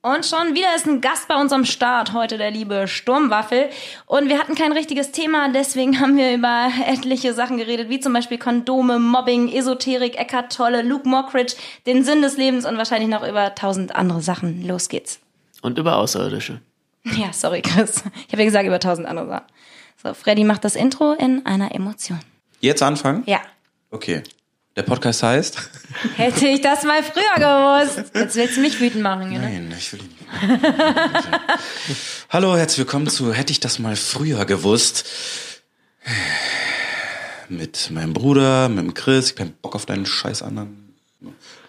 Und schon wieder ist ein Gast bei uns am Start, heute der liebe Sturmwaffel. Und wir hatten kein richtiges Thema, deswegen haben wir über etliche Sachen geredet, wie zum Beispiel Kondome, Mobbing, Esoterik, Eckart Tolle, Luke Mockridge, den Sinn des Lebens und wahrscheinlich noch über tausend andere Sachen. Los geht's. Und über Außerirdische. Ja, sorry, Chris. Ich habe ja gesagt, über tausend andere Sachen. So, Freddy macht das Intro in einer Emotion. Jetzt anfangen? Ja. Okay. Der Podcast heißt? Hätte ich das mal früher gewusst. Jetzt willst du mich wütend machen, ne? Nein, ich will ihn nicht. Hallo, herzlich willkommen zu Hätte ich das mal früher gewusst. Mit meinem Bruder, mit dem Chris. Ich hab keinen Bock auf deinen scheiß anderen.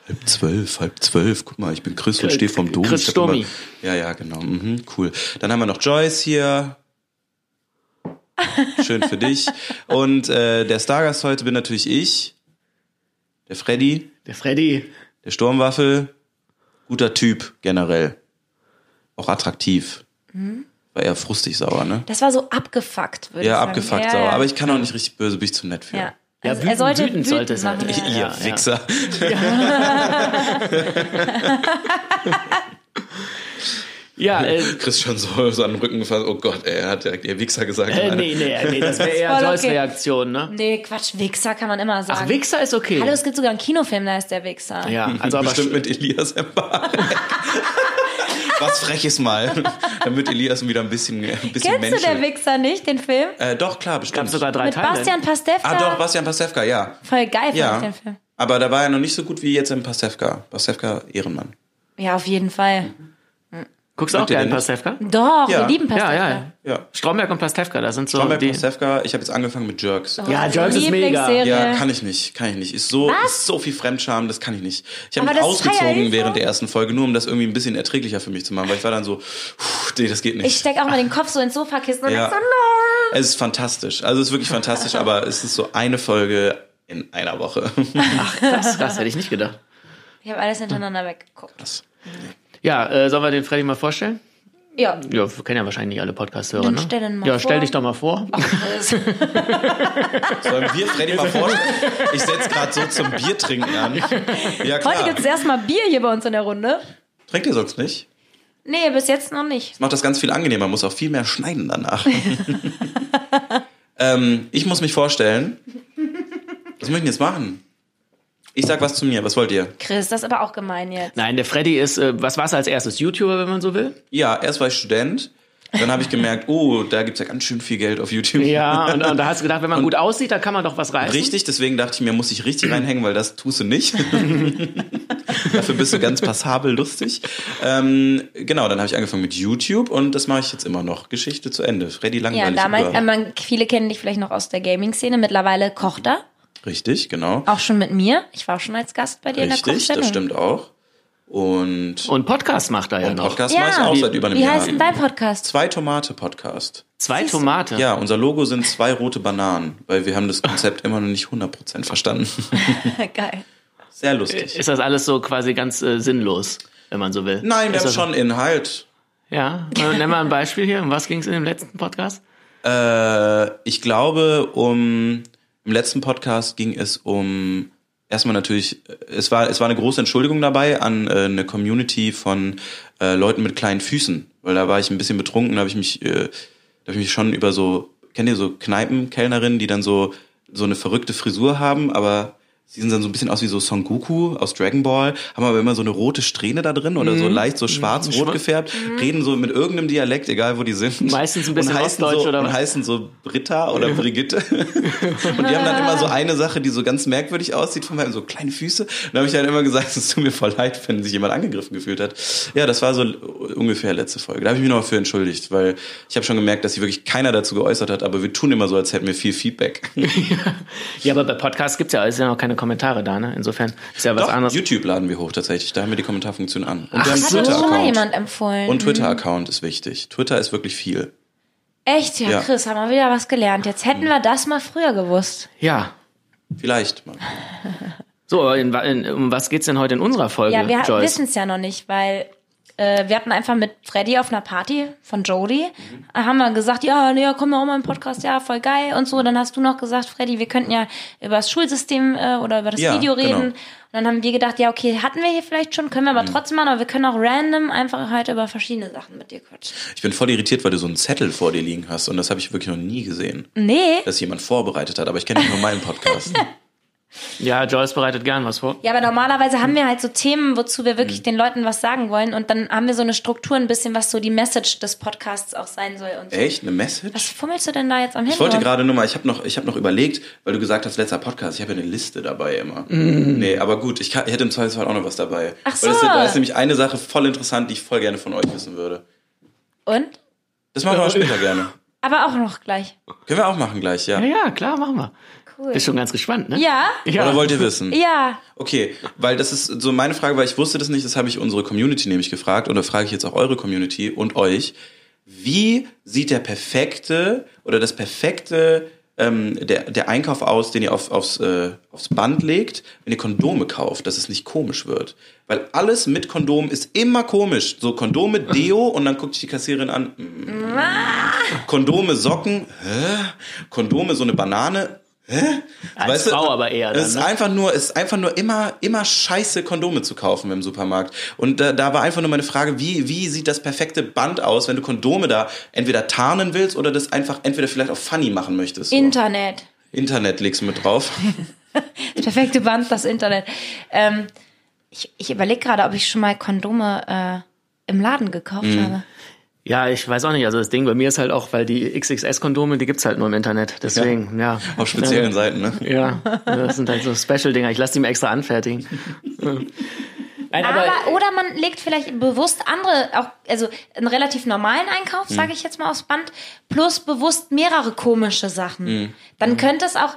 Halb zwölf, halb zwölf. Guck mal, ich bin Chris und stehe vom Dom. Chris Ich hab Sturmi. immer- Ja, ja, genau. Mhm, cool. Dann haben wir noch Joyce hier. Schön für dich. Und äh, der Stargast heute bin natürlich ich. Der Freddy. Der Freddy. Der Sturmwaffel, guter Typ generell. Auch attraktiv. War eher frustig sauer, ne? Das war so abgefuckt, würde ich Ja, sagen. abgefuckt ja, sauer. Ja. Aber ich kann auch nicht richtig böse, bin ich zu nett für. ja. Ja, Also wütend- er sollte wütend sollte es machen, halt. ja. Ihr Ja, ja. Ja, äh, Chris schon so, so an den Rücken gefasst. Oh Gott, ey, er hat direkt ihr Wichser gesagt. äh, nee, nee, nee, das wäre eher Joyce okay. Reaktion, ne? Nee, Quatsch, Wichser kann man immer sagen. Ach, Wichser ist okay. Hallo, es gibt sogar einen Kinofilm, da ist der Wichser. Ja, also aber Bestimmt mit Elias Mbarek. Was freches mal. Damit Elias wieder ein bisschen, ein bisschen Kennst Mensch. du der Wichser nicht, den Film? Äh, doch, klar, bestimmt. gab sogar drei Mit Teile. Bastian Pastewka? ah, doch, Bastian Pastewka, ja. Voll geil fand ich Ja. den Film. Aber da war er noch nicht so gut wie jetzt im Pastewka. Pastewka, Ehrenmann. Ja, auf jeden Fall. Guckst du auch gerne? Pastewka? Doch, Ja. wir lieben Pastewka. ja, ja. Ja. Stromberg und Pastewka, das sind so Stromberg, die... Pastewka, ich habe jetzt angefangen mit Jerks. Ja, Jerks ist mega. Ja, kann ich nicht, kann ich nicht. Ist so, Was? ist so viel Fremdscham, das kann ich nicht. Ich habe mich ausgezogen während der ersten Folge, nur um das irgendwie ein bisschen erträglicher für mich zu machen, weil ich war dann so, nee, das geht nicht. Ich steck auch mal den Kopf so ins Sofakissen und Ja. denk so, no. es ist fantastisch. Also es ist wirklich fantastisch, aber es ist so eine Folge in einer Woche. Das, das hätte ich nicht gedacht. Ich habe alles hintereinander weggeguckt. Das- Ja, äh, sollen wir den Freddy mal vorstellen? Ja. Ja, wir kennen ja wahrscheinlich nicht alle Podcast-Hörer, Dann ne? stell den mal ja, vor. stell dich doch mal vor. Sollen wir Freddy mal vorstellen? Ich setze gerade so zum Bier trinken an. Ja Heute klar. gibt's erstmal Bier hier bei uns in der Runde. Trinkt ihr sonst nicht? Nee, bis jetzt noch nicht. Das macht das ganz viel angenehmer, man muss auch viel mehr schneiden danach. ähm, ich muss mich vorstellen. Was möchten wir jetzt machen? Ich sag was zu mir, was wollt ihr? Chris, das ist aber auch gemein jetzt. Nein, der Freddy ist, äh, was war's als erstes? YouTuber, wenn man so will? Ja, erst war ich Student, dann habe ich gemerkt, oh, da gibt's ja ganz schön viel Geld auf YouTube. Ja, und, und da hast du gedacht, wenn man gut aussieht, da kann man doch was reißen. Richtig, deswegen dachte ich mir, muss ich richtig reinhängen, weil das tust du nicht. Dafür bist du ganz passabel lustig. Ähm, genau, dann habe ich angefangen mit YouTube und das mache ich jetzt immer noch. Geschichte zu Ende. Freddy Ja, langweilig. damals, über- äh, man, viele kennen dich vielleicht noch aus der Gaming-Szene. Mittlerweile kocht er. Richtig, genau. Auch schon mit mir. Ich war auch schon als Gast bei dir in der Richtig, Kochsendung. das stimmt auch. Und, Und Podcast macht er ja und noch. Podcast Ja. mache ich auch Wie- seit über einem Wie Jahr. heißt denn dein Podcast? Zwei Tomate Podcast. Zwei Tomate. Ja, unser Logo sind zwei rote Bananen, weil wir haben das Konzept immer noch nicht 100% verstanden. Geil. Sehr lustig. Ist das alles so quasi ganz äh, sinnlos, wenn man so will? Nein, wir ist haben das, schon Inhalt. Ja, äh, nenn mal ein Beispiel hier. Um was ging es in dem letzten Podcast? Äh, ich glaube, um im letzten Podcast ging es um erstmal natürlich, es war es war eine große Entschuldigung dabei an äh, eine Community von äh, Leuten mit kleinen Füßen, weil da war ich ein bisschen betrunken, da habe ich mich äh, da habe ich mich schon über so kennt ihr so Kneipenkellnerinnen, die dann so so eine verrückte Frisur haben, aber Sie sehen dann so ein bisschen aus wie so Son Goku aus Dragon Ball, haben aber immer so eine rote Strähne da drin oder so leicht so schwarz-rot Schwa- gefärbt, reden so mit irgendeinem Dialekt, egal wo die sind. Meistens ein bisschen und heißen Ostdeutsch so, oder und was? heißen so Britta oder Brigitte. und die haben dann immer so eine Sache, die so ganz merkwürdig aussieht von meinem, so kleine Füße. Und da habe ich dann immer gesagt, es tut mir voll leid, wenn sich jemand angegriffen gefühlt hat. Ja, das war so ungefähr letzte Folge. Da habe ich mich noch für entschuldigt, weil ich habe schon gemerkt, dass sich wirklich keiner dazu geäußert hat, aber wir tun immer so, als hätten wir viel Feedback. Ja, aber bei Podcasts gibt's ja, ist ja noch keine Kommentare da, ne? Insofern ist ja was Doch, anderes. YouTube laden wir hoch tatsächlich, da haben wir die Kommentarfunktion an. Und Ach wir haben so. einen Hat uns schon mal Twitter-Account. jemand empfohlen. Und Twitter-Account ist wichtig. Twitter ist wirklich viel. Echt? Ja, Ja. Chris, haben wir wieder was gelernt. Jetzt hätten wir das mal früher gewusst. Ja. Vielleicht mal. So, in, wa- in, um was geht's denn heute in unserer Folge, Ja, wir Joyce? wissen es ja noch nicht, weil äh, wir hatten einfach mit Freddy auf einer Party von Jody, äh, haben wir gesagt, ja, nee, komm mal auch mal im Podcast, ja, voll geil und so. Dann hast du noch gesagt, Freddy, wir könnten ja über das Schulsystem äh, oder über das Ja, Video reden. genau. Und dann haben wir gedacht, ja, okay, hatten wir hier vielleicht schon, können wir aber trotzdem machen, aber wir können auch random einfach halt über verschiedene Sachen mit dir quatschen. Ich bin voll irritiert, weil du so einen Zettel vor dir liegen hast und das habe ich wirklich noch nie gesehen, Nee. dass jemand vorbereitet hat. Aber ich kenne nicht nur meinen Podcast. Ja, Joyce bereitet gern was vor. Ja, aber normalerweise haben wir halt so Themen, wozu wir Mhm. wirklich den Leuten was sagen wollen. Und dann haben wir so eine Struktur, ein bisschen, was so die Message des Podcasts auch sein soll. Und so. Echt? Eine Message? Was fummelst du denn da jetzt am Handy? Ich wollte gerade nur mal, ich habe noch, ich habe noch überlegt, weil du gesagt hast, letzter Podcast, ich habe ja eine Liste dabei immer. Nee, aber gut, ich, kann, ich hätte im Zweifelsfall auch noch was dabei. Ach Weil das, so. da ist nämlich eine Sache voll interessant, die ich voll gerne von euch wissen würde. Und? Das machen wir auch später gerne. Aber auch noch gleich. Können wir auch machen gleich, ja. Ja, ja, klar, machen wir. Cool. Bist schon ganz gespannt, ne? Ja? Ja. Oder wollt ihr wissen? Ja. Okay, weil das ist so meine Frage, weil ich wusste das nicht, das habe ich unsere Community nämlich gefragt oder frage ich jetzt auch eure Community und euch. Wie sieht der perfekte oder das perfekte ähm, der, der Einkauf aus, den ihr auf, aufs, äh, aufs Band legt, wenn ihr Kondome kauft, dass es nicht komisch wird? Weil alles mit Kondom ist immer komisch. So Kondome, Deo und dann guckt sich die Kassiererin an. mm. Kondome, Socken, hä? Kondome, so eine Banane, hä? Als Frau aber eher dann, Es ist ne? einfach nur, es ist einfach nur immer, immer scheiße Kondome zu kaufen im Supermarkt. Und da, da war einfach nur meine Frage, wie, wie sieht das perfekte Band aus, wenn du Kondome da entweder tarnen willst oder das einfach entweder vielleicht auch funny machen möchtest. So. Internet. Internet legst du mit drauf. Das perfekte Band, das Internet. Ähm, ich ich überlege gerade, ob ich schon mal Kondome äh, im Laden gekauft Mhm. habe. Ja, ich weiß auch nicht. Also das Ding bei mir ist halt auch, weil die XXS-Kondome, die gibt's halt nur im Internet. Deswegen, ja. Auf speziellen Seiten, ne? Ja, das sind halt so Special-Dinger. Ich lasse die mir extra anfertigen. Nein, aber, Aber, oder man legt vielleicht bewusst andere, auch, also einen relativ normalen Einkauf, Mhm. sage ich jetzt mal aufs Band, plus bewusst mehrere komische Sachen. Mhm. Dann könnte es auch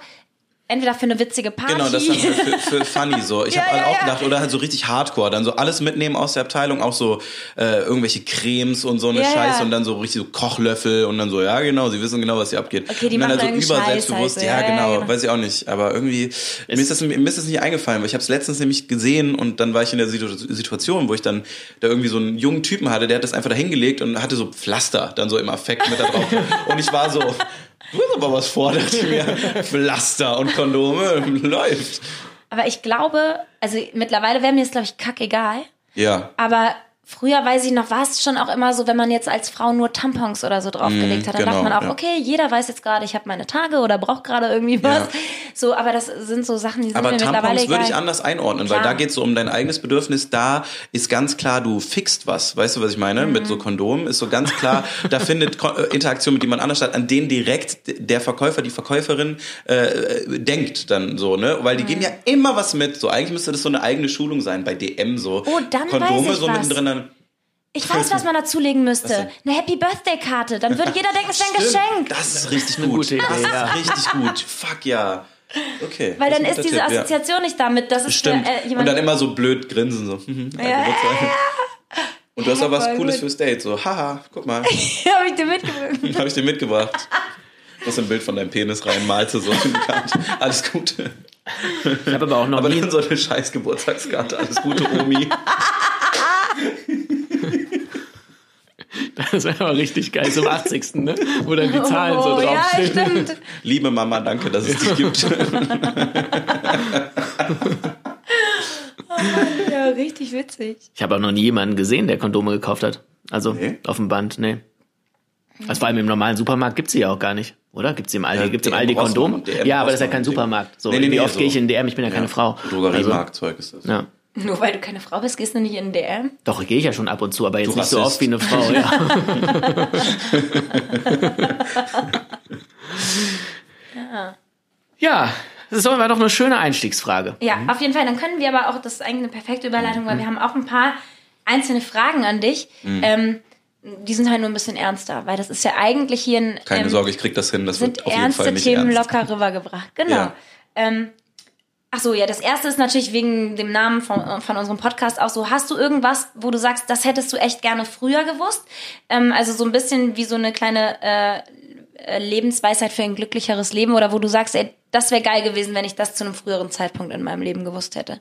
entweder für eine witzige Party. Genau, das dann für, für, für funny so. Ich Ja, habe ja, auch gedacht, oder halt so richtig Hardcore, dann so alles mitnehmen aus der Abteilung, auch so äh, irgendwelche Cremes und so eine Scheiße und dann so richtig so Kochlöffel und dann so, ja genau, sie wissen genau, was hier abgeht. Okay, die und dann machen halt so überselbstbewusst, Scheiß ja, ja, genau, genau. weiß ich auch nicht, aber irgendwie mir ist, das, mir ist das nicht eingefallen, weil ich habe es letztens nämlich gesehen und dann war ich in der Situ Situation, wo ich dann da irgendwie so einen jungen Typen hatte, der hat das einfach da hingelegt und hatte so Pflaster dann so im Affekt mit da drauf und ich war so Du hast aber was vor, dachte mir. Pflaster und Kondome läuft. Aber ich glaube, also mittlerweile wäre mir es, glaube ich, kackegal. Ja. Aber früher, weiß ich noch, war es schon auch immer so, wenn man jetzt als Frau nur Tampons oder so draufgelegt hat, dann genau, dachte man auch, ja. okay, jeder weiß jetzt gerade, ich habe meine Tage oder braucht gerade irgendwie was. Ja. So, aber das sind so Sachen, die sind Aber mir mittlerweile Tampons egal. würde ich anders einordnen, Klar. weil da geht es so um dein eigenes Bedürfnis. Da ist ganz klar, du fixt was. Weißt du, was ich meine? Mit Mhm. so Kondomen ist so ganz klar, da findet Ko äh, Interaktion mit jemand anders statt, an den direkt der Verkäufer, die Verkäuferin äh, denkt dann so, ne? Weil die geben ja immer was mit. So eigentlich müsste das so eine eigene Schulung sein bei DM so. Oh, dann Kondome weiß ich so was. mittendrin dann. Ich weiß, was man dazulegen müsste. Eine Happy Birthday Karte. Dann würde jeder denken, es wäre ein Stimmt, Geschenk. Das ist richtig Eine gut. gute Idee, das ist ja. richtig gut. Fuck ja. Okay. Weil das dann ist diese Tipp, ja. Assoziation nicht damit, dass es Stimmt. für äh, und jemand dann immer so blöd grinsen so. ein Ja. Und du hast auch was voll Cooles gut. fürs Date. So, haha, guck mal, habe ich dir mitgebracht. habe ich dir mitgebracht. Du hast ein Bild von deinem Penis rein, malst du so. Alles Gute. ich habe aber auch noch Aber nie, dann so eine scheiß Geburtstagskarte. Alles Gute, Omi. das wäre aber richtig geil, zum 80. Ne? Wo dann die Zahlen so oh, ja, draufstehen. stimmt. Liebe Mama, danke, dass es dich gibt. Ja, richtig witzig. Ich habe auch noch nie jemanden gesehen, der Kondome gekauft hat. Also Nee? auf dem Band, nee. Also vor allem im normalen Supermarkt gibt's sie ja auch gar nicht, oder? Gibt's im Aldi, Ja, gibt's im Aldi Kondom? Ja, aber das ist ja kein. Supermarkt. So, Nee, nee, wie oft so. gehe ich in DM? Ich bin ja, keine Frau. Drogeriemarktzeug ist das. Also, ja. Nur weil du keine Frau bist, gehst du nicht in den DM. Doch, gehe ich ja schon ab und zu, aber jetzt Du nicht so oft wie eine Frau. Ja. ja, das war doch eine schöne Einstiegsfrage. Ja, auf jeden Fall. Dann können wir aber auch, das ist eigentlich eine perfekte Überleitung, Mhm. weil wir haben auch ein paar einzelne Fragen an dich. Ähm, die sind halt nur ein bisschen ernster, weil das ist ja eigentlich hier ein. Keine ähm, Sorge, ich krieg das hin. Das sind wird auf jeden ernste Fall nicht Themen ernst. locker rübergebracht. Genau. Ja. Ähm, ach so, ja, das erste ist natürlich wegen dem Namen von, von unserem Podcast auch so. Hast du irgendwas, wo du sagst, das hättest du echt gerne früher gewusst? Ähm, also so ein bisschen wie so eine kleine äh, Lebensweisheit für ein glücklicheres Leben oder wo du sagst, ey, das wäre geil gewesen, wenn ich das zu einem früheren Zeitpunkt in meinem Leben gewusst hätte.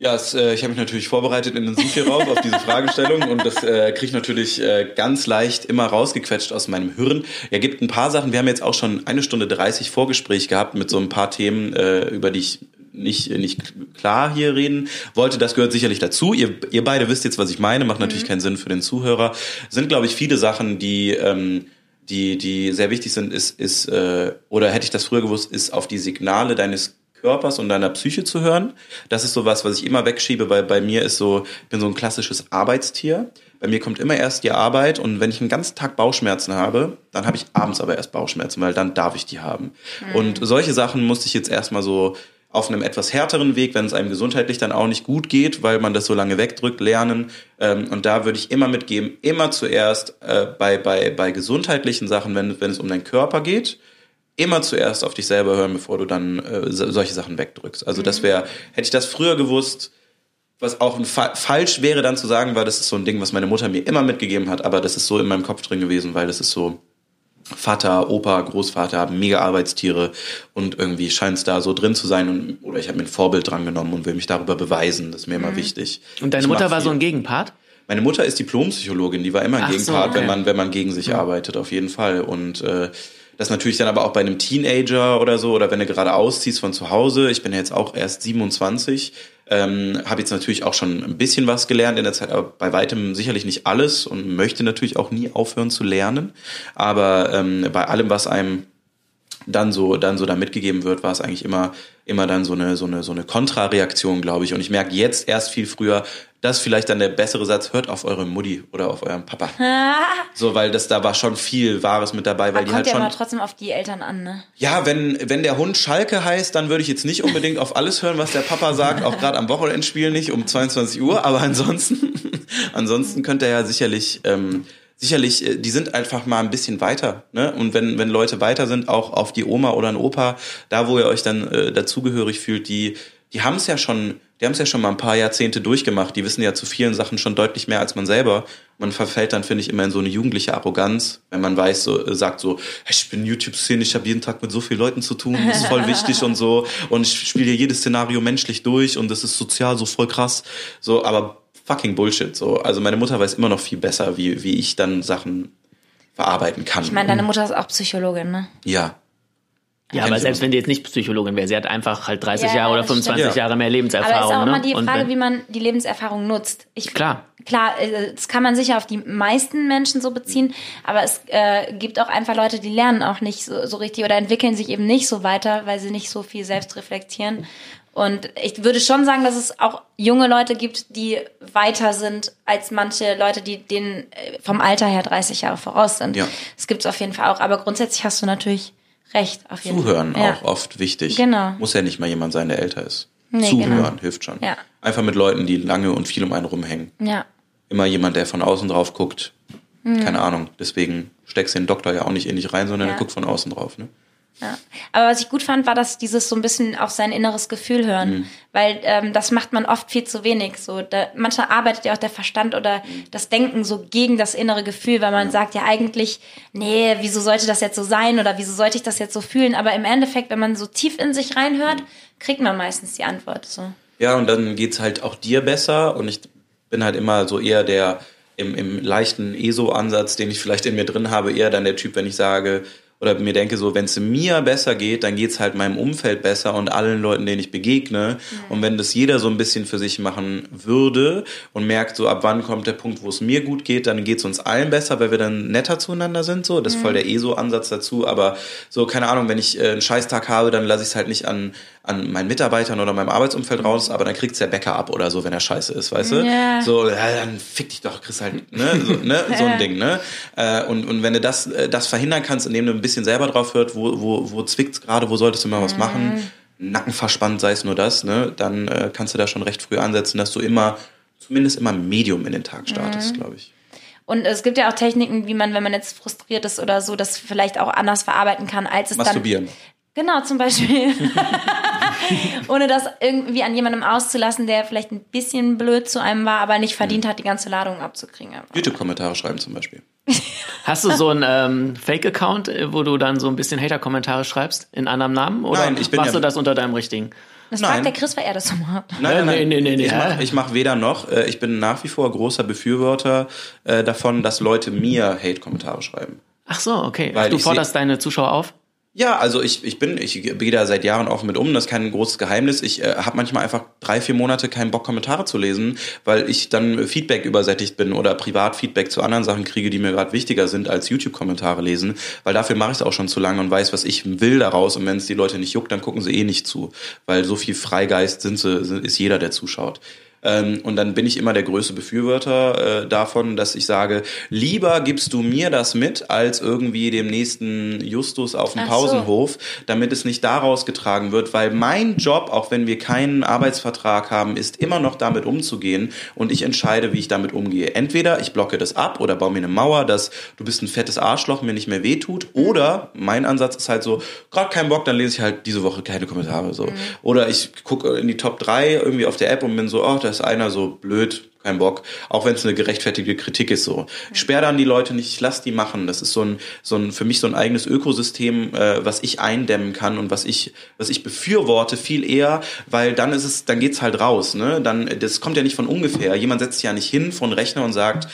Ja, es, äh, ich habe mich natürlich vorbereitet in den Such hier rauf auf diese Fragestellung und das äh, kriege ich natürlich äh, ganz leicht immer rausgequetscht aus meinem Hirn. Ja, gibt ein paar Sachen. Wir haben jetzt auch schon eine Stunde 30 Vorgespräch gehabt mit so ein paar Themen, äh, über die ich nicht, nicht klar hier reden wollte. Das gehört sicherlich dazu. Ihr, ihr beide wisst jetzt, was ich meine. Macht natürlich keinen Sinn für den Zuhörer. Sind, glaube ich, viele Sachen, die... Ähm, die, die sehr wichtig sind, ist, ist äh, oder hätte ich das früher gewusst, ist auf die Signale deines Körpers und deiner Psyche zu hören. Das ist so was, was ich immer wegschiebe, weil bei mir ist so, ich bin so ein klassisches Arbeitstier. Bei mir kommt immer erst die Arbeit und wenn ich einen ganzen Tag Bauchschmerzen habe, dann habe ich abends aber erst Bauchschmerzen, weil dann darf ich die haben. Und solche Sachen musste ich jetzt erstmal so auf einem etwas härteren Weg, wenn es einem gesundheitlich dann auch nicht gut geht, weil man das so lange wegdrückt, lernen. Ähm, und da würde ich immer mitgeben, immer zuerst äh, bei, bei, bei gesundheitlichen Sachen, wenn, wenn es um deinen Körper geht, immer zuerst auf dich selber hören, bevor du dann äh, so- solche Sachen wegdrückst. Also das wäre, hätte ich das früher gewusst, was auch Fa falsch wäre dann zu sagen, weil das ist so ein Ding, was meine Mutter mir immer mitgegeben hat, aber das ist so in meinem Kopf drin gewesen, weil das ist so Vater, Opa, Großvater haben mega Arbeitstiere und irgendwie scheint es da so drin zu sein und, oder ich habe mir ein Vorbild dran genommen und will mich darüber beweisen, das ist mir immer wichtig. Und deine Ich Mutter war so viel. ein Gegenpart? Meine Mutter ist Diplompsychologin, die war immer ein Ach so, Gegenpart, okay. wenn man wenn man gegen sich arbeitet, auf jeden Fall. Und äh, das natürlich dann aber auch bei einem Teenager oder so oder wenn du gerade ausziehst von zu Hause. Ich bin ja jetzt auch erst 27, ähm, habe jetzt natürlich auch schon ein bisschen was gelernt in der Zeit, aber bei weitem sicherlich nicht alles und möchte natürlich auch nie aufhören zu lernen. Aber ähm, bei allem, was einem dann so dann so da mitgegeben wird, war es eigentlich immer immer dann so eine so eine so eine Kontrareaktion, glaube ich. Und ich merke jetzt erst viel früher, das ist vielleicht dann der bessere Satz: Hört auf eure Mutti oder auf euren Papa. so, weil das da war schon viel Wahres mit dabei, weil die Kommt halt ja schon aber trotzdem auf die Eltern an, ne? ja, wenn, wenn der Hund Schalke heißt, dann würde ich jetzt nicht unbedingt auf alles hören, was der Papa sagt, auch gerade am Wochenendspiel nicht um 22 Uhr, aber ansonsten, ansonsten könnte er ja sicherlich, ähm, sicherlich, äh, die sind einfach mal ein bisschen weiter, ne? Und wenn, wenn Leute weiter sind, auch auf die Oma oder einen Opa, da wo ihr euch dann äh, dazugehörig fühlt, die, die haben es ja schon, die haben es ja schon mal ein paar Jahrzehnte durchgemacht, die wissen ja zu vielen Sachen schon deutlich mehr als man selber. Man verfällt dann, finde ich, immer in so eine jugendliche Arroganz, wenn man weiß, so, äh, sagt so, ich bin YouTube-Szene, ich habe jeden Tag mit so vielen Leuten zu tun, das ist voll wichtig und so. Und ich spiele hier jedes Szenario menschlich durch und das ist sozial so voll krass. So, aber fucking Bullshit. So. Also meine Mutter weiß immer noch viel besser, wie, wie ich dann Sachen verarbeiten kann. Ich meine, deine Mutter ist auch Psychologin, ne? ja. Ja, aber selbst wenn die jetzt nicht Psychologin wäre, sie hat einfach halt 30 Ja, Jahre oder das stimmt. 25 Ja. Jahre mehr Aber Lebenserfahrung. ist auch immer ne? die Und Frage, wenn- wie man die Lebenserfahrung nutzt. Ich, Klar. Klar, äh, das kann man sicher auf die meisten Menschen so beziehen, aber es äh, gibt auch einfach Leute, die lernen auch nicht so, so richtig oder entwickeln sich eben nicht so weiter, weil sie nicht so viel selbst reflektieren. Und ich würde schon sagen, dass es auch junge Leute gibt, die weiter sind als manche Leute, die denen äh, vom Alter her 30 Jahre voraus sind. Ja. Das gibt es auf jeden Fall auch. Aber grundsätzlich hast du natürlich recht. Auf jeden Zuhören Fall. Ja. auch oft wichtig. Genau. Muss ja nicht mal jemand sein, der älter ist. Nee, Zuhören genau. hilft schon. Ja. Einfach mit Leuten, die lange und viel um einen rumhängen. Ja. Immer jemand, der von außen drauf guckt. Keine Ahnung. Deswegen steckst du den Doktor ja auch nicht in dich rein, sondern. Ja. er guckt von außen drauf. Ne? Ja. Aber was ich gut fand, war, dass dieses so ein bisschen auf sein inneres Gefühl hören, weil ähm, das macht man oft viel zu wenig. So, da, manchmal arbeitet ja auch der Verstand oder das Denken so gegen das innere Gefühl, weil man sagt ja eigentlich, nee, wieso sollte das jetzt so sein oder wieso sollte ich das jetzt so fühlen? Aber im Endeffekt, wenn man so tief in sich reinhört, kriegt man meistens die Antwort. So. Ja, und dann geht's halt auch dir besser. Und ich bin halt immer so eher der im, im leichten ESO-Ansatz, den ich vielleicht in mir drin habe, eher dann der Typ, wenn ich sage oder mir denke, so, wenn es mir besser geht, dann geht's halt meinem Umfeld besser und allen Leuten, denen ich begegne. Und wenn das jeder so ein bisschen für sich machen würde und merkt, so ab wann kommt der Punkt, wo es mir gut geht, dann geht's uns allen besser, weil wir dann netter zueinander sind. So, das ist voll der ESO-Ansatz dazu. Aber so, keine Ahnung, wenn ich äh, einen Scheißtag habe, dann lasse ich es halt nicht an, an meinen Mitarbeitern oder meinem Arbeitsumfeld raus, aber dann kriegt's der Bäcker ab oder so, wenn er scheiße ist, weißt du? So, ja, dann fick dich doch, kriegst halt, ne, so, ne, so ein Ding, ne? Äh, und, und wenn du das, äh, das verhindern kannst, indem du ein bisschen selber drauf hört, wo, wo, wo zwickt's gerade, wo solltest du mal was machen, Nacken verspannt, sei es nur das, ne, dann äh, kannst du da schon recht früh ansetzen, dass du immer, zumindest immer Medium in den Tag startest, glaube ich. Und es gibt ja auch Techniken, wie man, wenn man jetzt frustriert ist oder so, das vielleicht auch anders verarbeiten kann, als es dann Masturbieren. Genau, zum Beispiel. Ohne das irgendwie an jemandem auszulassen, der vielleicht ein bisschen blöd zu einem war, aber nicht verdient hat, die ganze Ladung abzukriegen. YouTube-Kommentare schreiben zum Beispiel. Hast du so einen ähm, Fake-Account, äh, wo du dann so ein bisschen Hater-Kommentare schreibst in anderem Namen? Oder Nein, ich bin machst ja- du das unter deinem richtigen? Das Nein. fragt der Chris, weil er das so macht. Nein, nein, nein. Nee, nee, nee. Ich mache mach weder noch. Äh, Ich bin nach wie vor großer Befürworter äh, davon, dass Leute mir Hate-Kommentare schreiben. Ach so, okay. Weil Ach, du forderst deine Zuschauer auf? Ja, also ich, ich bin, ich gehe da seit Jahren offen mit um, das ist kein großes Geheimnis. Ich äh, habe manchmal einfach drei, vier Monate keinen Bock, Kommentare zu lesen, weil ich dann Feedback übersättigt bin oder Privat-Feedback zu anderen Sachen kriege, die mir gerade wichtiger sind als YouTube-Kommentare lesen, weil dafür mache ich es auch schon zu lange und weiß, was ich will daraus und wenn es die Leute nicht juckt, dann gucken sie eh nicht zu, weil so viel Freigeist sind sie, ist jeder, der zuschaut. Ähm, und dann bin ich immer der größte Befürworter äh, davon, dass ich sage, lieber gibst du mir das mit, als irgendwie dem nächsten Justus auf dem Ach so. Pausenhof, damit es nicht daraus getragen wird, weil mein Job, auch wenn wir keinen Arbeitsvertrag haben, ist immer noch damit umzugehen und ich entscheide, wie ich damit umgehe. Entweder ich blocke das ab oder baue mir eine Mauer, dass du bist ein fettes Arschloch, mir nicht mehr wehtut, oder mein Ansatz ist halt so, gerade keinen Bock, dann lese ich halt diese Woche keine Kommentare so. Oder ich gucke in die Top 3 irgendwie auf der App und bin so, oh, da ist einer so blöd, kein Bock, auch wenn es eine gerechtfertigte Kritik ist so. Ich sperre dann die Leute nicht, ich lass die machen. Das ist so ein, so ein für mich so ein eigenes Ökosystem, äh, was ich eindämmen kann und was ich, was ich befürworte viel eher, weil dann ist es, dann geht's halt raus. Ne? Dann, das kommt ja nicht von ungefähr. Jemand setzt sich ja nicht hin von Rechner und sagt,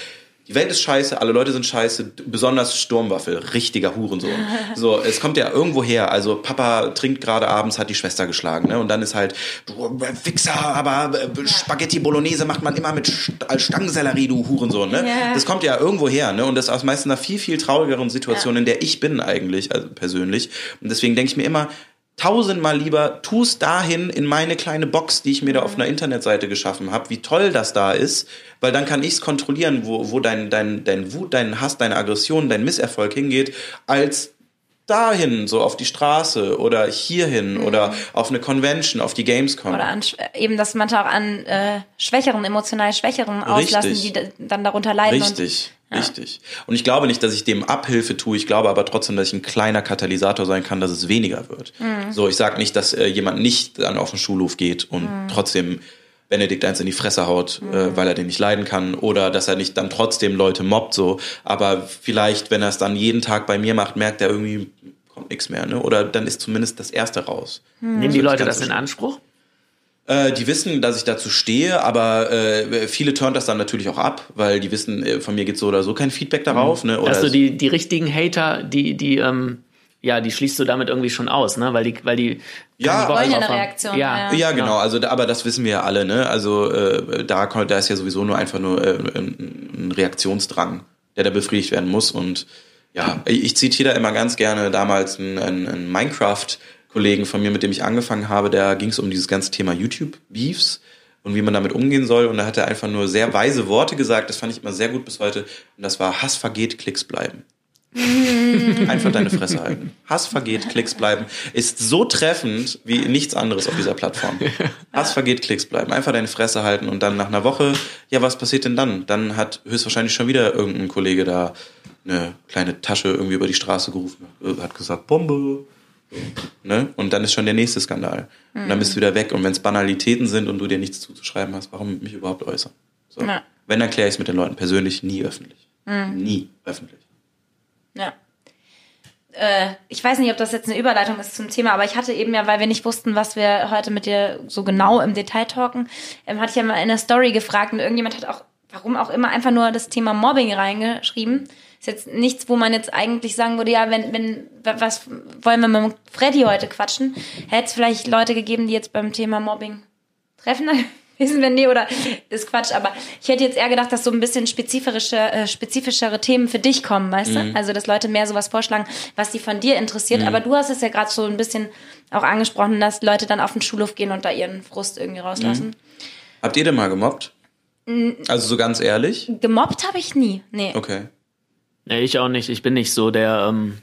die Welt ist scheiße, alle Leute sind scheiße, besonders Sturmwaffel, richtiger Hurensohn. So, es kommt ja irgendwo her. Also Papa trinkt gerade abends, hat die Schwester geschlagen, ne? Und dann ist halt, du Wichser, aber äh, Spaghetti Bolognese macht man immer mit Stangensellerie, du Hurensohn, ne? Ja. Das kommt ja irgendwo her, ne? Und das aus meistens einer viel, viel traurigeren Situation, in der ich bin eigentlich, also persönlich. Und deswegen denke ich mir immer, tausendmal lieber tu's dahin in meine kleine Box, die ich mir da auf einer Internetseite geschaffen habe, wie toll das da ist, weil dann kann ich's kontrollieren, wo, wo dein, dein, dein Wut, dein Hass, deine Aggression, dein Misserfolg hingeht, als dahin, so auf die Straße oder hierhin oder auf eine Convention, auf die Gamescom. Oder an, sch- eben, dass manche auch an äh, Schwächeren, emotional Schwächeren auslassen, Richtig. die da- dann darunter leiden. Richtig, richtig. Und ich glaube nicht, dass ich dem Abhilfe tue. Ich glaube aber trotzdem, dass ich ein kleiner Katalysator sein kann, dass es weniger wird. Mhm. So, ich sage nicht, dass äh, jemand nicht dann auf den Schulhof geht und Mhm. trotzdem Benedikt eins in die Fresse haut, äh, weil er den nicht leiden kann oder dass er nicht dann trotzdem Leute mobbt so. Aber vielleicht, wenn er es dann jeden Tag bei mir macht, merkt er irgendwie kommt nichts mehr, ne? Oder dann ist zumindest das erste raus. Nehmen die Leute ganz das in Anspruch? Äh, die wissen, dass ich dazu stehe, aber äh, viele turnt das dann natürlich auch ab, weil die wissen, äh, von mir gibt so oder so kein Feedback darauf. Ne? Oder Dass du es- die, die richtigen Hater, die, die, ähm, ja, die schließt du damit irgendwie schon aus, ne? Weil die, weil die Ja. Wollen ja eine. Reaktion, Ja, ja. ja, genau. Also, aber das wissen wir ja alle. Ne? Also äh, da, kommt- da ist ja sowieso nur einfach nur äh, ein Reaktionsdrang, der da befriedigt werden muss. Und ja, ich zitiere da immer ganz gerne damals einen, einen, einen Minecraft-Kollegen von mir, mit dem ich angefangen habe. Da ging es um dieses ganze Thema YouTube-Beefs und wie man damit umgehen soll. Und da hat er einfach nur sehr weise Worte gesagt. Das fand ich immer sehr gut bis heute. Und das war Hass vergeht, Klicks bleiben. Einfach deine Fresse halten. Hass vergeht, Klicks bleiben. Ist so treffend wie nichts anderes auf dieser Plattform. Hass vergeht, Klicks bleiben. Einfach deine Fresse halten und dann nach einer Woche, ja, was passiert denn dann? Dann hat höchstwahrscheinlich schon wieder irgendein Kollege da eine kleine Tasche irgendwie über die Straße gerufen, äh, hat gesagt, Bombe. Ne? Und dann ist schon der nächste Skandal. Und dann bist du wieder weg. Und wenn es Banalitäten sind und du dir nichts zuzuschreiben hast, warum mich überhaupt äußern? So. Wenn, dann kläre ich es mit den Leuten persönlich, nie öffentlich. Nie öffentlich. Ja. Äh, ich weiß nicht, ob das jetzt eine Überleitung ist zum Thema, aber ich hatte eben ja, weil wir nicht wussten, was wir heute mit dir so genau im Detail talken, ähm, hatte ich ja mal in der Story gefragt und irgendjemand hat auch, warum auch immer, einfach nur das Thema Mobbing reingeschrieben. Ist jetzt nichts, wo man jetzt eigentlich sagen würde, ja, wenn, wenn, was wollen wir mit Freddy heute quatschen? Hätte es vielleicht Leute gegeben, die jetzt beim Thema Mobbing treffender gewesen wären, nee, oder ist Quatsch, aber ich hätte jetzt eher gedacht, dass so ein bisschen spezifische, äh, spezifischere Themen für dich kommen, weißt du? Also, dass Leute mehr sowas vorschlagen, was die von dir interessiert, aber du hast es ja gerade so ein bisschen auch angesprochen, dass Leute dann auf den Schulhof gehen und da ihren Frust irgendwie rauslassen. Habt ihr denn mal gemobbt? Also so ganz ehrlich? Gemobbt habe ich nie, nee. Okay. Nee, ich auch nicht. Ich bin nicht so der, ähm,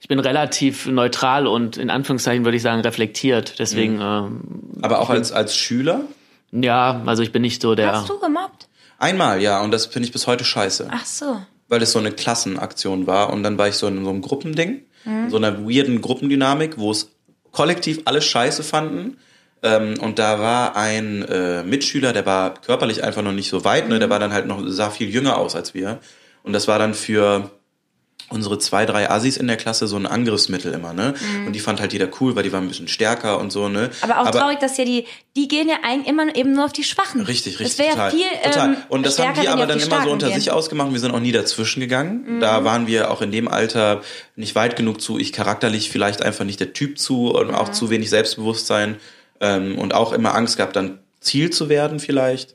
ich bin relativ neutral und in Anführungszeichen würde ich sagen reflektiert. Deswegen, ähm, Aber auch als, als Schüler? Ja, also ich bin nicht so der. Hast du gemobbt? Einmal, ja, und das finde ich bis heute scheiße. Ach so. Weil es so eine Klassenaktion war und dann war ich so in so einem Gruppending, in so einer weirden Gruppendynamik, wo es kollektiv alle scheiße fanden. Ähm, und da war ein äh, Mitschüler, der war körperlich einfach noch nicht so weit, ne? der war dann halt noch, sah viel jünger aus als wir. Und das war dann für unsere zwei, drei Assis in der Klasse so ein Angriffsmittel immer, ne? Mhm. Und die fand halt jeder cool, weil die waren ein bisschen stärker und so, ne? Aber auch traurig, dass ja die, die gehen ja eigentlich immer eben nur auf die Schwachen. Richtig, richtig. Das wäre ja total, viel total. Ähm, Und das haben stärker, die wenn aber auf dann die immer so unter gehen. Mhm. sich ausgemacht. Wir sind auch nie dazwischen gegangen. Da waren wir auch in dem Alter nicht weit genug zu. Ich charakterlich vielleicht einfach nicht der Typ zu und Mhm. auch zu wenig Selbstbewusstsein ähm, und auch immer Angst gehabt, dann Ziel zu werden vielleicht.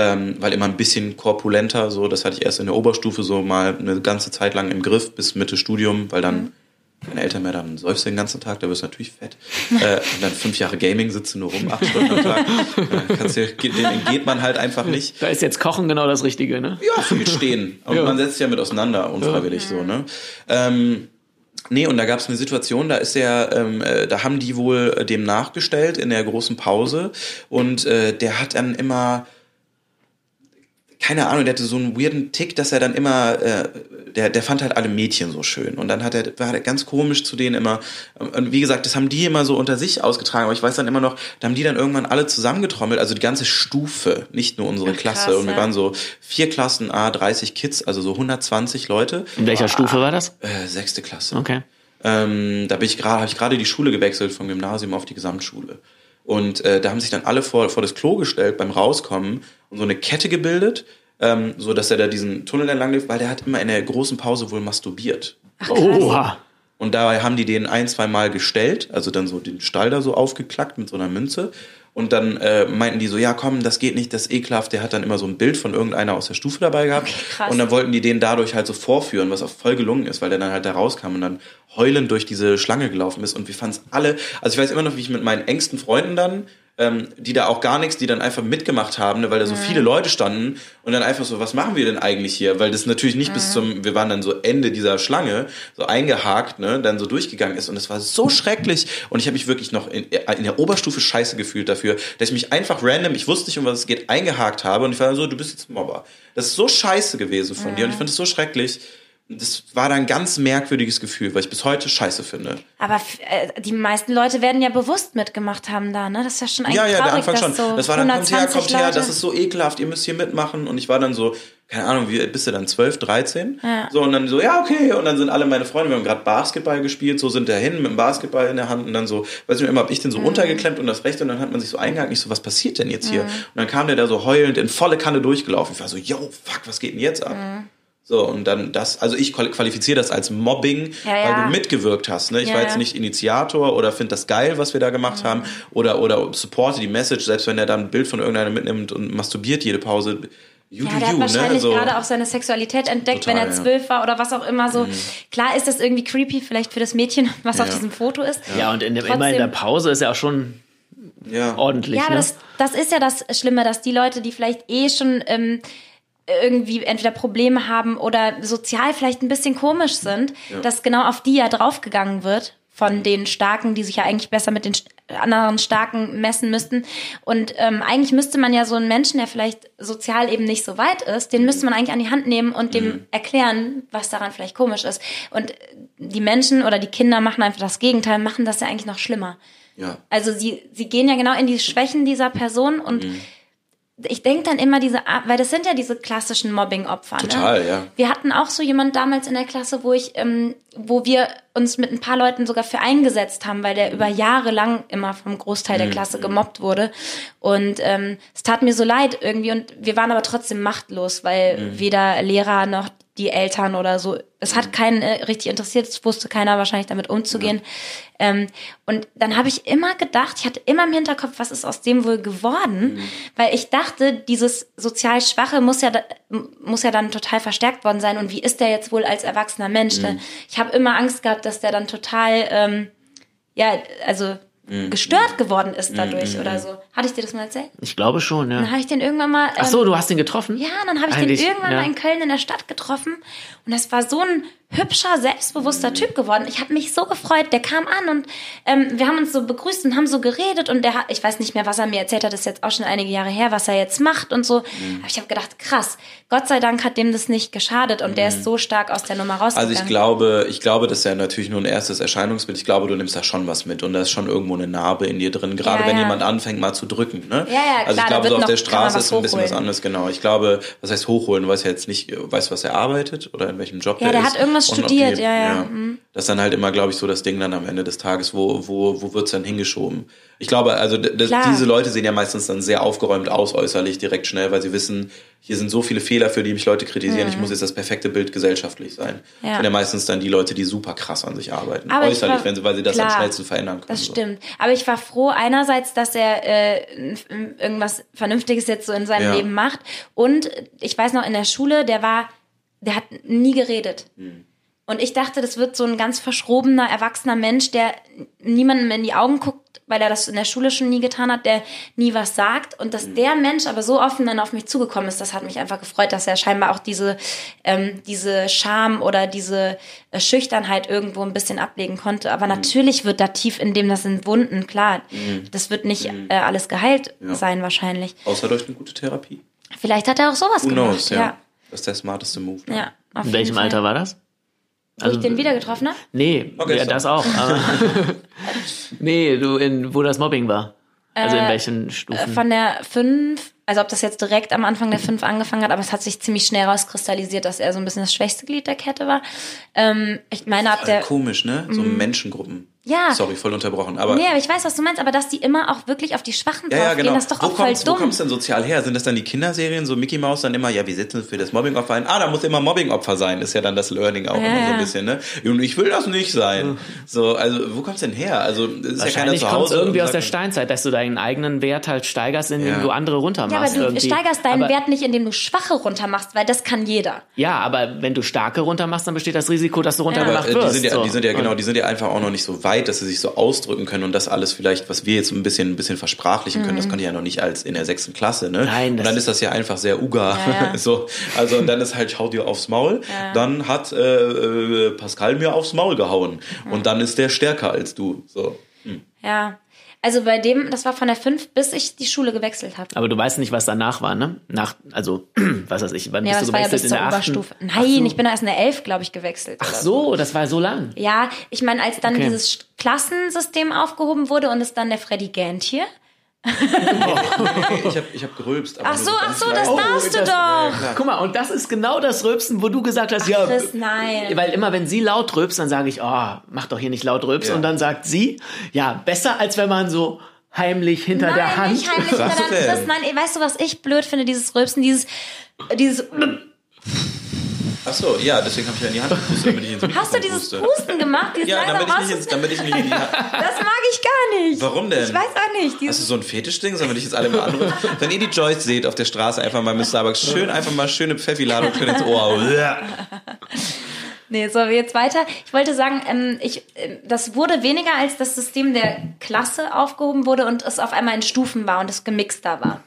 Ähm, weil immer ein bisschen korpulenter, so, das hatte ich erst in der Oberstufe so mal eine ganze Zeit lang im Griff bis Mitte Studium, weil dann Mhm. keine Eltern mehr, dann säufst du den ganzen Tag, da wirst du natürlich fett. äh, und dann fünf Jahre Gaming sitzt du nur rum, acht Stunden am Tag. Äh, kannst dir, dem entgeht man halt einfach nicht. Da ist jetzt Kochen genau das Richtige, ne? Ja, viel stehen. Und Ja. man setzt sich ja mit auseinander, unfreiwillig so, ne? Ähm, nee, und da gab es eine Situation, da ist der, ähm, äh, da haben die wohl äh, dem nachgestellt in der großen Pause und äh, der hat dann immer keine Ahnung, der hatte so einen weirden Tick, dass er dann immer, äh, der, der fand halt alle Mädchen so schön. Und dann hat er, war er ganz komisch zu denen immer. Und wie gesagt, das haben die immer so unter sich ausgetragen. Aber ich weiß dann immer noch, da haben die dann irgendwann alle zusammengetrommelt, also die ganze Stufe, nicht nur unsere Ach, krass, Klasse. Und wir ja. waren so vier Klassen, A, 30 Kids, also so 120 Leute. In welcher Stufe war das? Äh, sechste Klasse. Okay. Ähm, da bin ich gerade, habe ich gerade die Schule gewechselt vom Gymnasium auf die Gesamtschule. Und äh, da haben sich dann alle vor, vor das Klo gestellt beim Rauskommen und so eine Kette gebildet, ähm, so dass er da diesen Tunnel entlang lief, weil der hat immer in der großen Pause wohl masturbiert. Oha. Und dabei haben die den ein, zwei Mal gestellt, also dann so den Stall da so aufgeklackt mit so einer Münze. Und dann äh, meinten die so, ja komm, das geht nicht, das ekelhaft. Der hat dann immer so ein Bild von irgendeiner aus der Stufe dabei gehabt. Okay, und dann wollten die den dadurch halt so vorführen, was auch voll gelungen ist, weil der dann halt da rauskam und dann heulend durch diese Schlange gelaufen ist. Und wir fanden es alle, also ich weiß immer noch, wie ich mit meinen engsten Freunden dann, ähm, die da auch gar nichts, die dann einfach mitgemacht haben, ne, weil da so viele Leute standen und dann einfach so, was machen wir denn eigentlich hier? Weil das natürlich nicht bis zum, wir waren dann so Ende dieser Schlange, so eingehakt, ne, dann so durchgegangen ist und es war so schrecklich und ich habe mich wirklich noch in, in der Oberstufe scheiße gefühlt dafür, dass ich mich einfach random, ich wusste nicht, um was es geht, eingehakt habe und ich war so, du bist jetzt Mobber. Das ist so scheiße gewesen von dir und ich fand es so schrecklich. Das war dann ein ganz merkwürdiges Gefühl, weil ich bis heute scheiße finde. Aber äh, die meisten Leute werden ja bewusst mitgemacht haben da, ne? Das ist ja schon eigentlich Ja, ja, traurig, der Anfang schon. so das war dann, kommt her, 120 kommt her, Leute- das ist so ekelhaft, ihr müsst hier mitmachen. Und ich war dann so, keine Ahnung, wie bist du dann, 12, 13? Ja. So, und dann so, ja, okay. Und dann sind alle meine Freunde, wir haben gerade Basketball gespielt, so sind dahin mit dem Basketball in der Hand und dann so, weiß nicht immer, hab ich den so runtergeklemmt und das rechte und dann hat man sich so eingehakt, ich so, was passiert denn jetzt hier? Und dann kam der da so heulend in volle Kanne durchgelaufen. Ich war so, yo, fuck, was geht denn jetzt ab? So, und dann das, also ich qual- qualifiziere das als Mobbing, Ja, weil ja. du mitgewirkt hast. Ne? Ich Ja, war ja. jetzt nicht Initiator oder finde das geil, was wir da gemacht haben, oder, oder supporte die Message, selbst wenn er dann ein Bild von irgendeiner mitnimmt und masturbiert jede Pause. You Ja, do der hat you, wahrscheinlich ne? So. gerade auch seine Sexualität entdeckt, Total, wenn er ja. Mhm. zwölf war oder was auch immer so. Klar ist das irgendwie creepy, vielleicht für das Mädchen, was auf Ja. diesem Foto ist. Ja, und in dem, Trotzdem- immer in der Pause ist ja auch schon ja. ordentlich. Ja, aber ne? das, das ist ja das Schlimme, dass die Leute, die vielleicht eh schon ähm, irgendwie entweder Probleme haben oder sozial vielleicht ein bisschen komisch sind, dass genau auf die ja draufgegangen wird von den Starken, die sich ja eigentlich besser mit den anderen Starken messen müssten. Und ähm, eigentlich müsste man ja so einen Menschen, der vielleicht sozial eben nicht so weit ist, den müsste man eigentlich an die Hand nehmen und dem erklären, was daran vielleicht komisch ist. Und die Menschen oder die Kinder machen einfach das Gegenteil, machen das ja eigentlich noch schlimmer. ja. Also sie, sie gehen ja genau in die Schwächen dieser Person und Mhm. Ich denke dann immer diese, weil das sind ja diese klassischen Mobbing-Opfer. Total, ne? ja. Wir hatten auch so jemand damals in der Klasse, wo ich, ähm, wo wir uns mit ein paar Leuten sogar für eingesetzt haben, weil der über Jahre lang immer vom Großteil Mhm. der Klasse gemobbt wurde. Und ähm, es tat mir so leid irgendwie und wir waren aber trotzdem machtlos, weil Mhm. weder Lehrer noch die Eltern oder so, es hat keinen äh, richtig interessiert, es wusste keiner wahrscheinlich damit umzugehen. Ähm, und dann habe ich immer gedacht, ich hatte immer im Hinterkopf, was ist aus dem wohl geworden? Weil ich dachte, dieses sozial Schwache muss ja, muss ja dann total verstärkt worden sein. Und wie ist der jetzt wohl als erwachsener Mensch? Ich habe immer Angst gehabt, dass der dann total, ähm, ja, also gestört geworden ist dadurch oder so. Hatte ich dir das mal erzählt? Ich glaube schon, ja. Dann habe ich den irgendwann mal. Ach ähm, so, du hast ihn getroffen? ja, dann habe ich Eigentlich, den irgendwann ja. mal in Köln in der Stadt getroffen und das war so ein hübscher, selbstbewusster Typ geworden. Ich habe mich so gefreut. Der kam an und ähm, wir haben uns so begrüßt und haben so geredet und der hat, ich weiß nicht mehr, was er mir erzählt hat, das ist jetzt auch schon einige Jahre her, was er jetzt macht und so. Mhm. Aber ich habe gedacht, krass, Gott sei Dank hat dem das nicht geschadet und der ist so stark aus der Nummer rausgegangen. Mhm. Also ich glaube, ich glaube, das ist ja natürlich nur ein erstes Erscheinungsbild. Ich glaube, du nimmst da schon was mit und da ist schon irgendwo eine Narbe in dir drin, gerade Ja, wenn ja. jemand anfängt mal zu drücken. Ne? Ja, ja, also klar, ich glaube, so auf noch- der Straße ist ein bisschen was anderes, genau. Ich glaube, was heißt hochholen, du weißt ja jetzt nicht, weißt, was er arbeitet oder in welchem Job Ja, der der ist. hat irgendwas und ob studiert, ja, ja. Mhm. Das ist dann halt immer, glaube ich, so das Ding dann am Ende des Tages, wo, wo, wo wird's dann hingeschoben? Ich glaube, also diese Leute sehen ja meistens dann sehr aufgeräumt aus, äußerlich, direkt schnell, weil sie wissen, hier sind so viele Fehler, für die mich Leute kritisieren, ich muss jetzt das perfekte Bild gesellschaftlich sein. Mhm. Ja. sind ja meistens dann die Leute, die super krass an sich arbeiten. Aber ich äußerlich, war- wenn sie, weil sie das am klar, schnellsten verändern können. Das so. stimmt. Aber ich war froh einerseits, dass er äh, irgendwas Vernünftiges jetzt so in seinem Ja. Leben macht. Und ich weiß noch in der Schule, der war, der hat nie geredet. Hm. Und ich dachte, das wird so ein ganz verschrobener, erwachsener Mensch, der niemandem in die Augen guckt, weil er das in der Schule schon nie getan hat, der nie was sagt. Und dass der Mensch aber so offen dann auf mich zugekommen ist, das hat mich einfach gefreut, dass er scheinbar auch diese, ähm, diese Scham oder diese äh, Schüchternheit irgendwo ein bisschen ablegen konnte. Aber natürlich wird da tief in dem, das sind Wunden, klar. Das wird nicht äh, alles geheilt. Ja. sein wahrscheinlich. Außer durch eine gute Therapie. Vielleicht hat er auch sowas Who gemacht. knows, ja. ja. Das ist der smarteste Move. Ne? ja. auf In welchem Fall. Alter war das? Wo ich den wieder getroffen habe? Nee, Okay, ja, so. das auch. Nee, du in wo das Mobbing war. Also in Äh, welchen Stufen? Von der 5, also ob das jetzt direkt am Anfang der 5 angefangen hat, aber es hat sich ziemlich schnell rauskristallisiert, dass er so ein bisschen das schwächste Glied der Kette war. Ähm, ich meine, ab Voll der. komisch, ne? So Menschengruppen. Ja. Sorry, voll unterbrochen. Aber Nee, aber ich weiß, was du meinst, aber dass die immer auch wirklich auf die Schwachen Ja, ja, genau. das ist doch wo auch voll kommt's, wo dumm. kommt's denn sozial her? Sind das dann die Kinderserien, so Mickey Mouse dann immer, ja, wir sitzen für das Mobbingopfer ein. Ah, da muss immer Mobbingopfer sein, ist ja dann das Learning auch Ja, immer so ein bisschen, ne? Und ich will das nicht sein. So, also, wo kommt's denn her? Also, es ist ja keiner Wahrscheinlich zu Hause. irgendwie aus der Steinzeit, dass du deinen eigenen Wert halt steigerst, indem Ja. du andere runtermachst. ja, aber du irgendwie. steigerst deinen aber, Wert nicht, indem du Schwache runtermachst, weil das kann jeder. Ja, aber wenn du starke runtermachst, dann besteht das Risiko, dass du runtergemacht äh, wirst. die sind ja, so. die sind ja genau, die sind ja einfach auch noch nicht so weit, dass sie sich so ausdrücken können und das alles vielleicht, was wir jetzt ein bisschen, ein bisschen versprachlichen können, das könnt ihr ja noch nicht als in der sechsten Klasse, ne? Nein, und dann ist das ja einfach sehr uga, Ja, ja. so, also und dann ist halt schau dir aufs Maul, dann hat äh, äh, Pascal mir aufs Maul gehauen und dann ist der stärker als du, so. Ja. Also bei dem, das war von der 5, bis ich die Schule gewechselt habe. aber du weißt nicht, was danach war, ne? Nach, also, was weiß ich, wann Ja, bist das du war ja gewechselt? bis zur in der? Oberstufe. Nein, ich bin erst in der 11, glaube ich, gewechselt. Ach oder so, das war so lang. Ja, ich meine, als dann Okay. dieses Klassensystem aufgehoben wurde und es dann der Freddy Gant hier. Ich habe ich hab gerülpst. aber Ach so, ach so, leicht. das darfst du das- doch. Guck mal, und das ist genau das Rülpsen, wo du gesagt hast, ja. Chris, nein. Weil immer, wenn sie laut rülpst, dann sage ich, oh, mach doch hier nicht laut rülpsen. Ja. Und dann sagt sie, ja, besser als wenn man so heimlich hinter Nein, der Hand. nicht heimlich hinter der denn? Chris. Nein, ey, weißt du, was ich blöd finde? Dieses Rülpsen, dieses, dieses. Ach so, ja, deswegen habe ich ja in die Hand gepustet, damit ich ins Mikrofon Hast du dieses puste. Husten gemacht? Dieses Ja, damit ich, nicht ins, damit ich nicht in die Hand... Das mag ich gar nicht. Warum denn? Ich weiß auch nicht. Hast Dieses, du so ein Fetischding? Sollen wir dich jetzt alle mal anrufen? Wenn ihr die Joyce seht auf der Straße, einfach mal mit Starbucks, schön einfach mal schöne Pfeffi-Ladung schön ins Ohr. nee, so, jetzt weiter. Ich wollte sagen, ähm, ich, ähm, das wurde weniger, als das System der Klasse aufgehoben wurde und es auf einmal in Stufen war und es gemixter war.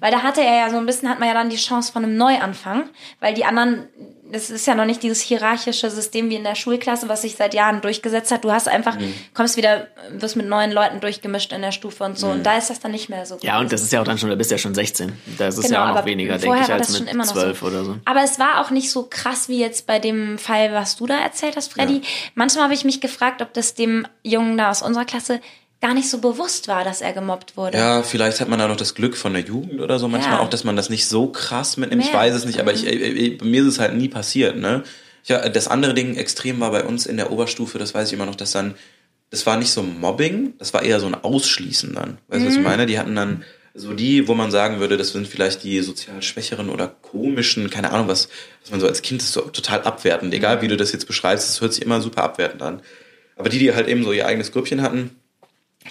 Weil da hatte er ja so ein bisschen, hat man ja dann die Chance von einem Neuanfang, weil die anderen, das ist ja noch nicht dieses hierarchische System wie in der Schulklasse, was sich seit Jahren durchgesetzt hat. Du hast einfach, kommst wieder, wirst mit neuen Leuten durchgemischt in der Stufe und so. Und da ist das dann nicht mehr so. Ja, und das ist ja auch dann schon, du bist ja schon 16. Das ist Genau, ja auch noch weniger, denke ich, war als mit immer noch 12 so. oder so. Aber es war auch nicht so krass wie jetzt bei dem Fall, was du da erzählt hast, Freddy. Ja. Manchmal habe ich mich gefragt, ob das dem Jungen da aus unserer Klasse gar nicht so bewusst war, dass er gemobbt wurde. Ja, vielleicht hat man da noch das Glück von der Jugend oder so manchmal Ja. auch, dass man das nicht so krass mitnimmt. Ich Mehr. weiß es nicht, aber ich, äh, bei mir ist es halt nie passiert. Ne? Ja, das andere Ding extrem war bei uns in der Oberstufe, das weiß ich immer noch, dass dann, das war nicht so Mobbing, das war eher so ein Ausschließen dann. Weißt du, was ich meine? Die hatten dann so die, wo man sagen würde, das sind vielleicht die sozial schwächeren oder komischen, keine Ahnung, was, was man so als Kind ist so total abwertend. Egal wie du das jetzt beschreibst, es hört sich immer super abwertend an. Aber die, die halt eben so ihr eigenes Grüppchen hatten,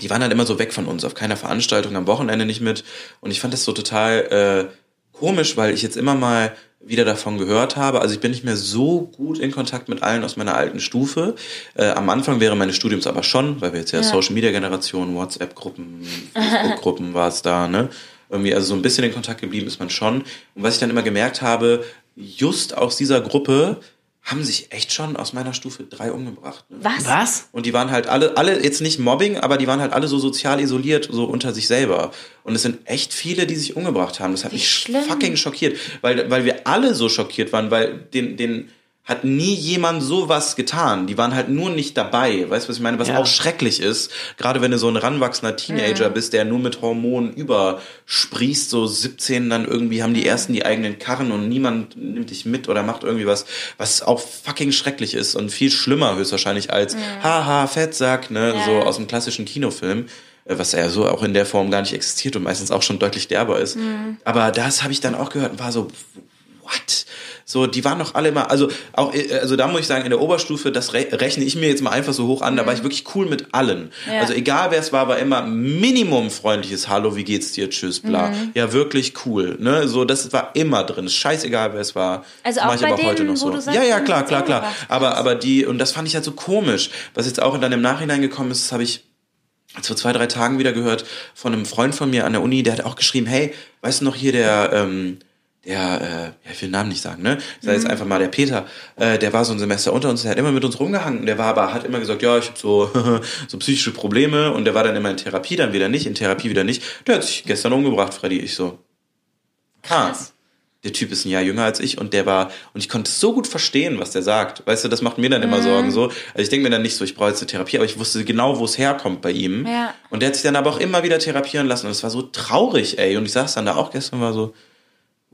die waren halt immer so weg von uns, auf keiner Veranstaltung, am Wochenende nicht mit. Und ich fand das so total äh, komisch, weil ich jetzt immer mal wieder davon gehört habe. Also ich bin nicht mehr so gut in Kontakt mit allen aus meiner alten Stufe. Äh, am Anfang wäre meines Studiums aber schon, weil wir jetzt ja, Social Media Generation, WhatsApp-Gruppen, Facebook-Gruppen war es da, ne? Irgendwie, also so ein bisschen in Kontakt geblieben ist man schon. Und was ich dann immer gemerkt habe, just aus dieser Gruppe haben sich echt schon aus meiner Stufe drei umgebracht. Ne? Was? Was? Und die waren halt alle, alle jetzt nicht Mobbing, aber die waren halt alle so sozial isoliert, so unter sich selber. Und es sind echt viele, die sich umgebracht haben. Das hat Wie mich schlimm. fucking schockiert, weil, weil wir alle so schockiert waren, weil den, den hat nie jemand sowas getan. Die waren halt nur nicht dabei. Weißt du, was ich meine? Was Ja. auch schrecklich ist, gerade wenn du so ein ranwachsender Teenager bist, der nur mit Hormonen übersprießt, so 17, dann irgendwie haben die ersten die eigenen Karren und niemand nimmt dich mit oder macht irgendwie was, was auch fucking schrecklich ist und viel schlimmer höchstwahrscheinlich als haha, Fettsack, ne, Ja. so aus dem klassischen Kinofilm äh, was ja so auch in der Form gar nicht existiert und meistens auch schon deutlich derber ist. Aber das habe ich dann auch gehört und war so, what? So, die waren doch alle immer, also auch, äh, also da muss ich sagen, in der Oberstufe, das re rechne ich mir jetzt mal einfach so hoch an, da war ich wirklich cool mit allen. Ja. Also egal wer es war, war immer Minimum freundliches Hallo, wie geht's dir, tschüss, bla. Ja, wirklich cool, ne? So, das war immer drin, scheißegal wer es war. Also Mach auch ich bei aber auch heute denen, noch so. sagst, ja, ja, die klar, klar, klar. selber. Aber, aber die, und das fand ich halt so komisch, was jetzt auch dann im Nachhinein gekommen ist, das habe ich vor zwei, drei Tagen wieder gehört von einem Freund von mir an der Uni, der hat auch geschrieben, hey, weißt du noch hier der, ähm, der, äh, ja, ich will den Namen nicht sagen, ne? Ich sag jetzt einfach mal der Peter, äh, der war so ein Semester unter uns, der hat immer mit uns rumgehangen, der war aber, hat immer gesagt, ja, ich habe so, so psychische Probleme und der war dann immer in Therapie, dann wieder nicht, in Therapie wieder nicht. Der hat sich gestern umgebracht, Freddy. Ich so, ah, Krass. der Typ ist ein Jahr jünger als ich und der war, und ich konnte so gut verstehen, was der sagt. Weißt du, das macht mir dann Mhm. immer Sorgen so. Also ich denke mir dann nicht so, ich brauche jetzt eine Therapie, aber ich wusste genau, wo es herkommt bei ihm. Ja. Und der hat sich dann aber auch immer wieder therapieren lassen und es war so traurig, ey. Und ich saß dann da auch gestern war so,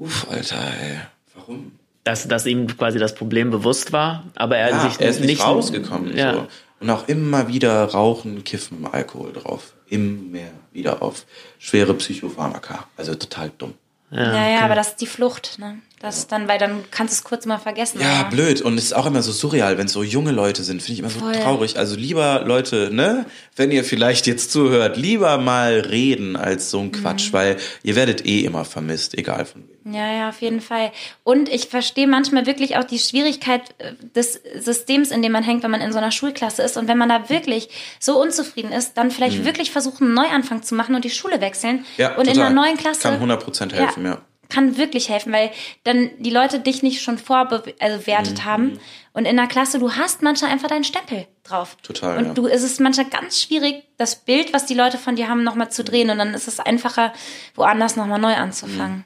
uff, Alter, ey, warum? Dass, dass ihm quasi das Problem bewusst war, aber er Ja, sich er ist nicht, rausgekommen. Ja. So. Und auch immer wieder Rauchen, Kiffen, Alkohol drauf. Immer wieder auf schwere Psychopharmaka. Also total dumm. Ja, ja, aber das ist die Flucht, ne? Das dann, weil dann kannst du es kurz mal vergessen. Ja, aber- blöd. Und es ist auch immer so surreal, wenn es so junge Leute sind. Finde ich immer so Voll. traurig. Also lieber Leute, ne, wenn ihr vielleicht jetzt zuhört, lieber mal reden als so ein Quatsch, Mhm. weil ihr werdet eh immer vermisst, egal von wem. Ja, ja, auf jeden Fall. Und ich verstehe manchmal wirklich auch die Schwierigkeit äh, des Systems, in dem man hängt, wenn man in so einer Schulklasse ist. Und wenn man da wirklich so unzufrieden ist, dann vielleicht wirklich versuchen, einen Neuanfang zu machen und die Schule wechseln. Mhm. Ja, und in total. einer neuen Klasse. Kann 100% helfen, ja. Kann wirklich helfen, weil dann die Leute dich nicht schon vorbewertet wertet Mhm. haben. Und in der Klasse, du hast manchmal einfach deinen Stempel drauf. Total, Und ja. du, es ist manchmal ganz schwierig, das Bild, was die Leute von dir haben, nochmal zu drehen. Und dann ist es einfacher, woanders nochmal neu anzufangen. Mhm.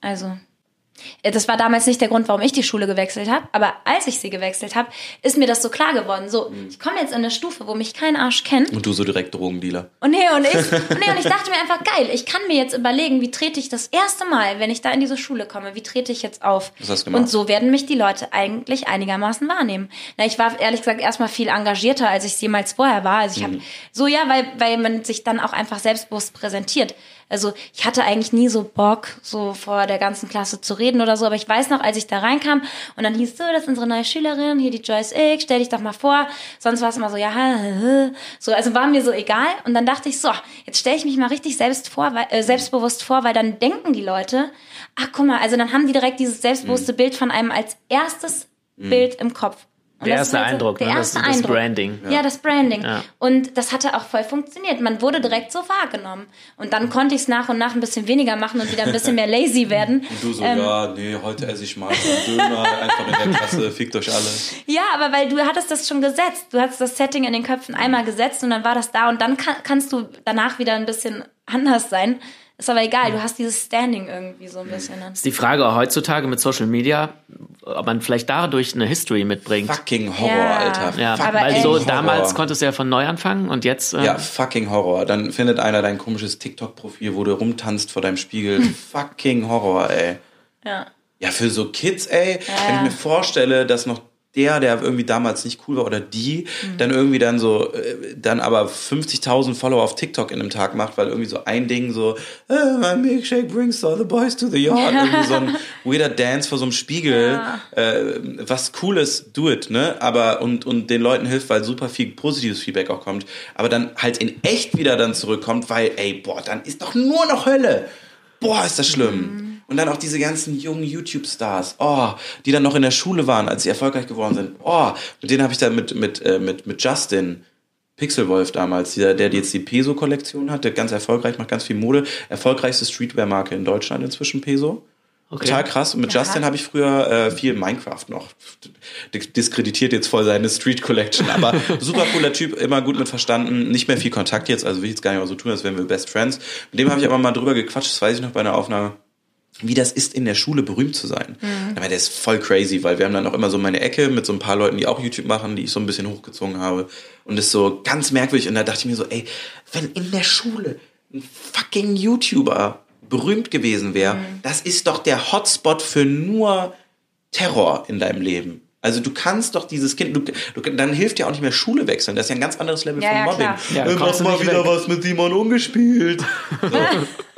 Also. Äh, Das war damals nicht der Grund, warum ich die Schule gewechselt habe, aber als ich sie gewechselt habe, ist mir das so klar geworden. So, Mhm. ich komme jetzt in eine Stufe, wo mich kein Arsch kennt. Und du so direkt Drogendealer. Und nee, und ich, und nee, und ich dachte mir einfach, geil, ich kann mir jetzt überlegen, wie trete ich das erste Mal, wenn ich da in diese Schule komme, wie trete ich jetzt auf? Was hast du gemacht? Und so werden mich die Leute eigentlich einigermaßen wahrnehmen. Na, ich war ehrlich gesagt erstmal viel engagierter, als ich es jemals vorher war. Also ich Mhm. habe so ja, weil weil man sich dann auch einfach selbstbewusst präsentiert. Also ich hatte eigentlich nie so Bock, so vor der ganzen Klasse zu reden oder so, aber ich weiß noch, als ich da reinkam und dann hieß so, das ist unsere neue Schülerin, hier die Joyce X, stell dich doch mal vor. Sonst war es immer so, ja, so, also war mir so egal. Und dann dachte ich, so, jetzt stelle ich mich mal richtig selbst vor, weil, äh, selbstbewusst vor, weil dann denken die Leute, ach guck mal, also dann haben die direkt dieses Mhm. selbstbewusste Bild von einem als erstes Bild im Kopf. Der das erste halt so- Eindruck, der ne? Das- erste das Eindruck. Branding. Ja, das Branding. Ja. Und das hatte auch voll funktioniert. Man wurde direkt so wahrgenommen. Und dann konnte ich es nach und nach ein bisschen weniger machen und wieder ein bisschen mehr lazy werden. Und du so, Ähm, ja, nee, heute esse ich mal so einen Döner, einfach in der Klasse, fickt euch alle. Ja, aber weil du hattest das schon gesetzt. Du hattest das Setting in den Köpfen einmal gesetzt und dann war das da und dann kann, kannst du danach wieder ein bisschen anders sein. Ist aber egal, du hast dieses Standing irgendwie so ein bisschen. Dann. Ist die Frage heutzutage mit Social Media, ob man vielleicht dadurch eine History mitbringt. Fucking Horror, Ja. Alter. Ja, Fucking aber so Horror. damals konntest du ja von neu anfangen und jetzt. Äh, Ja, fucking Horror. Dann findet einer dein komisches TikTok-Profil, wo du rumtanzt vor deinem Spiegel. fucking Horror, ey. Ja. Ja, für so Kids, ey, wenn ich mir vorstelle, dass noch der, der irgendwie damals nicht cool war, oder die, Mhm. dann irgendwie dann so, äh, dann aber 50.000 Follower auf TikTok in einem Tag macht, weil irgendwie so ein Ding so, äh, my milkshake brings all the boys to the yard, irgendwie so ein weirder Dance vor so einem Spiegel, äh, was cooles, do it, ne, aber, und, und den Leuten hilft, weil super viel positives Feedback auch kommt, aber dann halt in echt wieder dann zurückkommt, weil, ey, boah, dann ist doch nur noch Hölle. Boah, ist das schlimm. Und dann auch diese ganzen jungen YouTube-Stars, oh, die dann noch in der Schule waren, als sie erfolgreich geworden sind. Oh, mit denen habe ich dann mit, mit, äh, mit, mit Justin, Pixelwolf damals, der, der jetzt die Peso-Kollektion hat, der ganz erfolgreich, macht ganz viel Mode. Erfolgreichste Streetwear-Marke in Deutschland inzwischen, Peso. Okay. Total krass. Und mit Ja. Justin habe ich früher äh, viel Minecraft noch. Dis- Diskreditiert jetzt voll seine Street Collection, aber super cooler Typ, immer gut mit verstanden. Nicht mehr viel Kontakt jetzt, also will ich jetzt gar nicht mal so tun, als wären wir Best Friends. Mit dem habe ich aber mal drüber gequatscht, das weiß ich noch bei einer Aufnahme. Wie das ist, in der Schule berühmt zu sein. Mhm. Aber der ist voll crazy, weil wir haben dann auch immer so meine Ecke mit so ein paar Leuten, die auch YouTube machen, die ich so ein bisschen hochgezogen habe. Und das ist so ganz merkwürdig. Und da dachte ich mir so, ey, wenn in der Schule ein fucking YouTuber berühmt gewesen wäre, mhm. das ist doch der Hotspot für nur Terror in deinem Leben. Also du kannst doch dieses Kind, du, du, dann hilft ja auch nicht mehr Schule wechseln. Das ist ja ein ganz anderes Level ja, von ja, Mobbing. Ja, mach mal wieder weg. was mit Simon umgespielt. So.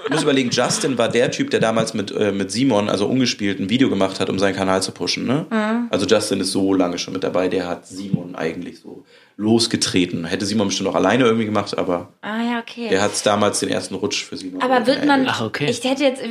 Du musst überlegen, Justin war der Typ, der damals mit, äh, mit Simon, also ungespielt, ein Video gemacht hat, um seinen Kanal zu pushen. Ne? Mhm. Also Justin ist so lange schon mit dabei, der hat Simon eigentlich so losgetreten. Hätte Simon bestimmt auch alleine irgendwie gemacht, aber ah, ja, okay. der hat damals den ersten Rutsch für Simon. Aber wird man, Ach, okay. ich hätte jetzt,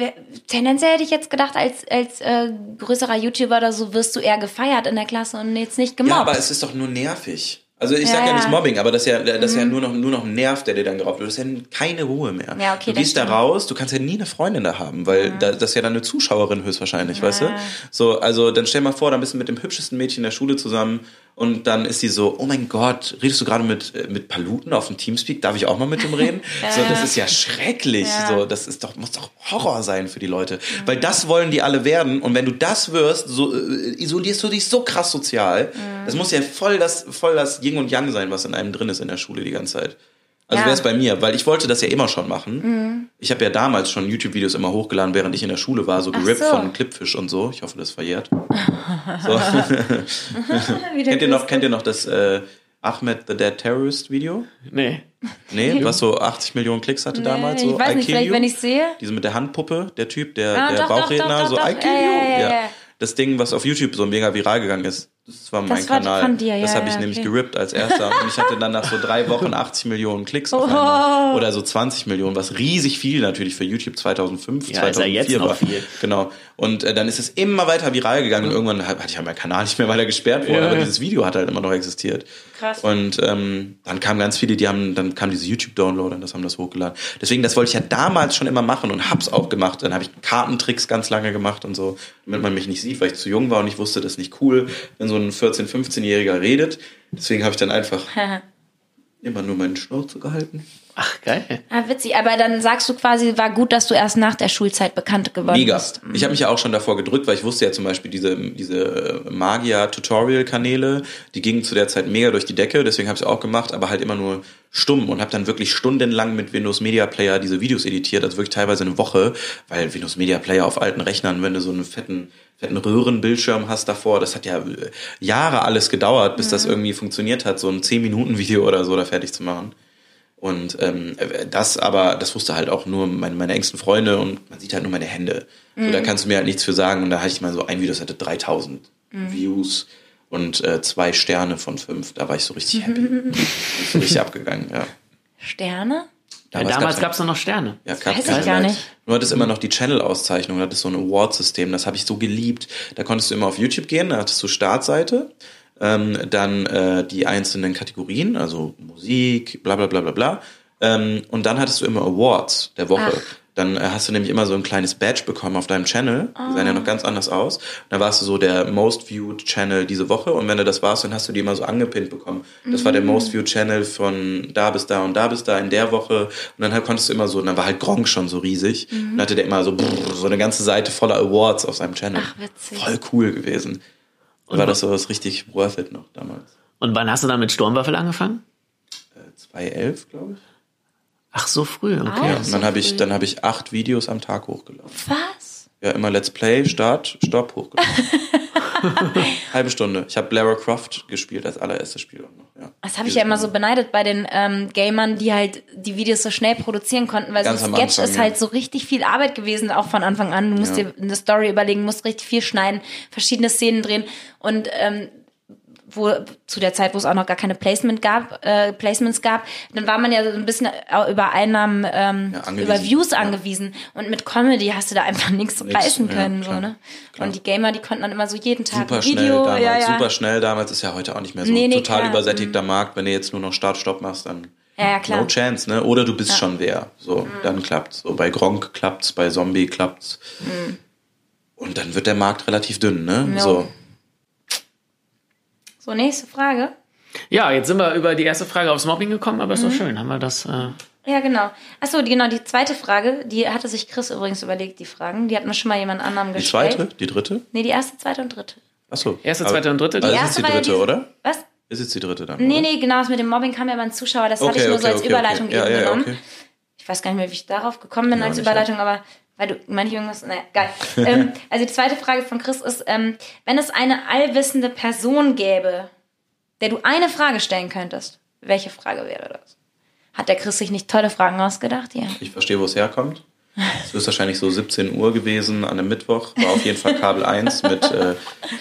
tendenziell hätte ich jetzt gedacht, als, als äh, größerer YouTuber oder so wirst du eher gefeiert in der Klasse und jetzt nicht gemobbt. Ja, aber es ist doch nur nervig. Also ich ja, sage ja, nicht Mobbing, aber das ist ja, das ist ja mhm. nur noch, nur noch ein Nerv, der dir dann geraubt wird. Das ist ja keine Ruhe mehr. Ja, okay, du gehst da raus, du kannst ja nie eine Freundin da haben, weil ja. da, das ist ja dann eine Zuschauerin höchstwahrscheinlich, weißt du? So, also dann stell mal vor, dann bist du mit dem hübschesten Mädchen der Schule zusammen und dann ist sie so, oh mein Gott, redest du gerade mit, äh, mit Paluten auf dem Teamspeak? Darf ich auch mal mit dem reden? ja, so, das ist ja schrecklich. Ja. So, das ist doch, muss doch Horror sein für die Leute. Mhm. Weil das wollen die alle werden. Und wenn du das wirst, so äh, isolierst du dich so krass sozial. Mhm. Das muss ja voll das, voll das Yin und Yang sein, was in einem drin ist in der Schule die ganze Zeit. Also ja. wäre es bei mir, weil ich wollte das ja immer schon machen. Mhm. Ich habe ja damals schon YouTube-Videos immer hochgeladen, während ich in der Schule war, so gerippt so. von Clipfish und so. Ich hoffe, das verjährt. So. kennt, ihr noch, kennt ihr noch das äh, Ahmed the Dead Terrorist Video? Nee. Nee, was so 80 Millionen Klicks hatte nee, damals. So, ich weiß nicht, vielleicht, you. wenn ich sehe. Diese mit der Handpuppe, der Typ, der, ah, der doch, Bauchredner, doch, doch, so I kill you. Ja, ja. Das Ding, was auf YouTube so mega viral gegangen ist. Das war mein das Kanal. War dir, ja, das habe ich ja, nämlich okay. gerippt als erster. Und ich hatte dann nach so drei Wochen 80 Millionen Klicks auf einmal. Oder so 20 Millionen, was riesig viel natürlich für YouTube 2005, ja, 2004 ist ja jetzt war. Viel. Genau. Und äh, dann ist es immer weiter viral gegangen und irgendwann hatte ich ja meinen Kanal nicht mehr weiter gesperrt worden, aber dieses Video hat halt immer noch existiert. Krass. Und ähm, dann kamen ganz viele, die haben, dann kam diese YouTube-Downloader und das haben das hochgeladen. Deswegen, das wollte ich ja damals schon immer machen und hab's auch gemacht. Dann habe ich Kartentricks ganz lange gemacht und so, damit man mich nicht sieht, weil ich zu jung war und ich wusste, das ist nicht cool, wenn so ein 14-, 15-Jähriger redet. Deswegen habe ich dann einfach immer nur meinen Schnauze gehalten. Ach, geil. Ah, witzig. Aber dann sagst du quasi, war gut, dass du erst nach der Schulzeit bekannt geworden Mega. bist. Ich habe mich ja auch schon davor gedrückt, weil ich wusste ja zum Beispiel, diese, diese Magier-Tutorial-Kanäle, die gingen zu der Zeit mega durch die Decke, deswegen habe ich es auch gemacht, aber halt immer nur stumm und habe dann wirklich stundenlang mit Windows Media Player diese Videos editiert, also wirklich teilweise eine Woche, weil Windows Media Player auf alten Rechnern, wenn du so einen fetten fetten Röhrenbildschirm hast davor, das hat ja Jahre alles gedauert, bis mhm. das irgendwie funktioniert hat, so ein 10 Minuten Video oder so da fertig zu machen. Und ähm, das aber, das wusste halt auch nur meine, meine engsten Freunde und man sieht halt nur meine Hände. Mhm. So, da mhm. kannst du mir halt nichts für sagen. Und da hatte ich mal so ein Video, das hatte 3000 mhm. Views und äh, zwei Sterne von fünf. Da war ich so richtig happy. ich so richtig abgegangen, ja. Sterne? Damals, ja, damals gab es noch Sterne. Ja, das weiß ich gar nicht. Du hattest immer noch die Channel-Auszeichnung, du hattest so ein Award-System, das habe ich so geliebt. Da konntest du immer auf YouTube gehen, da hattest du Startseite ähm, dann äh, die einzelnen Kategorien, also Musik, bla bla bla bla bla. Ähm, und dann hattest du immer Awards der Woche. Ach. Dann äh, hast du nämlich immer so ein kleines Badge bekommen auf deinem Channel. Die oh. sahen ja noch ganz anders aus. Da warst du so der Most Viewed Channel diese Woche. Und wenn du das warst, dann hast du die immer so angepinnt bekommen. Das mhm. war der mhm. Most Viewed Channel von da bis da und da bis da in der Woche. Und dann halt konntest du immer so, und dann war halt Gronk schon so riesig. Mhm. Und dann hatte der immer so, brrr, so eine ganze Seite voller Awards auf seinem Channel. Ach, witzig. Voll cool gewesen. Und war das so was richtig worth it noch damals. Und wann hast du dann mit Sturmwaffel angefangen? Äh, 2011, glaube ich. Ach, so früh, okay. Ah, ja, und dann habe ich, dann habe ich acht Videos am Tag hochgeladen. Was? Ja, immer Let's Play, Start, Stopp hochgeladen. Halbe Stunde. Ich habe Lara Croft gespielt als allererstes Spiel. Ja, das habe ich ja immer so beneidet bei den ähm, Gamern, die halt die Videos so schnell produzieren konnten, weil Ganz so ein Sketch Anfang, ist halt so richtig viel Arbeit gewesen, auch von Anfang an. Du musst ja. dir eine Story überlegen, musst richtig viel schneiden, verschiedene Szenen drehen und ähm, wo zu der Zeit, wo es auch noch gar keine Placement gab, äh, Placements gab, dann war man ja so ein bisschen über Einnahmen, ähm, ja, über Views ja. angewiesen. Und mit Comedy hast du da einfach nichts reißen können. Ja, so, ne? Und die Gamer, die konnten dann immer so jeden Tag super ein Video. Schnell damals, Super schnell damals ist ja heute auch nicht mehr so nee, nee, total klar. übersättigter mhm. Markt. Wenn du jetzt nur noch Start-Stopp machst, dann no chance, ne? Oder du bist schon wer. So, mhm. dann klappt's. So bei Gronk klappt's, bei Zombie klappt's. Mhm. Und dann wird der Markt relativ dünn, ne? So. So, nächste Frage. Ja, jetzt sind wir über die erste Frage aufs Mobbing gekommen, aber ist mhm. doch schön, haben wir das. Äh Ja, genau. Achso, die, genau, die zweite Frage, die hatte sich Chris übrigens überlegt, die Fragen. Die hat mir schon mal jemand anderem Die gestellt. zweite? Die dritte? Nee, die erste, zweite und dritte. Achso. Erste, zweite und dritte? Also Die ist erste jetzt die ja dritte, diese- oder? Was? Ist jetzt die dritte dann? Nee, oder? nee, genau, das mit dem Mobbing kam ja beim Zuschauer. Das hatte Okay, ich nur okay, so als okay, Überleitung okay. Ja, eben ja, genommen. okay. Ich weiß gar nicht mehr, wie ich darauf gekommen bin Ja, als nicht, Überleitung, aber weil du manche irgendwas. Naja, geil. ähm, also die zweite Frage von Chris ist, ähm, wenn es eine allwissende Person gäbe, der du eine Frage stellen könntest, welche Frage wäre das? Hat der Chris sich nicht tolle Fragen ausgedacht hier? Ich verstehe, wo es herkommt. Es ist wahrscheinlich so 17 Uhr gewesen an einem Mittwoch. War auf jeden Fall Kabel 1 mit äh,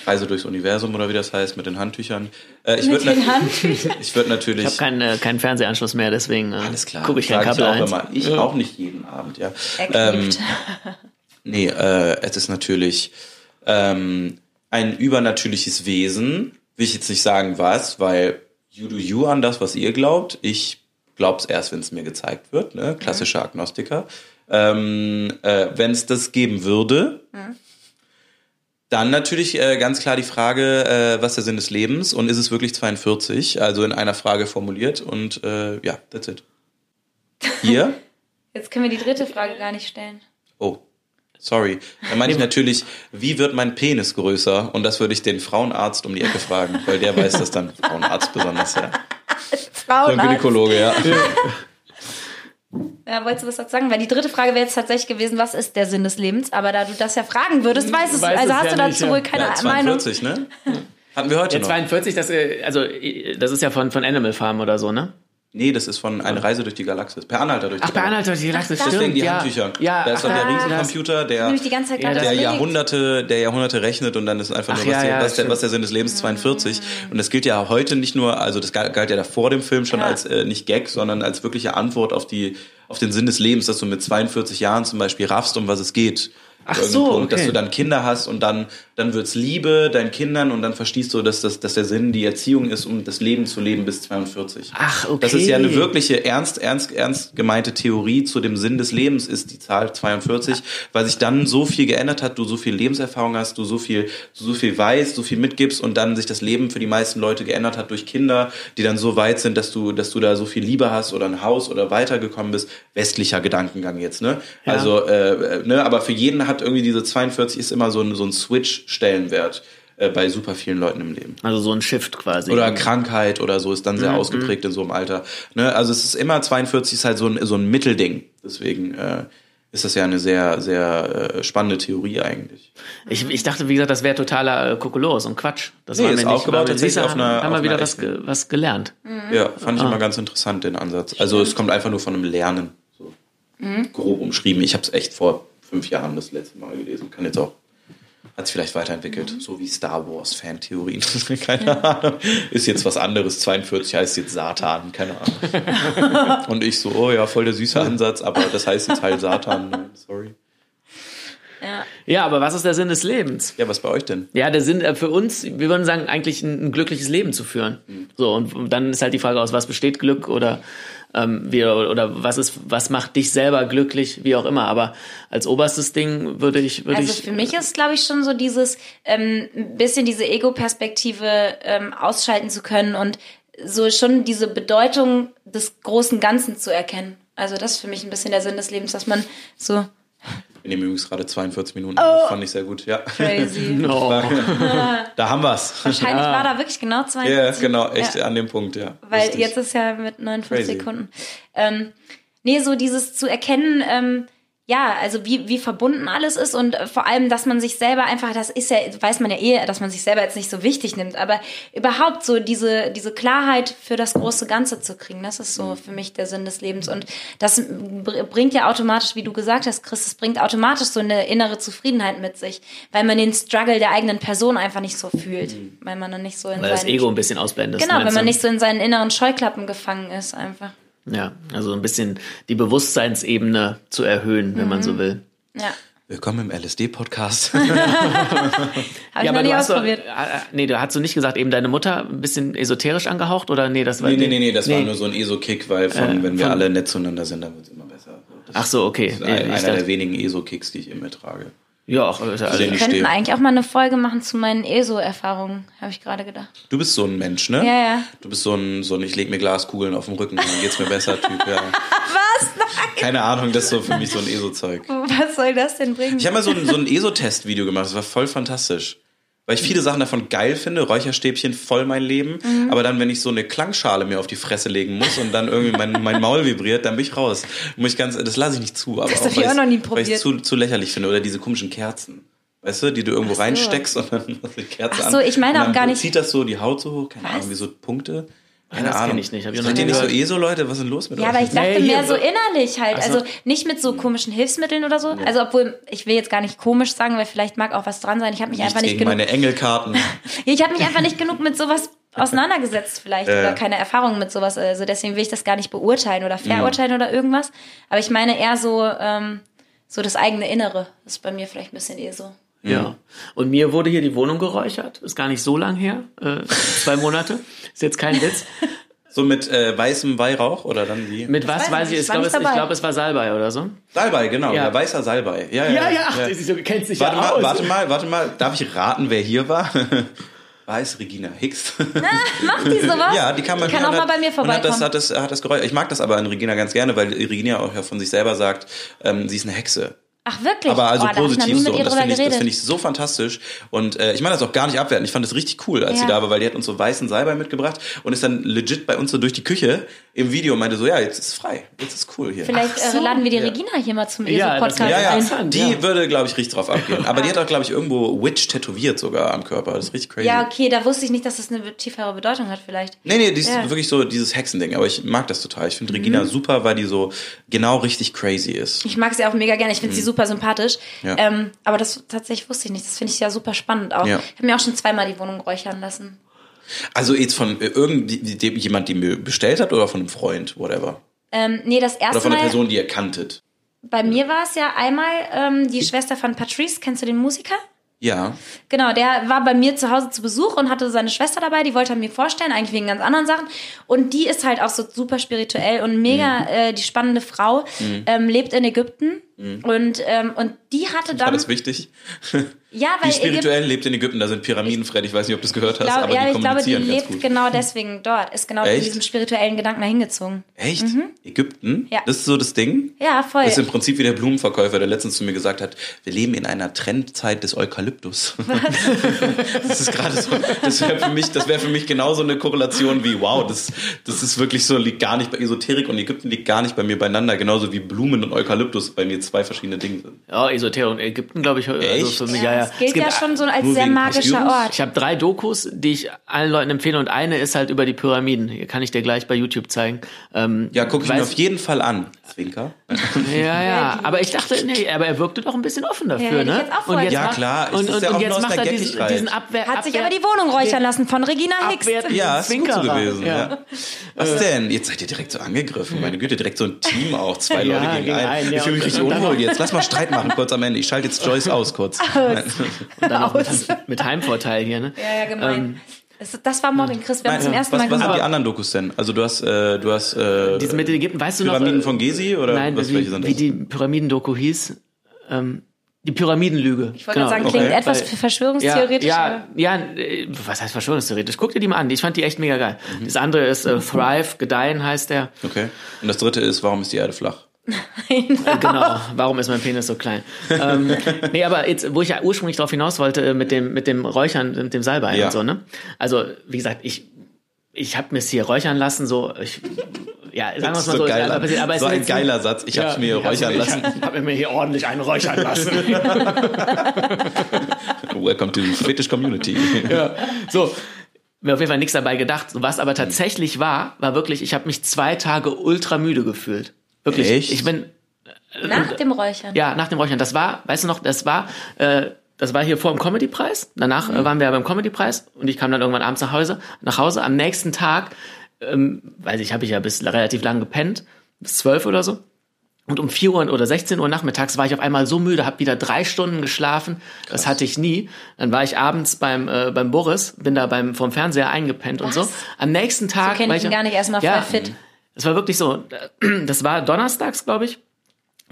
Reise durchs Universum oder wie das heißt, mit den Handtüchern. Äh, ich Mit den na- Handtüchern? Ich würde natürlich. Ich habe keinen, äh, keinen Fernsehanschluss mehr, deswegen äh, gucke ich kein Kabel auch 1. immer. Ich auch nicht jeden Abend, ja. Ähm, nee, äh, es ist natürlich ähm, ein übernatürliches Wesen. Will ich jetzt nicht sagen was, weil you do you an das, was ihr glaubt. Ich glaub's erst, wenn es mir gezeigt wird. Ne? Klassischer Agnostiker. Ähm, äh, wenn es das geben würde, dann natürlich äh, ganz klar die Frage, äh, was der Sinn des Lebens und ist es wirklich 42? Also in einer Frage formuliert und äh, ja, that's it. Ihr? Jetzt können wir die dritte Frage gar nicht stellen. Oh, sorry. Dann meine ich natürlich, wie wird mein Penis größer? Und das würde ich den Frauenarzt um die Ecke fragen, weil der weiß das dann. Frauenarzt besonders, ja. So Frauen. ein Gynäkologe, ja. Ja, wolltest du was dazu sagen? Weil die dritte Frage wäre jetzt tatsächlich gewesen, was ist der Sinn des Lebens? Aber da du das ja fragen würdest, weißt es, Weiß also es hast ja du dazu nicht, ja. wohl keine ja Meinung. 42, ne? Hatten wir heute Ja, noch. 42, das, äh, also, äh, das ist ja von, von Animal Farm oder so, ne? Nee, das ist von Eine Reise durch die Galaxis. Per Anhalter durch die Ach, Galaxis. Anhalter, die Galaxis, Ach, stimmt. Deswegen die ja. Handtücher. Ja, da ist doch der ach, Riesencomputer, der, Ja, der überlegt. Jahrhunderte, der Jahrhunderte rechnet und dann ist einfach nur, Ach, was, ja, der, ja, was, der, was der Sinn des Lebens 42. Und das gilt ja heute nicht nur, also das galt, galt ja da vor dem Film schon Ja. als äh, nicht Gag, sondern als wirkliche Antwort auf die auf den Sinn des Lebens, dass du mit 42 Jahren zum Beispiel raffst, um was es geht. Ach so, Punkt, dass okay. du dann Kinder hast und dann dann wird's Liebe deinen Kindern und dann verstehst du, dass das dass der Sinn die Erziehung ist, um das Leben zu leben bis 42. Ach, okay. Das ist ja eine wirkliche ernst, ernst, ernst gemeinte Theorie zu dem Sinn des Lebens ist die Zahl 42, weil sich dann so viel geändert hat, du so viel Lebenserfahrung hast, du so viel, so viel weißt, so viel mitgibst und dann sich das Leben für die meisten Leute geändert hat durch Kinder, die dann so weit sind, dass du, dass du da so viel Liebe hast oder ein Haus oder weitergekommen bist. Westlicher Gedankengang jetzt, ne? Ja. Also, äh, ne, aber für jeden hat irgendwie diese 42 ist immer so ein, so ein Switch-Stellenwert äh, bei super vielen Leuten im Leben. Also so ein Shift quasi. Oder Krankheit oder so ist dann sehr Mhm. ausgeprägt in so einem Alter. Ne? Also es ist immer 42 ist halt so ein, so ein Mittelding. Deswegen äh, ist das ja eine sehr, sehr äh, spannende Theorie eigentlich. Ich, ich dachte, wie gesagt, das wäre totaler äh, Kokolores und Quatsch. Das Nee, war ist aufgebaut tatsächlich auf einer- haben auf wir wieder was, ge was gelernt. Ja, fand Ah. ich immer ganz interessant, den Ansatz. Also es kommt einfach nur von einem Lernen. So grob umschrieben. Ich habe es echt vor fünf Jahren das letzte Mal gelesen. Kann jetzt auch, hat sich vielleicht weiterentwickelt. So wie Star Wars Fan-Theorien. keine Ahnung. Ist jetzt was anderes. 42 heißt jetzt Satan. Keine Ahnung. Und ich so, oh ja, voll der süße Ansatz, aber das heißt jetzt halt Satan. Nein, sorry. Ja. Ja, aber was ist der Sinn des Lebens? Ja, was bei euch denn? Ja, der Sinn äh, für uns, wir würden sagen, eigentlich ein, ein glückliches Leben zu führen. So, und dann ist halt die Frage, aus was besteht Glück oder ähm, wie, oder was ist, was macht dich selber glücklich, wie auch immer. Aber als oberstes Ding würde ich, würde Also ich. für mich ist, glaube ich, schon so dieses ähm, ein bisschen diese Ego-Perspektive ähm, ausschalten zu können und so schon diese Bedeutung des großen Ganzen zu erkennen. Also das ist für mich ein bisschen der Sinn des Lebens, dass man so Wir nehmen übrigens gerade 42 Minuten. Oh. Das fand ich sehr gut. Ja. crazy. Oh. Da haben wir's. Wahrscheinlich war da wirklich genau 42. Ja, genau, echt Ja. an dem Punkt, ja. Weil Lustig. jetzt ist ja mit 59 Crazy. Sekunden. Ähm, nee, so dieses zu erkennen, ähm, ja, also wie, wie verbunden alles ist und äh, vor allem, dass man sich selber einfach, das ist ja, weiß man ja eh, dass man sich selber jetzt nicht so wichtig nimmt, aber überhaupt so diese, diese Klarheit für das große Ganze zu kriegen, das ist so für mich der Sinn des Lebens und das br- bringt ja automatisch, wie du gesagt hast, Chris, es bringt automatisch so eine innere Zufriedenheit mit sich, weil man den Struggle der eigenen Person einfach nicht so fühlt, weil man dann nicht so in Weil das Ego ein bisschen ausblendet. Genau, wenn man nicht so in seinen inneren Scheuklappen gefangen ist, einfach. Ja, also ein bisschen die Bewusstseinsebene zu erhöhen, wenn Mhm. man so will. Ja. Willkommen im LSD-Podcast. Habe ich noch aber nie du hast doch, ausprobiert. äh, äh, nee, du hast du nicht gesagt, eben deine Mutter ein bisschen esoterisch angehaucht oder nee, das war nee, nee, nee, nee, das war nur so ein ESO-Kick, weil von, Äh, wenn wir von- alle nett zueinander sind, dann wird's immer besser. Das Ach so, okay. ist Nee, ein, einer dachte- der wenigen ESO-Kicks, die ich immer trage. Ja, auch. Also, Sehr Wir könnten stehe. eigentlich auch mal eine Folge machen zu meinen ESO-Erfahrungen, habe ich gerade gedacht. Du bist so ein Mensch, ne? Ja, ja. Du bist so ein, so ein ich leg mir Glaskugeln auf den Rücken, dann geht's mir besser, Typ, ja. Was? Keine Ahnung, das ist so für mich so ein ESO-Zeug. Was soll das denn bringen? Ich habe mal so ein, so ein ESO-Test-Video gemacht, das war voll fantastisch. Weil ich viele Sachen davon geil finde, Räucherstäbchen voll mein Leben. Mhm. Aber dann, wenn ich so eine Klangschale mir auf die Fresse legen muss und dann irgendwie mein, mein Maul vibriert, dann bin ich raus. Muss ich ganz, das lasse ich nicht zu. Aber Das auch, hab ich weil auch noch nie Weil ich probiert. es zu, zu lächerlich finde. Oder diese komischen Kerzen. Weißt du, die du irgendwo so. reinsteckst und dann die Kerze Ach an. so, ich meine auch gar nicht- zieht das so die Haut so hoch, keine Was? Ahnung, wie so Punkte. Keine das kenn Ahnung. ich nicht, hab ich noch Seid ihr nicht so gehört. ESO, Leute? Was ist denn los mit Ja, euch? aber ich dachte Nee, mehr so innerlich halt. Ach so. Also nicht mit so komischen Hilfsmitteln oder so. Also obwohl, ich will jetzt gar nicht komisch sagen, weil vielleicht mag auch was dran sein. Ich habe mich Nichts einfach nicht genug. meine Engelkarten. Ich habe mich einfach nicht genug mit sowas auseinandergesetzt vielleicht Ja, ja. oder keine Erfahrung mit sowas. Also deswegen will ich das gar nicht beurteilen oder verurteilen oder irgendwas. Aber ich meine eher so, ähm, so das eigene Innere. Das ist bei mir vielleicht ein bisschen eh so. Ja. Und mir wurde hier die Wohnung geräuchert. Ist gar nicht so lang her. Äh, zwei Monate. Ist jetzt kein Witz. So mit äh, weißem Weihrauch oder dann wie? Mit was weiß weiß ich ich? Ich glaube, es, ich glaub, es war Salbei oder so. Salbei, genau. Ja. Ja, weißer Salbei. Ja, ja. du kennst dich Warte ja mal, aus. warte mal, warte mal. Darf ich raten, wer hier war? War es Regina Hicks? Macht die sowas? ja, die kam bei Die kann mir auch und mal hat- bei mir Und hat vorbeikommen. das, hat das, hat das Geräusch. Ich mag das aber an Regina ganz gerne, weil Regina auch ja von sich selber sagt, ähm, sie ist eine Hexe. Ach wirklich? Aber also oh, positiv so. Und das finde ich, das finde ich so fantastisch. Und äh, ich meine das auch gar nicht abwerten. Ich fand das richtig cool, als Ja. sie da war, weil die hat uns so weißen Salbei mitgebracht und ist dann legit bei uns so durch die Küche im Video und meinte so, ja, jetzt ist frei. Jetzt ist cool hier. Vielleicht Ach so. äh, laden wir die Ja. Regina hier mal zum Ja, ESO-Podcast ja, ja, ein. Die ja. würde, glaube ich, richtig drauf abgehen. Aber die hat auch, glaube ich, irgendwo Witch tätowiert sogar am Körper. Das ist richtig crazy. Ja, okay, da wusste ich nicht, dass das eine tiefere Bedeutung hat vielleicht. Nee, nee, die ist wirklich so dieses Hexending. Aber ich mag das total. Ich finde Mhm. Regina super, weil die so genau richtig crazy ist. Ich mag sie auch mega gerne. Ich finde sie super sympathisch. Mhm. Ja. Ähm, aber das tatsächlich wusste ich nicht. Das finde ich ja super spannend auch. Ja. Ich habe mir auch schon zweimal die Wohnung räuchern lassen. Also jetzt von äh, irgendjemand, die mir bestellt hat oder von einem Freund, whatever. Ähm, nee, das Oder erste von einer Mal, Person, die ihr kanntet. bei mir war es ja einmal ähm, die Schwester von Patrice. Kennst du den Musiker? Ja. Genau, der war bei mir zu Hause zu Besuch und hatte seine Schwester dabei, die wollte er mir vorstellen, eigentlich wegen ganz anderen Sachen. Und die ist halt auch so super spirituell und mega Mhm. äh, die spannende Frau, ähm, lebt in Ägypten. Und, ähm, und die hatte Mhm. War dann. das wichtig? Ja, weil Die spirituell lebt in Ägypten, da sind Pyramiden, Fred. Ich weiß nicht, ob du das gehört hast, glaub, aber ja, die ich glaube, die kommunizieren lebt gut. genau deswegen dort, ist genau Echt? diesem spirituellen Gedanken dahin gezogen. Echt? Ägypten? Ja. Das ist so das Ding? Ja, voll. Das ist im Prinzip wie der Blumenverkäufer, der letztens zu mir gesagt hat, wir leben in einer Trendzeit des Eukalyptus. das ist gerade so, das wäre für mich, das wäre für mich genauso eine Korrelation wie, wow, das, das ist wirklich so, liegt gar nicht bei Esoterik und Ägypten liegt gar nicht bei mir beieinander, genauso wie Blumen und Eukalyptus bei mir zwei verschiedene Dinge sind. Ja, Esoterik und Ägypten, glaube ich. Also für mich, ja, ja. Es gilt Es gibt ja schon so als sehr magischer Kostüms? Ort. Ich habe drei Dokus, die ich allen Leuten empfehle und eine ist halt über die Pyramiden. Hier kann ich dir gleich bei YouTube zeigen. Ähm, Ja, guck ich mir weiß- auf jeden Fall an. Zwinker. Ja, ja, aber ich dachte, nee, aber er wirkte doch ein bisschen offen dafür, ich ne? vorher jetzt Ja, macht- klar, und, und, ja und jetzt macht er diesen, diesen Abwehr. Hat sich Abwehr, aber die Wohnung räuchern lassen von Regina Hicks. Abwehr, Ja, ist gut so gewesen. Ja. Was denn? Jetzt seid ihr direkt so angegriffen. Meine Güte, direkt so ein Team auch. Zwei Ja, Leute gegen gegen einen. einen, ja, ich fühle mich und- richtig noch- jetzt. Lass mal Streit machen kurz am Ende. Ich schalte jetzt Joyce aus kurz. Nein. Und dann auch mit, Aus. mit Heimvorteil hier, ne? Ja, ja, gemein. Ähm, das, war Mobbing, Chris. Wir haben Nein, zum ersten was, Mal was sind gemacht. die anderen Dokus denn? Also du hast, äh, du hast äh, Diese mit den Ägypten, weißt du noch? Pyramiden äh, von Gezi oder Nein, was, wie, welche sind wie das? die Pyramidendoku hieß. Ähm, die Pyramidenlüge. Ich wollte gerade sagen, klingt okay. etwas Weil- verschwörungstheoretisch. Ja, ja, ja, äh, was heißt verschwörungstheoretisch? Guck dir die mal an. Ich fand die echt mega geil. Mhm. Das andere ist äh, Thrive, Gedeihen heißt der. Okay. Und das dritte ist, warum ist die Erde flach? Äh, genau. Warum ist mein Penis so klein? ähm, nee, aber jetzt, wo ich ja ursprünglich darauf hinaus wollte, äh, mit dem, mit dem Räuchern, mit dem Salbei Ja. und so, ne? Also, wie gesagt, ich, ich habe mir es hier räuchern lassen, so, ich, ja, sagen wir Das es mal so, so. einfach passiert, aber es so ein geiler Satz. Ich hab's mir ich hab's räuchern mir- lassen. Ich habe mir hier ordentlich einen räuchern lassen. Welcome to the Fetish Community. ja. So, mir auf jeden Fall nichts dabei gedacht. Was aber tatsächlich war, war wirklich, ich habe mich zwei Tage ultra müde gefühlt. Wirklich. Echt? Ich bin Nach dem Räuchern. Ja, nach dem Räuchern. Das war, weißt du noch, das war, äh, das war hier vor dem Comedy-Preis. Danach äh, waren wir ja beim Comedy-Preis und ich kam dann irgendwann abends nach Hause. Nach Hause. Am nächsten Tag, ähm, weiß ich, habe ich ja bis relativ lang gepennt, bis zwölf oder so. Und um 4 Uhr oder 16 Uhr nachmittags war ich auf einmal so müde, habe wieder drei Stunden geschlafen. Das hatte ich nie. Dann war ich abends beim äh, beim Boris, bin da beim vom Fernseher eingepennt und so. Was? Am nächsten Tag kenn war ich ihn gar nicht, erst mal ja, voll fit. Das war wirklich so. Das war donnerstags, glaube ich.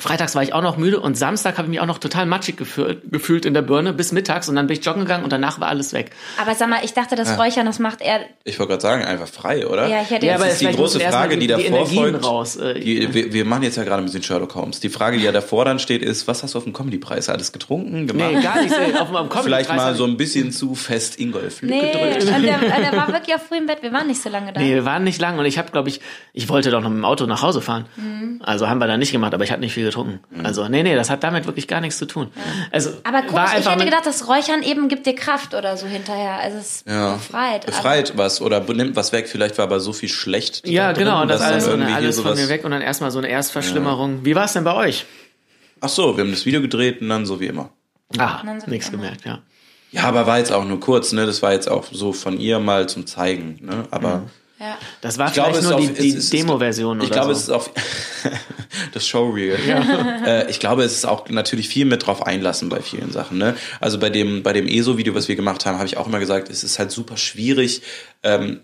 Freitags war ich auch noch müde und Samstag habe ich mich auch noch total matschig gefühlt, gefühlt in der Birne bis mittags und dann bin ich joggen gegangen und danach war alles weg. Aber sag mal, ich dachte, das Räuchern, das macht er. Ich wollte gerade sagen, einfach frei, oder? Ja, ich hätte Ja, aber das ist die große Frage, die, die davor Energien folgt. raus, äh, die, wir, wir machen jetzt ja gerade ein bisschen Sherlock Holmes. Die Frage, die ja davor dann steht, ist, was hast du auf dem Comedy-Preis? Alles getrunken, gemacht? Nee, gar nicht. ey, Auf dem Comedy Vielleicht mal so ein bisschen zu fest Ingolf Nee, gedrückt. und der, der war wirklich auch früh im Bett. Wir waren nicht so lange da. Nee, wir waren nicht lang und ich habe, glaube ich, ich wollte doch noch mit dem Auto nach Hause fahren. Mhm. Also haben wir da nicht gemacht, aber ich hatte nicht viel getrunken. Also nee, nee, das hat damit wirklich gar nichts zu tun. Also Aber war komisch, ich hätte gedacht, das Räuchern eben gibt dir Kraft oder so hinterher. Also es Ja. befreit. aber- Befreit was oder nimmt was weg. Vielleicht war aber so viel schlecht. ja, drin, genau, und das alles, und irgendwie alles von mir weg und dann erstmal so eine Erstverschlimmerung. Wie war es denn bei euch? Ach so, wir haben das Video gedreht und dann so wie immer. Ah, so nichts immer. gemerkt, ja. Ja, aber war jetzt auch nur kurz, ne? Das war jetzt auch so von ihr mal zum Zeigen, ne? Aber Ja. Das war ich glaube, vielleicht ist nur auf, die, die Demo-Version Ich oder glaube, so. es ist auf das Showreel. äh, ich glaube, es ist auch natürlich viel mit drauf einlassen bei vielen Sachen. Ne? Also bei dem bei dem ESO-Video, was wir gemacht haben, habe ich auch immer gesagt, es ist halt super schwierig. Ähm,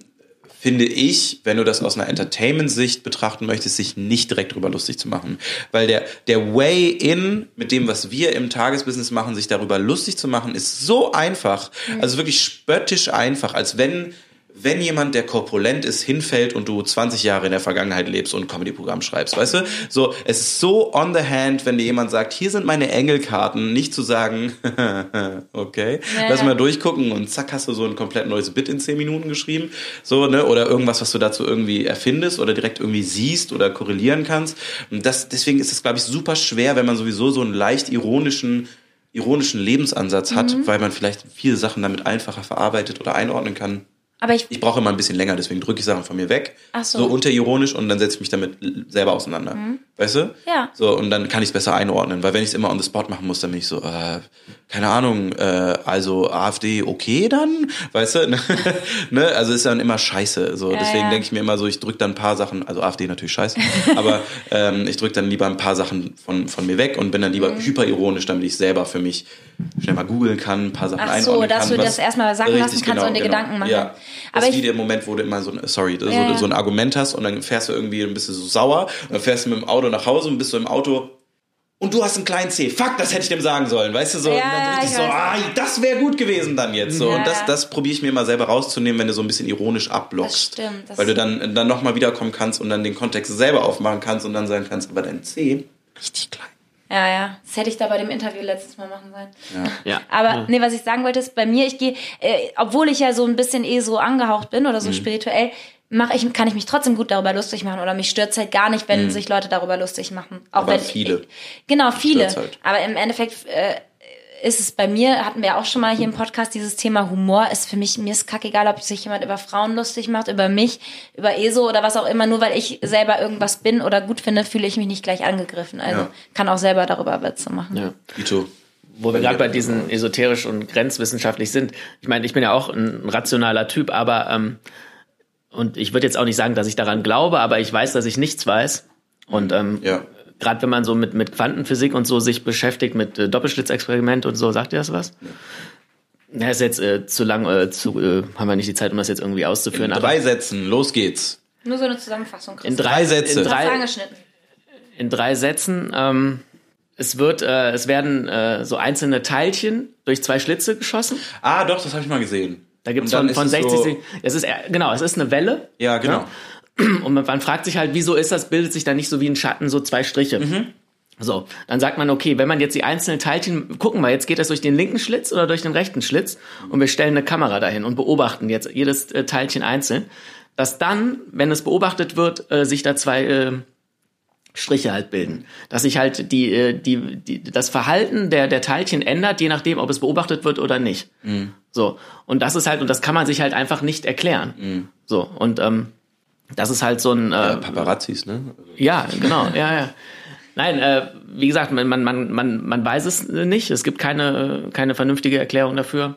finde ich, wenn du das aus einer Entertainment-Sicht betrachten möchtest, sich nicht direkt drüber lustig zu machen. Weil der, der Way in mit dem, was wir im Tagesbusiness machen, sich darüber lustig zu machen, ist so einfach. Also wirklich spöttisch einfach, als wenn wenn jemand, der korpulent ist, hinfällt und du 20 Jahre in der Vergangenheit lebst und ein Comedy-Programm schreibst, weißt du? So, es ist so on the hand, wenn dir jemand sagt, hier sind meine Engelkarten, nicht zu sagen, okay, Ja, lass mal durchgucken und zack, hast du so ein komplett neues Bit in 10 Minuten geschrieben, so, ne, oder irgendwas, was du dazu irgendwie erfindest oder direkt irgendwie siehst oder korrelieren kannst. Und das, deswegen ist es, glaube ich, super schwer, wenn man sowieso so einen leicht ironischen ironischen Lebensansatz hat, Mhm. weil man vielleicht viele Sachen damit einfacher verarbeitet oder einordnen kann. Aber ich, Ich brauche immer ein bisschen länger, deswegen drücke ich Sachen von mir weg. Ach so. Mhm. unterironisch und dann setze ich mich damit selber auseinander. Weißt du? Ja. So, und dann kann ich es besser einordnen, weil wenn ich es immer on the spot machen muss, dann bin ich so, äh, keine Ahnung, äh, also AfD okay dann? Weißt du? ne? Also ist dann immer scheiße. So, Ja, deswegen ja. denke ich mir immer so, ich drücke dann ein paar Sachen, also AfD natürlich scheiße, aber ähm, ich drücke dann lieber ein paar Sachen von, von mir weg und bin dann lieber Mhm. hyperironisch, damit ich selber für mich schnell mal googeln kann, ein paar Sachen Ach so, einordnen dass kann. du was- das erstmal sacken lassen kannst und dir Gedanken machen. Ja. Aber das ist ich- wie der Moment, wo du immer so, ein- sorry, so, Ja, ja. so ein Argument hast und dann fährst du irgendwie ein bisschen so sauer und dann fährst du mit dem Auto nach Hause und bist so im Auto und du hast einen kleinen C. Fuck, das hätte ich dem sagen sollen, weißt du so. Ja, und dann ja, richtig ich so, ah, das wäre gut gewesen dann jetzt. So. Ja, und das, ja. das probiere ich mir immer selber rauszunehmen, wenn du so ein bisschen ironisch abblockst. Das stimmt, das- weil du dann, dann nochmal wiederkommen kannst und dann den Kontext selber aufmachen kannst und dann sagen kannst, aber dein C, richtig klein. Ja, ja. Das hätte ich da bei dem Interview letztes Mal machen sollen. Ja. Aber ja. nee, was ich sagen wollte, ist bei mir, ich gehe, äh, obwohl ich ja so ein bisschen eh so angehaucht bin Mhm. oder so spirituell, mache ich, kann ich mich trotzdem gut darüber lustig machen oder mich stört halt gar nicht, wenn sich Leute darüber lustig machen. Auch Mhm. Aber wenn viele. genau viele. Halt. Aber im Endeffekt äh, ist es bei mir, hatten wir auch schon mal hier im Podcast, dieses Thema Humor ist für mich, mir ist kackegal, ob sich jemand über Frauen lustig macht, über mich, über ESO oder was auch immer, nur weil ich selber irgendwas bin oder gut finde, fühle ich mich nicht gleich angegriffen. Also Ja. kann auch selber darüber Witze machen. Ja. Ito. Wo wir gerade bei diesen esoterisch und grenzwissenschaftlich sind. Ich meine, ich bin ja auch ein rationaler Typ, aber ähm, und ich würde jetzt auch nicht sagen, dass ich daran glaube, aber ich weiß, dass ich nichts weiß. Und ähm, Ja. Gerade wenn man so mit, mit Quantenphysik und so sich beschäftigt, mit äh, Doppelschlitzexperiment und so, sagt ihr das was? Ja, ist jetzt äh, zu lang, äh, zu, äh, haben wir nicht die Zeit, um das jetzt irgendwie auszuführen. In aber drei Sätzen, los geht's. Nur so eine Zusammenfassung. in Chris. drei, Sätze. In drei, angeschnitten. in drei Sätzen. Ähm, es wird, äh, es werden äh, so einzelne Teilchen durch zwei Schlitze geschossen. Ah, doch, das habe ich mal gesehen. Da gibt's Und dann von, von ist es 60, so- es ist eher- genau, es ist eine Welle. Ja, genau. Und man, fragt sich halt, wieso ist das, bildet sich da nicht so wie ein Schatten so zwei Striche? Mhm. So, dann sagt man, okay, wenn man jetzt die einzelnen Teilchen, gucken wir, jetzt geht das durch den linken Schlitz oder durch den rechten Schlitz und wir stellen eine Kamera dahin und beobachten jetzt jedes äh, Teilchen einzeln, dass dann, wenn es beobachtet wird, äh, sich da zwei äh, Striche halt bilden. Dass sich halt die, äh, die, die, das Verhalten der, der Teilchen ändert, je nachdem, ob es beobachtet wird oder nicht. So. Und das ist halt, und das kann man sich halt einfach nicht erklären. So. Und ähm, das ist halt so ein äh, Ja, Paparazzis, ne? ja, genau, ja, ja. Nein, äh, wie gesagt, man, man, man, man, weiß es nicht. Es gibt keine, keine vernünftige Erklärung dafür.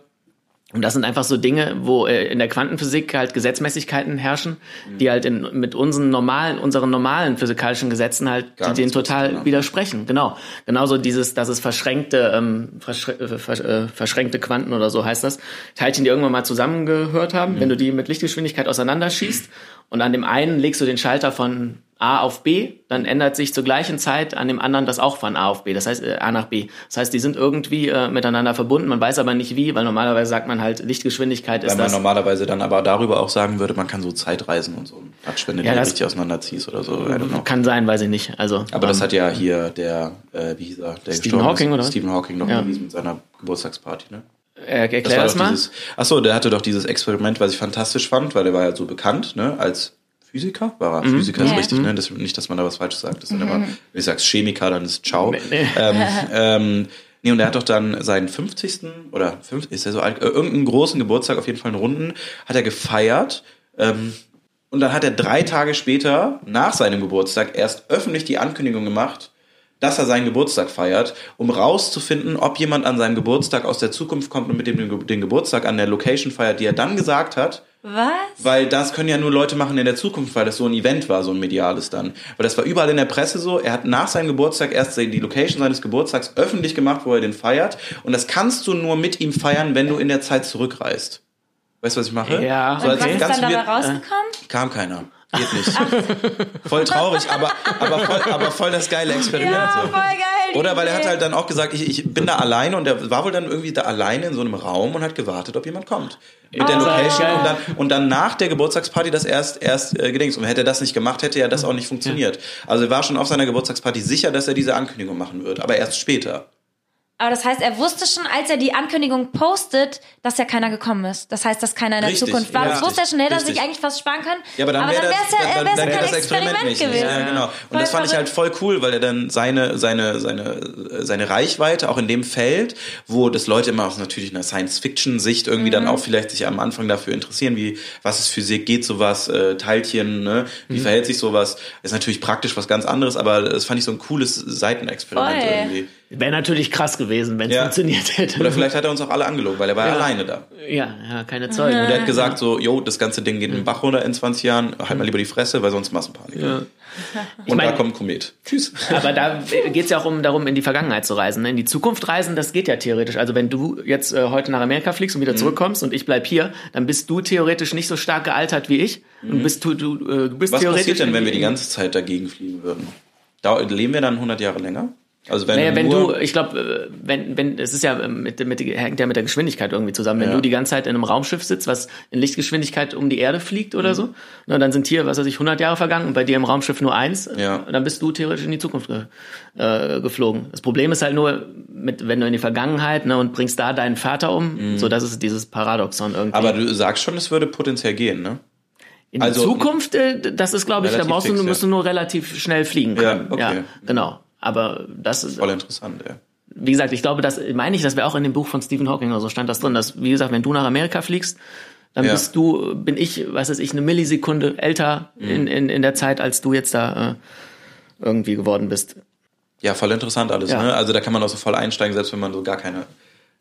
Und das sind einfach so Dinge, wo äh, in der Quantenphysik halt Gesetzmäßigkeiten herrschen, die halt in, mit unseren normalen, unseren normalen physikalischen Gesetzen halt Gar denen total haben. widersprechen. Genau. Genauso dieses, dass es verschränkte, ähm, verschr äh, versch äh, verschränkte Quanten oder so heißt das. Teilchen, die irgendwann mal zusammengehört haben, wenn du die mit Lichtgeschwindigkeit auseinanderschießt und an dem einen legst du den Schalter von A auf B, dann ändert sich zur gleichen Zeit an dem anderen das auch von A auf B, das heißt äh, A nach B. Das heißt, die sind irgendwie äh, miteinander verbunden, man weiß aber nicht wie, weil normalerweise sagt man halt, Lichtgeschwindigkeit ist Weil man das. normalerweise dann aber darüber auch sagen würde, man kann so Zeitreisen und so. Quatsch, wenn du Ja, die das- richtig auseinanderziehst oder so. Kann sein, weiß ich nicht. Also, Aber das ähm, hat ja hier der, äh, wie hieß er? Der Stephen Hawking, ist. oder? Stephen Hawking noch Ja. bewiesen mit seiner Geburtstagsparty, ne? Äh, erklär das, doch mal. dieses, achso, der hatte doch dieses Experiment, was ich fantastisch fand, weil er war ja so bekannt, ne, als Physiker, war er? Mhm. Physiker ist Ja. richtig, ne? Das, nicht, dass man da was Falsches sagt. Das dann immer, wenn ich sagst Chemiker, dann ist Ciao. nee. Ähm, ähm, nee, und er hat doch dann seinen 50. oder 50, ist er so alt, äh, irgendeinen großen Geburtstag, auf jeden Fall einen Runden, hat er gefeiert. Ähm, und dann hat er drei Tage später, nach seinem Geburtstag, erst öffentlich die Ankündigung gemacht, dass er seinen Geburtstag feiert, um rauszufinden, ob jemand an seinem Geburtstag aus der Zukunft kommt und mit dem den, Geburtstag an der Location feiert, die er dann gesagt hat, Was? weil das können ja nur Leute machen in der Zukunft, weil das so ein Event war, so ein mediales dann. Weil das war überall in der Presse so. Er hat nach seinem Geburtstag erst die Location seines Geburtstags öffentlich gemacht, wo er den feiert. Und das kannst du nur mit ihm feiern, wenn du in der Zeit zurückreist. Weißt du, was ich mache? Ja, so, Und als was ist ganz dann dabei weird- rausgekommen? Kam keiner. Geht nicht. voll traurig, aber, aber, voll, aber voll das geile Experiment. Ja, so. voll geil. Oder weil er hat halt dann auch gesagt, ich, ich bin da alleine und er war wohl dann irgendwie da alleine in so einem Raum und hat gewartet, ob jemand kommt. Mit der Ah. Location und dann, und dann nach der Geburtstagsparty das erst, erst äh, gedings. Und hätte er das nicht gemacht, hätte ja das auch nicht funktioniert. Also er war schon auf seiner Geburtstagsparty sicher, dass er diese Ankündigung machen wird, aber erst später. Aber das heißt, er wusste schon, als er die Ankündigung postet, dass ja keiner gekommen ist. Das heißt, dass keiner in der Richtig, Zukunft war. ja. das wusste er schon, hätte er sich eigentlich was sparen können. Ja, aber dann wäre das, wär's ja, dann, wär's dann, ja dann kein das Experiment nicht. gewesen. Ja, genau. Und Voll das fand ich halt voll cool, weil er dann seine, seine, seine, seine Reichweite auch in dem Feld, wo das Leute immer aus natürlich einer Science-Fiction-Sicht irgendwie Mhm. dann auch vielleicht sich am Anfang dafür interessieren, wie, was ist Physik, geht sowas, äh, Teilchen, ne? wie Mhm. verhält sich sowas, ist natürlich praktisch was ganz anderes, aber das fand ich so ein cooles Seitenexperiment Voll. irgendwie. Wäre natürlich krass gewesen, wenn es Ja. funktioniert hätte. Oder vielleicht hat er uns auch alle angelogen, weil er war Ja. alleine da. ja, ja, keine Zeugen. Und er hat gesagt so, yo, das ganze Ding geht in den Bach runter in 20 Jahren, halt mal lieber die Fresse, weil sonst Massenpanik. Ja. Und mein- da kommt ein Komet. Tschüss. Aber da geht es ja auch um, darum, in die Vergangenheit zu reisen. ne? In die Zukunft reisen, das geht ja theoretisch. Also wenn du jetzt äh, heute nach Amerika fliegst und wieder zurückkommst und ich bleib hier, dann bist du theoretisch nicht so stark gealtert wie ich. Und bist du, du, äh, bist Was theoretisch. passiert denn, wenn wir die ganze Zeit dagegen fliegen würden? Da, leben wir dann 100 Jahre länger? Also wenn, Naja, wenn du, ich glaube, wenn, wenn, es ist ja ähm, mit, mit, hängt ja mit der Geschwindigkeit irgendwie zusammen. Wenn Ja. du die ganze Zeit in einem Raumschiff sitzt, was in Lichtgeschwindigkeit um die Erde fliegt Mhm. oder so, na, dann sind hier, was weiß ich, 100 Jahre vergangen und bei dir im Raumschiff nur eins, Ja. dann bist du theoretisch in die Zukunft ge, äh, geflogen. Das Problem ist halt nur, mit, wenn du in die Vergangenheit ne, und bringst da deinen Vater um, so das ist dieses Paradoxon irgendwie. Mhm. aber du sagst schon, es würde potenziell gehen, ne? in also- die Zukunft, äh, das ist, glaube ich, da brauchst du, fix, du musst ja. du nur relativ schnell fliegen Ja, können. okay. genau. Aber das ist, Voll interessant, ey. wie gesagt, ich glaube, das meine ich, das wäre auch in dem Buch von Stephen Hawking oder so stand das drin, dass, wie gesagt, wenn du nach Amerika fliegst, dann Ja. bist du, bin ich, was weiß ich, eine Millisekunde älter Mhm. in, in, in der Zeit, als du jetzt da äh, irgendwie geworden bist. Ja, voll interessant alles, Ja. ne? Also da kann man auch so voll einsteigen, selbst wenn man so gar keine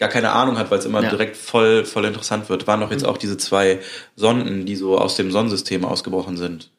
gar keine Ahnung hat, weil es immer Ja. direkt voll voll interessant wird. Waren doch jetzt auch diese zwei Sonden, die so aus dem Sonnensystem ausgebrochen sind.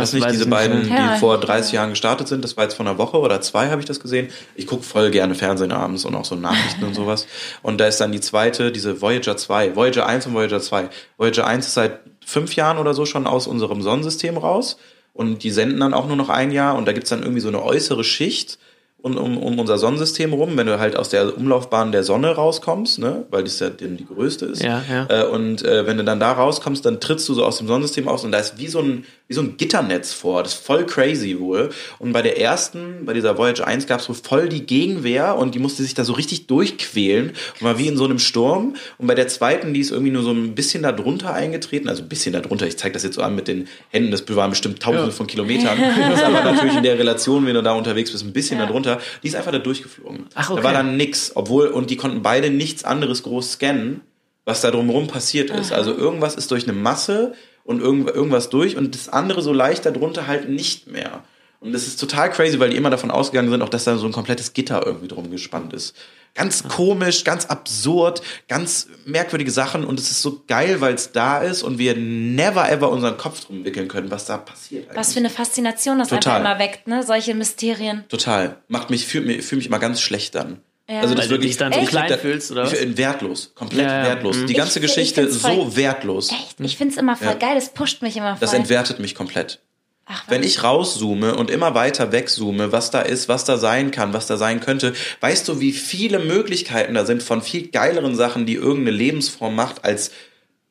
Das, Das nicht diese beiden, Ja. die vor 30 Jahren gestartet sind? Das war jetzt vor einer Woche oder zwei, habe ich das gesehen. Ich gucke voll gerne Fernsehen abends und auch so Nachrichten und sowas. Und da ist dann die zweite, diese Voyager 2. Voyager 1 und Voyager 2. Voyager 1 ist seit fünf Jahren oder so schon aus unserem Sonnensystem raus. Und die senden dann auch nur noch ein Jahr. Und da gibt's dann irgendwie so eine äußere Schicht um, um, um unser Sonnensystem rum, wenn du halt aus der Umlaufbahn der Sonne rauskommst, ne, weil das ja die, die größte ist. Ja, ja. Äh, und äh, wenn du dann da rauskommst, dann trittst du so aus dem Sonnensystem aus und da ist wie so ein wie so ein Gitternetz vor. Das ist voll crazy wohl. Und bei der ersten, bei dieser Voyager 1 gab es wohl voll die Gegenwehr und die musste sich da so richtig durchquälen und war wie in so einem Sturm. Und bei der zweiten, die ist irgendwie nur so ein bisschen da drunter eingetreten, also ein bisschen da drunter. Ich zeige das jetzt so an mit den Händen, das waren bestimmt tausende von Kilometern. Das ist aber natürlich in der Relation, wenn du da unterwegs bist, ein bisschen da drunter. Die ist einfach da durchgeflogen. Ach, okay. Da war dann nix, obwohl, und die konnten beide nichts anderes groß scannen, was da drumherum passiert ist. Also irgendwas ist durch eine Masse und irgend, irgendwas durch und das andere so leicht darunter halt nicht mehr. Und das ist total crazy, weil die immer davon ausgegangen sind, auch dass da so ein komplettes Gitter irgendwie drum gespannt ist. Ganz komisch, ganz absurd, ganz merkwürdige Sachen und es ist so geil, weil es da ist und wir never ever unseren Kopf drum wickeln können, was da passiert. Was für eine Faszination das Total. einfach immer weckt, ne? Solche Mysterien. Total. Macht mich, fühlt mich, fühlt mich immer ganz schlecht dann. Ja. Also das Weil du wirklich, dich dann so ich- klein da- fühlst, oder Ich, was? wertlos. Komplett Ja, ja. wertlos. Die Ich ganze ich Geschichte voll- so wertlos. Echt? Ich find's immer voll Ja. geil, das pusht mich immer voll. Das entwertet mich komplett. Ach? Wenn ich rauszoome und immer weiter wegzoome, was da ist, was da sein kann, was da sein könnte, weißt du, wie viele Möglichkeiten da sind von viel geileren Sachen, die irgendeine Lebensform macht, als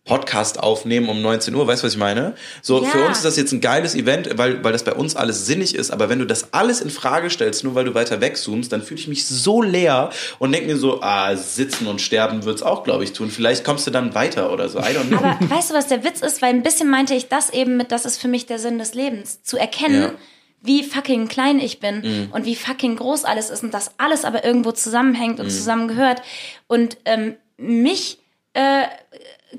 Podcast aufnehmen um 19 Uhr, weißt du, was ich meine? So, Ja. für uns ist das jetzt ein geiles Event, weil, weil das bei uns alles sinnig ist, aber wenn du das alles in Frage stellst, nur weil du weiter wegzoomst, dann fühle ich mich so leer und denke mir so, ah, sitzen und sterben wird's auch, glaube ich, tun. Vielleicht kommst du dann weiter oder so, I don't know. Aber weißt du, was der Witz ist? Weil ein bisschen meinte ich das eben mit, das ist für mich der Sinn des Lebens. Zu erkennen, Ja. wie fucking klein ich bin und wie fucking groß alles ist und dass alles aber irgendwo zusammenhängt und zusammengehört. Und ähm, mich, äh,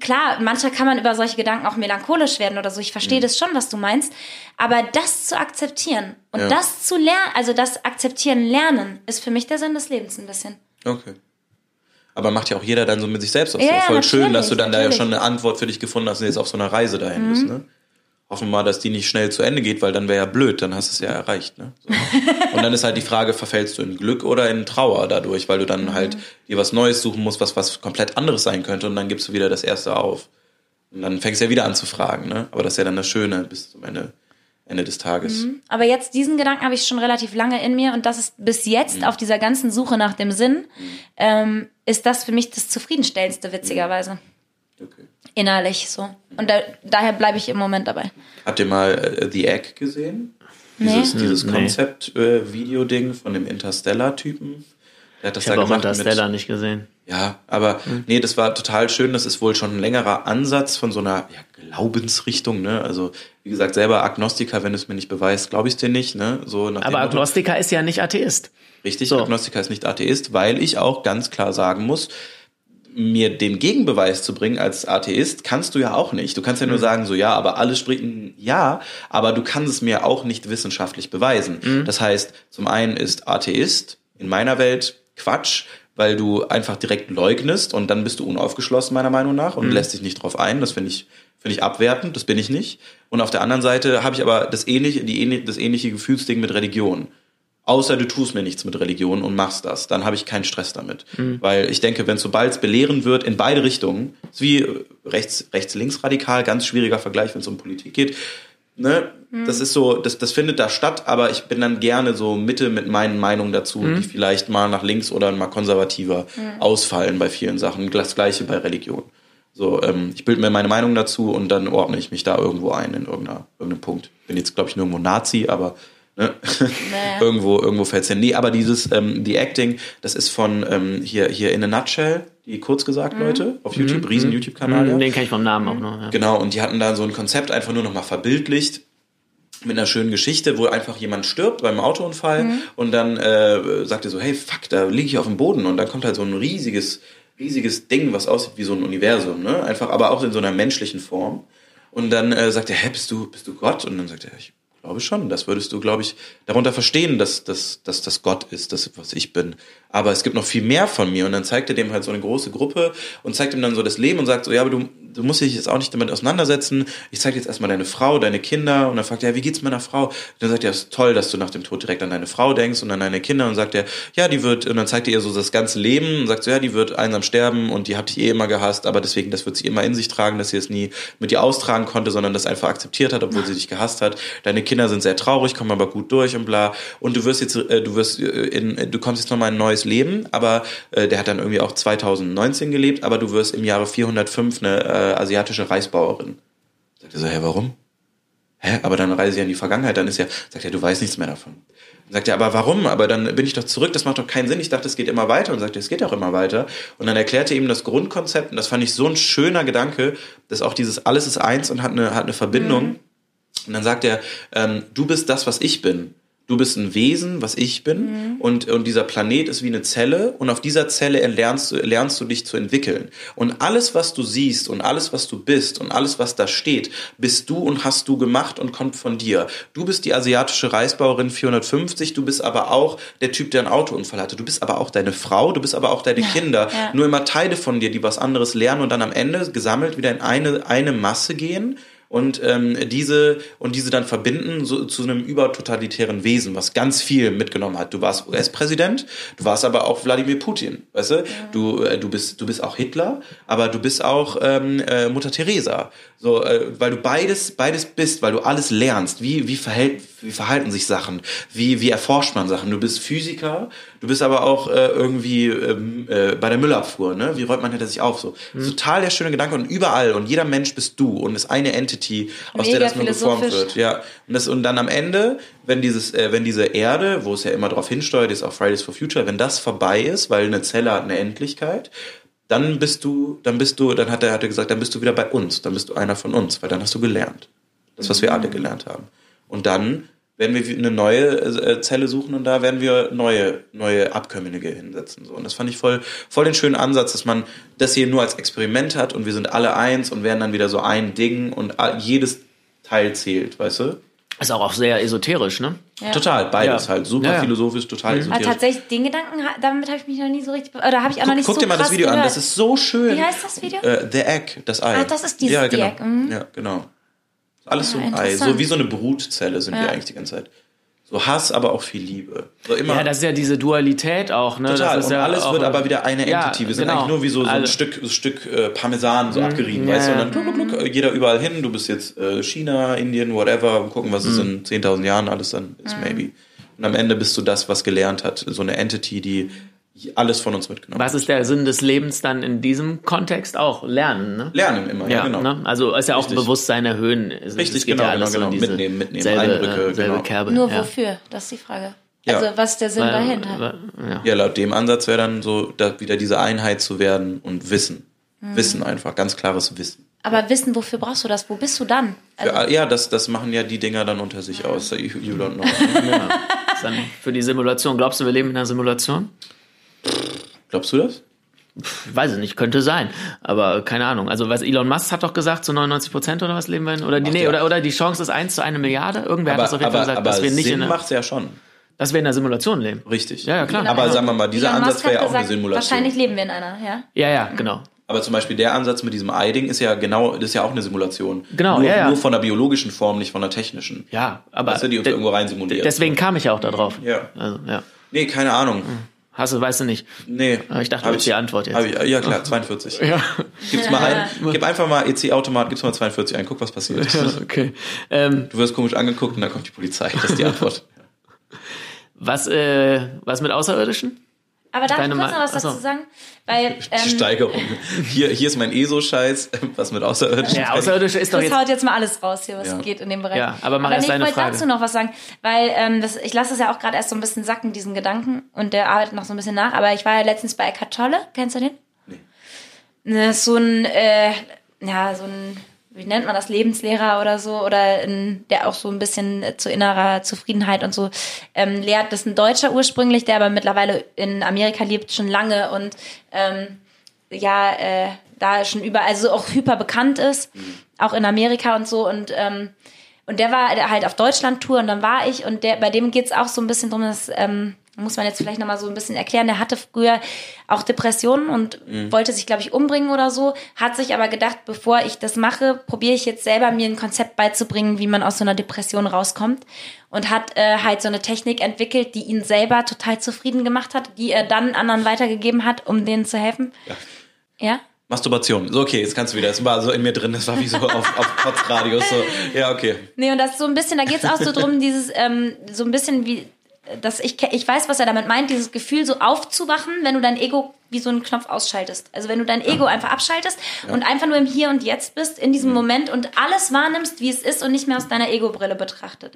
klar, manchmal kann man über solche Gedanken auch melancholisch werden oder so. Ich verstehe das schon, was du meinst. Aber das zu akzeptieren und Ja. das zu lernen, also das Akzeptieren lernen, ist für mich der Sinn des Lebens ein bisschen. Okay. Aber macht ja auch jeder dann so mit sich selbst aus. Ja, Ja, Voll schön, dass du natürlich, dann da ja natürlich. Mhm. schon eine Antwort für dich gefunden hast und jetzt auf so einer Reise dahin bist. Ne? Hoffen wir mal, dass die nicht schnell zu Ende geht, weil dann wäre ja blöd, dann hast du es ja erreicht. Ne? So. Und dann ist halt die Frage, verfällst du in Glück oder in Trauer dadurch, weil du Mhm. dann halt dir was Neues suchen musst, was was komplett anderes sein könnte und dann gibst du wieder das Erste auf. Und dann fängst du ja wieder an zu fragen. Ne? Aber das ist ja dann das Schöne bis zum Ende, Ende des Tages. Aber jetzt diesen Gedanken habe ich schon relativ lange in mir und das ist bis jetzt auf dieser ganzen Suche nach dem Sinn, ähm, ist das für mich das zufriedenstellendste, witzigerweise. Okay. Innerlich so. Und da, daher bleibe ich im Moment dabei. Habt ihr mal äh, The Egg gesehen? Dieses, dieses Nee. Konzept-Video-Ding von dem Interstellar-Typen. Der hat das Ich habe auch Interstellar mit, nicht gesehen. Ja, aber nee, das war total schön. Das ist wohl schon ein längerer Ansatz von so einer ja, Glaubensrichtung. Ne? Also wie gesagt, selber Agnostiker, wenn du es mir nicht beweist, glaube ich es dir nicht. Ne? So Aber Motto. Agnostiker ist ja nicht Atheist. Richtig, So. Agnostiker ist nicht Atheist, weil ich auch ganz klar sagen muss, mir den Gegenbeweis zu bringen als Atheist, kannst du ja auch nicht. Du kannst ja nur sagen, so ja, aber alles spricht ja, aber du kannst es mir auch nicht wissenschaftlich beweisen. Das heißt, zum einen ist Atheist in meiner Welt Quatsch, weil du einfach direkt leugnest und dann bist du unaufgeschlossen, meiner Meinung nach, und lässt dich nicht drauf ein. Das finde ich, finde ich abwertend, das bin ich nicht. Und auf der anderen Seite habe ich aber das ähnliche, die, ähnliche- das ähnliche Gefühlsding mit Religion. Außer du tust mir nichts mit Religion und machst das. Dann habe ich keinen Stress damit. Weil ich denke, wenn sobald es belehren wird, in beide Richtungen, ist wie rechts, rechts, links radikal, ganz schwieriger Vergleich, wenn es um Politik geht. Ne? Das ist so, das, das findet da statt, aber ich bin dann gerne so Mitte mit meinen Meinungen dazu, die vielleicht mal nach links oder mal konservativer ausfallen bei vielen Sachen. Das gleiche bei Religion. So, ähm, ich bilde mir meine Meinung dazu und dann ordne ich mich da irgendwo ein in irgendeiner, irgendeinem Punkt. Bin jetzt, glaube ich, nirgendwo Nazi, aber ne? irgendwo, irgendwo fällt's hin. Nee, aber dieses, ähm, die Acting, das ist von ähm, hier, hier in a nutshell, die kurz gesagt, Leute, auf YouTube, riesen YouTube-Kanal. ja. Den kenne ich vom Namen auch noch. Ja. Genau, und die hatten da so ein Konzept einfach nur nochmal verbildlicht mit einer schönen Geschichte, wo einfach jemand stirbt beim Autounfall und dann äh, sagt er so, hey, fuck, da liege ich auf dem Boden und dann kommt halt so ein riesiges, riesiges Ding, was aussieht wie so ein Universum, ne? Einfach, aber auch in so einer menschlichen Form. Und dann äh, sagt er, hä, bist du, bist du Gott? Und dann sagt er, ich glaube schon, das würdest du, glaube ich, darunter verstehen, dass, dass, dass das Gott ist, das, was ich bin. Aber es gibt noch viel mehr von mir. Und dann zeigt er dem halt so eine große Gruppe und zeigt ihm dann so das Leben und sagt so, ja, aber du, du musst dich jetzt auch nicht damit auseinandersetzen. Ich zeige jetzt erstmal deine Frau, deine Kinder. Und dann fragt er, wie geht's meiner Frau? Und dann sagt er, es ist toll, dass du nach dem Tod direkt an deine Frau denkst und an deine Kinder. Und sagt er, ja, die wird, und dann zeigt er ihr so das ganze Leben und sagt so, ja, die wird einsam sterben und die hat dich eh immer gehasst, aber deswegen, das wird sie immer in sich tragen, dass sie es nie mit dir austragen konnte, sondern das einfach akzeptiert hat, obwohl sie dich gehasst hat. Deine Kinder sind sehr traurig, kommen aber gut durch und bla. Und du wirst jetzt, äh, du wirst äh, in, du kommst jetzt nochmal in ein neues Leben, aber äh, der hat dann irgendwie auch 2019 gelebt, aber du wirst im Jahre 405 eine asiatische Reisbauerin. Sagt er so, hä, warum? Hä, aber dann reise ich in die Vergangenheit, dann ist ja, sagt er, du weißt nichts mehr davon. Dann sagt er, aber warum? Aber dann bin ich doch zurück, das macht doch keinen Sinn. Ich dachte, es geht immer weiter. Und sagt er, es geht auch immer weiter. Und dann erklärte er ihm das Grundkonzept, und das fand ich so ein schöner Gedanke, dass auch dieses alles ist eins und hat eine, hat eine Verbindung. Und dann sagt er, ähm, du bist das, was ich bin. Du bist ein Wesen, was ich bin, und, und dieser Planet ist wie eine Zelle, und auf dieser Zelle lernst du, lernst du dich zu entwickeln. Und alles, was du siehst, und alles, was du bist, und alles, was da steht, bist du und hast du gemacht und kommt von dir. Du bist die asiatische Reisbauerin 450, du bist aber auch der Typ, der einen Autounfall hatte. Du bist aber auch deine Frau, du bist aber auch deine Kinder. ja. Nur immer Teile von dir, die was anderes lernen und dann am Ende gesammelt wieder in eine, eine Masse gehen und ähm, diese und diese dann verbinden so, zu einem übertotalitären Wesen, was ganz viel mitgenommen hat. Du warst US-Präsident, du warst aber auch Wladimir Putin, weißt du? Ja. Du äh, du bist du bist auch Hitler, aber du bist auch ähm, äh, Mutter Teresa, so äh, weil du beides beides bist, weil du alles lernst. Wie wie verhält wie verhalten sich Sachen? Wie wie erforscht man Sachen? Du bist Physiker, du bist aber auch äh, irgendwie ähm, äh, bei der Müllabfuhr, ne? Wie räumt man hinter sich auf so? Mhm. Total der schöne Gedanke und überall und jeder Mensch bist du und ist eine Entity, aus Mega der das nur geformt wird. Ja. Und, das, und dann am Ende, wenn dieses, äh, wenn diese Erde, wo es ja immer darauf hinsteuert, ist auch Fridays for Future, wenn das vorbei ist, weil eine Zelle hat eine Endlichkeit, dann bist du, dann bist du, dann hat er, hat er gesagt, dann bist du wieder bei uns, dann bist du einer von uns, weil dann hast du gelernt. Das, was wir alle gelernt haben. Und dann werden wir eine neue äh, Zelle suchen und da werden wir neue, neue Abkömmlinge hinsetzen. So. Und das fand ich voll, voll den schönen Ansatz, dass man das hier nur als Experiment hat und wir sind alle eins und werden dann wieder so ein Ding und jedes Teil zählt, weißt du? Ist auch, auch sehr esoterisch, ne? Ja. Total, beides ja. halt. Super ja, philosophisch, total mhm. esoterisch. Aber tatsächlich, den Gedanken, damit habe ich mich noch nie so richtig, oder habe ich auch guck, noch nicht guck so dir mal das Video gehört. an, das ist so schön. Wie heißt das Video? Uh, The Egg, das Ei. Ah, das ist dieses ja, genau. Egg. Mhm. Ja, genau. Alles so ein Ei. So wie so eine Brutzelle sind wir eigentlich die ganze Zeit. So Hass, aber auch viel Liebe. So immer. Ja, das ist ja diese Dualität auch. Ne? Total. Das und ja alles wird aber wieder eine ja, Entity. Wir sind genau. eigentlich nur wie so, so ein Stück, so Stück äh, Parmesan so mhm. abgerieben, ja. weißt du? Und dann gluck, gluck, gluck, jeder überall hin. Du bist jetzt äh, China, Indien, whatever. Und gucken, was mhm. es in 10.000 Jahren alles dann ist, mhm. maybe. Und am Ende bist du das, was gelernt hat. So eine Entity, die alles von uns mitgenommen. Was ist der Sinn des Lebens dann in diesem Kontext auch? Lernen, ne? Lernen immer, ja, ja genau. Ne? Also ist ja auch Richtig. Bewusstsein erhöhen. Richtig, genau, genau, genau. mitnehmen, mitnehmen, selbe, Eindrücke, äh, selbe genau. Kerbe. Nur ja. wofür? Das ist die Frage. Ja. Also was ist der Sinn Weil- dahinter? weil- ja. Ja, laut dem Ansatz wäre dann so, da wieder diese Einheit zu werden und Wissen. Wissen einfach, ganz klares Wissen. Aber wissen, wofür brauchst du das? Wo bist du dann? Also, Für, ja, das, das machen ja die Dinger dann unter sich aus. You, you don't know. Ja. Dann für die Simulation. Glaubst du, wir leben in einer Simulation? Glaubst du das? Ich weiß es nicht, könnte sein. Aber keine Ahnung. Also was Elon Musk hat doch gesagt, so 99 Prozent oder was leben wir in? Oder die, Ach, nee, ja. oder, oder die Chance ist 1 zu 1 Milliarde? Irgendwer hat das auf jeden Fall gesagt, dass wir nicht in Sinn einer, macht's ja schon. dass wir in einer Simulation leben. Richtig. Ja, ja, klar. Genau. Aber sagen wir mal, dieser Elon Ansatz wäre ja auch eine Simulation. Wahrscheinlich leben wir in einer, ja. Ja, ja, genau. Aber zum Beispiel der Ansatz mit diesem Ei-Ding ist ja genau, das ist ja auch eine Simulation. Genau, nur, ja, ja. Nur von der biologischen Form, nicht von der technischen. Ja, aber Weißt du, die uns irgendwo rein simuliert. deswegen kam ich ja auch da drauf. Ja. Also, ja. Nee, keine Ahnung. Hast du, weißt du nicht. Nee. Aber ich dachte, Hab das ist die Antwort jetzt. Ich, ja, klar, 42. Ja. Gib's mal ein. Gib einfach mal EC-Automat, gib's mal 42 ein, guck, was passiert. okay. Ähm, Du wirst komisch angeguckt und dann kommt die Polizei. Das ist die Antwort. was, äh, was mit Außerirdischen? Aber darf ich kurz noch was Achso. dazu sagen? Weil Die ähm, Steigerung. Hier, hier ist mein ESO-Scheiß, was mit Außerirdischen. Ja, Außerirdische ist doch jetzt. haut jetzt mal alles raus hier, was Ja. geht in dem Bereich. Ja, aber mach erst nee, deine ich wollte Frage. dazu noch was sagen, weil ähm, das, ich lasse es ja auch gerade erst so ein bisschen sacken, diesen Gedanken, und der arbeitet noch so ein bisschen nach. Aber ich war ja letztens bei Eckhart Tolle, kennst du den? Nee. Ne, so ein, äh, ja, so ein, wie nennt man das, Lebenslehrer oder so, oder ein, der auch so ein bisschen zu innerer Zufriedenheit und so ähm, lehrt. Das ist ein Deutscher ursprünglich, der aber mittlerweile in Amerika lebt, schon lange und ähm, ja, äh, da schon überall, also auch hyper bekannt ist, auch in Amerika und so und ähm, und der war halt auf Deutschland-Tour und dann war ich und der, bei dem geht's auch so ein bisschen drum, dass, ähm, muss man jetzt vielleicht nochmal so ein bisschen erklären, der hatte früher auch Depressionen und wollte sich, glaube ich, umbringen oder so, hat sich aber gedacht, bevor ich das mache, probiere ich jetzt selber mir ein Konzept beizubringen, wie man aus so einer Depression rauskommt und hat äh, halt so eine Technik entwickelt, die ihn selber total zufrieden gemacht hat, die er dann anderen weitergegeben hat, um denen zu helfen. Ja. Ja? Masturbation. So, okay, jetzt kannst du wieder. Das war so in mir drin, das war wie so auf, auf Kotzradius. So. Ja, okay. Nee, und das ist so ein bisschen, da geht's auch so drum, dieses, ähm, so ein bisschen wie, dass ich, ich weiß, was er damit meint, dieses Gefühl, so aufzuwachen, wenn du dein Ego wie so einen Knopf ausschaltest. Also wenn du dein Ego einfach abschaltest und einfach nur im Hier und Jetzt bist, in diesem Moment und alles wahrnimmst, wie es ist und nicht mehr aus deiner Ego-Brille betrachtet.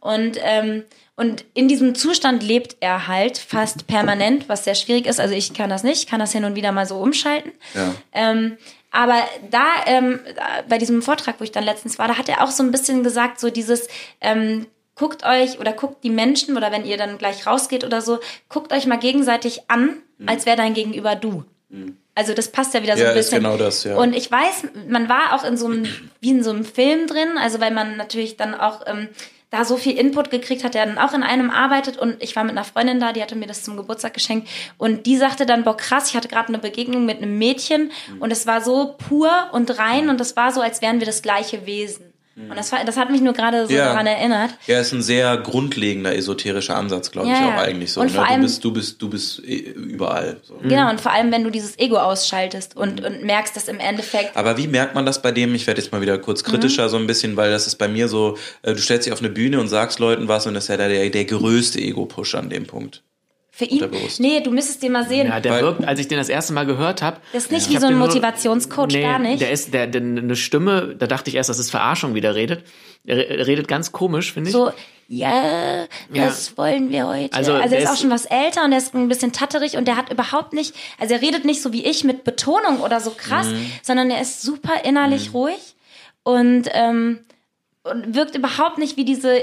Und, ähm, und in diesem Zustand lebt er halt fast permanent, was sehr schwierig ist. Also ich kann das nicht, ich kann das hin und wieder mal so umschalten. Ja. Ähm, aber da, ähm, bei diesem Vortrag, wo ich dann letztens war, da hat er auch so ein bisschen gesagt, so dieses, ähm, guckt euch oder guckt die Menschen oder wenn ihr dann gleich rausgeht oder so, guckt euch mal gegenseitig an, als wäre dein Gegenüber du. Also das passt ja wieder so Ja, ein ist bisschen. genau das, ja. Und ich weiß, man war auch in so einem, wie in so einem Film drin, also weil man natürlich dann auch ähm, da so viel Input gekriegt hat, der dann auch in einem arbeitet und ich war mit einer Freundin da, die hatte mir das zum Geburtstag geschenkt und die sagte dann, boah krass, ich hatte gerade eine Begegnung mit einem Mädchen und es war so pur und rein und es war so, als wären wir das gleiche Wesen. Und das, war, das hat mich nur gerade so Ja. daran erinnert. Ja, ist ein sehr grundlegender esoterischer Ansatz, glaube Ja, ich ja. auch eigentlich so. Und Ne? vor Du allem- bist, du bist, du bist äh, überall. So. Genau, und vor allem, wenn du dieses Ego ausschaltest und, und merkst, dass im Endeffekt Aber wie merkt man das bei dem? Ich werde jetzt mal wieder kurz kritischer Mhm. so ein bisschen, weil das ist bei mir so, äh, du stellst dich auf eine Bühne und sagst Leuten was und das ist ja der, der größte Ego-Push an dem Punkt. Für ihn, Unterbewusst. nee, du müsstest den mal sehen. Ja, der Weil- wirkt, als ich den das erste Mal gehört habe. Das ist nicht wie so ein Motivationscoach, gar nicht. Der ist, der, der, eine Stimme, da dachte ich erst, das ist Verarschung, wie der redet. Er re- redet ganz komisch, finde ich. so, ja, Ja. was wollen wir heute? Also, Also, er ist auch ist- schon was älter und er ist ein bisschen tatterig und der hat überhaupt nicht, also er redet nicht so wie ich mit Betonung oder so krass, Mhm. sondern er ist super innerlich ruhig und, ähm, und wirkt überhaupt nicht wie diese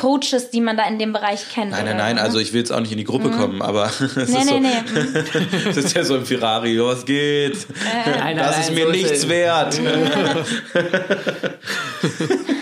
Coaches, die man da in dem Bereich kennt. Nein, oder nein, nein, so, ne? also ich will jetzt auch nicht in die Gruppe kommen, aber es Nee, ist nee, so, nee. mhm. es ist ja so im Ferrari, jo, was geht? nein, nein, Das nein, ist mir so nichts es. wert.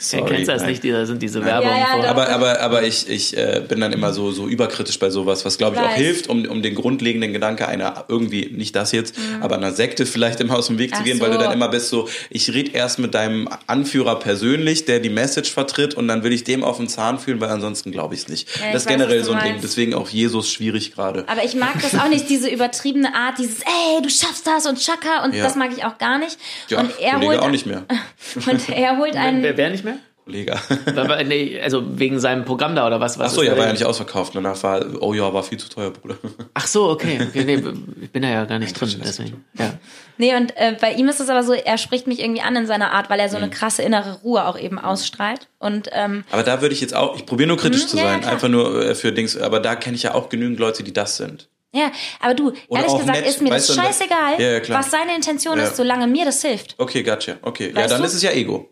Er kennt das nein. nicht, da sind diese Werbungen Ja, ja. Aber, aber, aber ich, ich äh, bin dann immer so, so überkritisch bei sowas, was glaube ich auch Weiß. hilft, um, um den grundlegenden Gedanke einer irgendwie, nicht das jetzt, aber einer Sekte vielleicht immer aus dem Weg zu Mhm. Ach gehen, weil du so. dann immer bist so, ich rede erst mit deinem Anführer persönlich, der die Message vertritt und dann will ich dem auf den Zahn fühlen, weil ansonsten glaube ich es nicht. Ja, das ist generell du so ein Ding, meinst. deswegen auch Jesus schwierig gerade. Aber ich mag das auch nicht, diese übertriebene Art, dieses, ey, du schaffst das und Chaka und Ja. das mag ich auch gar nicht. Ja, und er Kollege holt auch nicht mehr. Und er holt einen. Wer, wer nicht nee, also wegen seinem Programm da oder was? was Ach so, ja, war ja nicht ausverkauft. Danach war, oh ja, war viel zu teuer, Bruder. Ach so, okay. okay nee, ich bin da ja gar nicht drin, deswegen. Ja. Nee, und äh, bei ihm ist es aber so, er spricht mich irgendwie an in seiner Art, weil er so Mhm. eine krasse innere Ruhe auch eben ausstrahlt. Und ähm, Aber da würde ich jetzt auch, ich probiere nur kritisch Mhm, zu ja, ja, sein, klar. einfach nur äh, für Dings, aber da kenne ich ja auch genügend Leute, die das sind. ja, aber du, Oder ehrlich gesagt, nett, ist mir das scheißegal, ja, ja, klar. was seine Intention Ja. ist, solange mir das hilft. Okay, gotcha. Okay. ja, Weißt dann du? ist es ja Ego.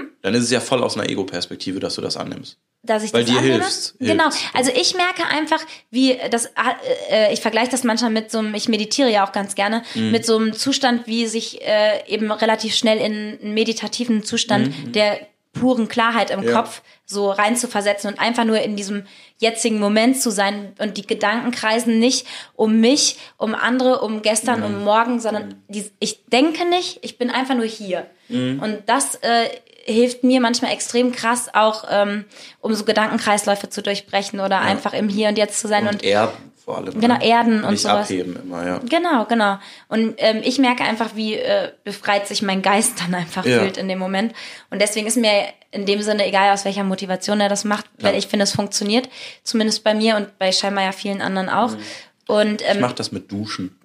Hm? Dann ist es ja voll aus einer Ego-Perspektive, dass du das annimmst. dass ich Weil das dir annehme. hilft's, Genau. Also ich merke einfach, wie das, äh, ich vergleiche das manchmal mit so einem, ich meditiere ja auch ganz gerne, Mhm. mit so einem Zustand, wie sich äh, eben relativ schnell in einen meditativen Zustand der puren Klarheit im Mhm. Ja. Kopf so rein zu versetzen und einfach nur in diesem jetzigen Moment zu sein und die Gedanken kreisen nicht um mich, um andere, um gestern, Mhm. um morgen, sondern die, ich denke nicht, ich bin einfach nur hier. Mhm. Und das äh, hilft mir manchmal extrem krass auch, ähm, um so Gedankenkreisläufe zu durchbrechen oder einfach im Hier und Jetzt zu sein Und, und, erden vor allem. Genau, ne? erden und Nicht sowas. abheben immer, ja. Genau, genau. Und ähm, ich merke einfach, wie äh, befreit sich mein Geist dann einfach Ja. fühlt in dem Moment. Und deswegen ist mir in dem Sinne egal, aus welcher Motivation er das macht, weil Ja. ich finde, es funktioniert. Zumindest bei mir und bei scheinbar ja vielen anderen auch. Mhm. Und Ich ähm, mache das mit Duschen.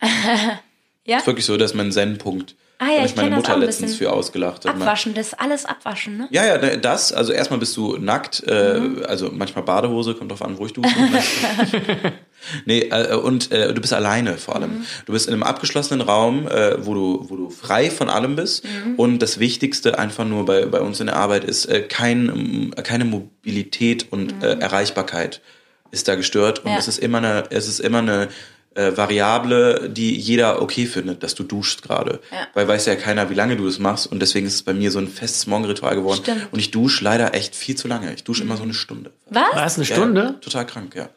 ja, Ist wirklich so, dass mein Zen-Punkt. Ah ja, ich ich meine Mutter letztens für ausgelacht. hat. abwaschen, das ist alles abwaschen, ne? Ja, ja, das, also erstmal bist du nackt, äh, Mhm. also manchmal Badehose, kommt drauf an, wo ich dusche. nee, äh, und äh, du bist alleine vor allem. Mhm. Du bist in einem abgeschlossenen Raum, äh, wo du, wo du frei von allem bist. Mhm. Und das Wichtigste einfach nur bei, bei uns in der Arbeit ist, äh, kein, ähm, keine Mobilität und äh, Erreichbarkeit ist da gestört. Und Mhm. Ja. es ist immer eine, es ist immer eine äh, Variable, die jeder okay findet, dass du duschst gerade. Ja. Weil weiß ja keiner, wie lange du das machst. Und deswegen ist es bei mir so ein festes Morgenritual geworden. Stimmt. Und ich dusche leider echt viel zu lange. Ich dusche immer so eine Stunde. Was? War es eine Ja, Stunde? total krank, ja.